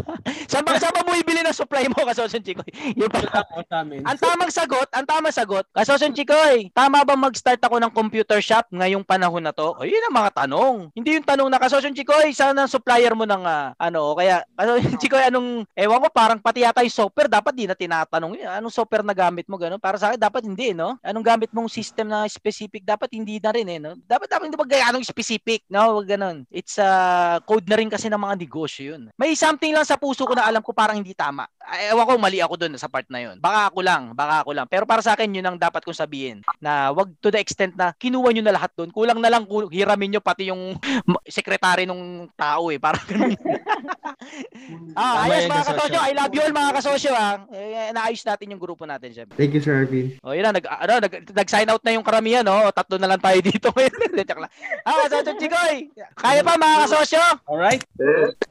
saan ba, saan ba mo ibili ng supply mo, Kasosyo Chikoy? Yung pa- ang tamang sagot, ang tamang sagot, Kasosyo Chikoy, tama ba mag-start ako ng computer shop ngayong panahon na to? Ayun ang mga tanong. Hindi yung tanong na, Kasosyo Chikoy, saan ang supplier mo ng ah, ano, o kaya, Kasosyo Chikoy, anong, ewan ko, parang pati yata yung software, dapat di na tinatanong yun. Anong software na gamit mo, gano'n? Para sa akin, dapat hindi, no? Anong gamit mong system na specific, dapat hindi na rin, eh, no? Dapat, dapat hindi ba ganong specific, no? Wag ganun. It's uh, code na rin kasi ng mga negosyo yun. May something lang sa puso ko na alam ko parang hindi tama. Ay, Ewan ko, mali ako dun sa part na yun. Baka ako lang, baka ako lang. Pero para sa akin, yun ang dapat kong sabihin. Na wag to the extent na kinuha nyo na lahat dun. Kulang na lang hiramin nyo pati yung sekretary nung tao eh. Parang ganun. ah, Tama ayos mga kasosyo. I love you all mga kasosyo ah. Eh, naayos natin yung grupo natin, syempre. Thank you, Sir Arvin. O yun na, nag, ano, nag, nag-sign out na yung karamihan, no? O, tatlo na lang tayo dito lang. Ah, kasosyo Chikoy. Kaya pa mga kasosyo? Alright?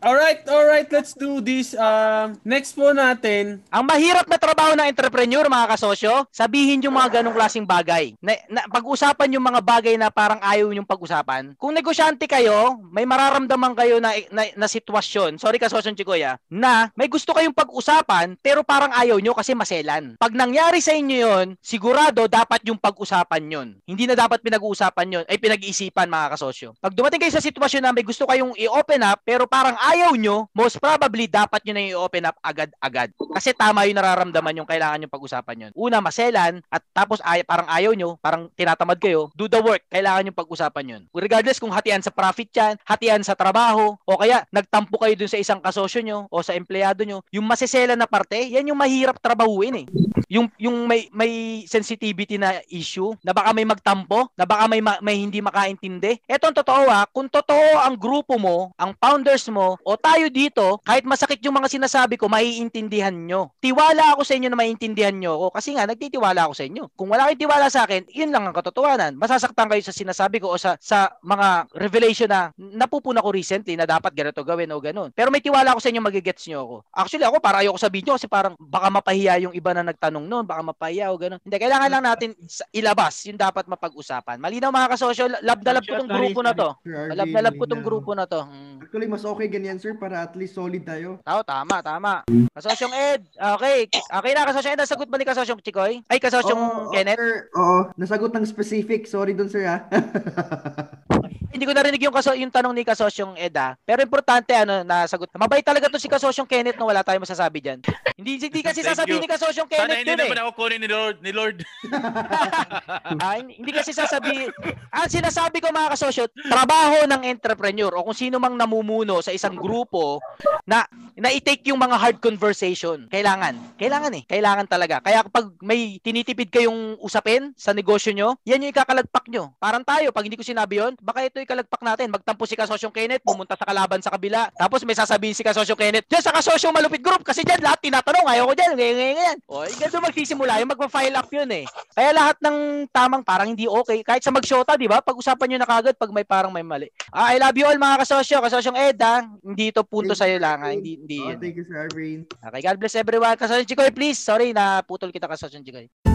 Alright, alright, let's do this. Um, next po natin. Ang mahirap na trabaho ng entrepreneur, mga kasosyo, sabihin yung mga ganong klaseng bagay. Na, na, pag-usapan yung mga bagay na parang ayaw yung pag-usapan. Kung negosyante kayo, may mararamdaman kayo na, na, na sitwasyon, sorry kasosyo Chikoy ah, na may gusto kayong pag-usapan, pero parang ayaw nyo kasi maselan. Pag nangyari sa inyo yon, sigurado dapat yung pag-usapan yon. Hindi na dapat pinag-uusapan yon, ay pinag-iisipan mga kasosyo. Pag dumating kayo sa sitwasyon na may gusto kayong i-open up, pero parang ayaw nyo, most probably dapat nyo na i-open up agad-agad. Kasi tama yung nararamdaman yung kailangan yung pag-usapan yon. Una, maselan, at tapos ay, parang ayaw nyo, parang tinatamad kayo, do the work, kailangan yung pag-usapan yon. Regardless kung hatian sa profit yan, hatian sa trabaho, o kaya nagtampo kayo dun sa isang kasosyo nyo, o sa empleyado nyo, yung maseselan na parte, yan yung mahirap trabahuin eh. Yung, yung may, may sensitivity na issue, na baka may magtampo, na baka may, ma- may hindi makaintindi. Eto ang totoo ha, kung totoo ang grupo mo, ang founders mo, o tayo dito, kahit masakit yung mga sinasabi ko, maiintindihan nyo. Tiwala ako sa inyo na maiintindihan nyo ako kasi nga, nagtitiwala ako sa inyo. Kung wala kayong tiwala sa akin, yun lang ang katotohanan. Masasaktan kayo sa sinasabi ko o sa, sa mga revelation na napupuna ko recently na dapat ganito gawin o ganun. Pero may tiwala ako sa inyo, magigets nyo ako. Actually, ako para ayoko sabihin nyo kasi parang baka mapahiya yung iba na nagtanong noon, baka mapahiya o ganun. Hindi, kailangan lang natin ilabas yung dapat mapag-usapan. Malinaw mga kasosyo, love na ko tong grupo na to. Love na ko tong grupo na to. Actually, mas okay ganyan, sir, para at least solid tayo. Tao, tama, tama. Kasosyong Ed, okay. Okay na, kasosyong Ed, nasagot ba ni kasosyong Chikoy? Ay, kasosyong Oo, Kenneth? Oo, nasagot ng specific. Sorry dun, sir, ah. Hindi ko narinig yung, kaso, yung tanong ni kasosyong Ed, ah. Pero importante, ano, nasagot. Mabait talaga to si kasosyong Kenneth no wala tayong masasabi dyan. hindi, hindi kasi sasabihin ni kasosyong Sana Kenneth hindi dun eh. naman ako kunin ni Lord. Ni Lord. Ah, hindi kasi sasabihin. Ang sinasabi ko mga kasosyo, trabaho ng entrepreneur o kung sino mang namumuno sa isang grupo na na i-take yung mga hard conversation. Kailangan. Kailangan eh. Kailangan talaga. Kaya kapag may tinitipid kayong usapin sa negosyo nyo, yan yung ikakalagpak nyo. Parang tayo, pag hindi ko sinabi yon, baka ito ikalagpak natin. Magtampo si kasosyong Kenneth, pumunta sa kalaban sa kabila. Tapos may sasabihin si kasosyong Kenneth, dyan sa kasosyong malupit group, kasi dyan lahat tinatanong, ayaw ko dyan, ganyan, ganyan, ganyan. O, eh, ganito magsisimula, yung magpa-file up yun eh. Kaya lahat ng tamang parang hindi okay. Kahit sa magshota, di ba? Pag-usapan nyo na kagad pag may parang may mali. Ah, I love you all mga kasosyo. Kasosyong Ed, ha? Hindi ito punto sa'yo lang, ha? Hindi, hindi Oh, thank you, Sir Arvin. Okay, God bless everyone. Kasosyong Chikoy, please. Sorry, naputol kita kasosyong Chikoy.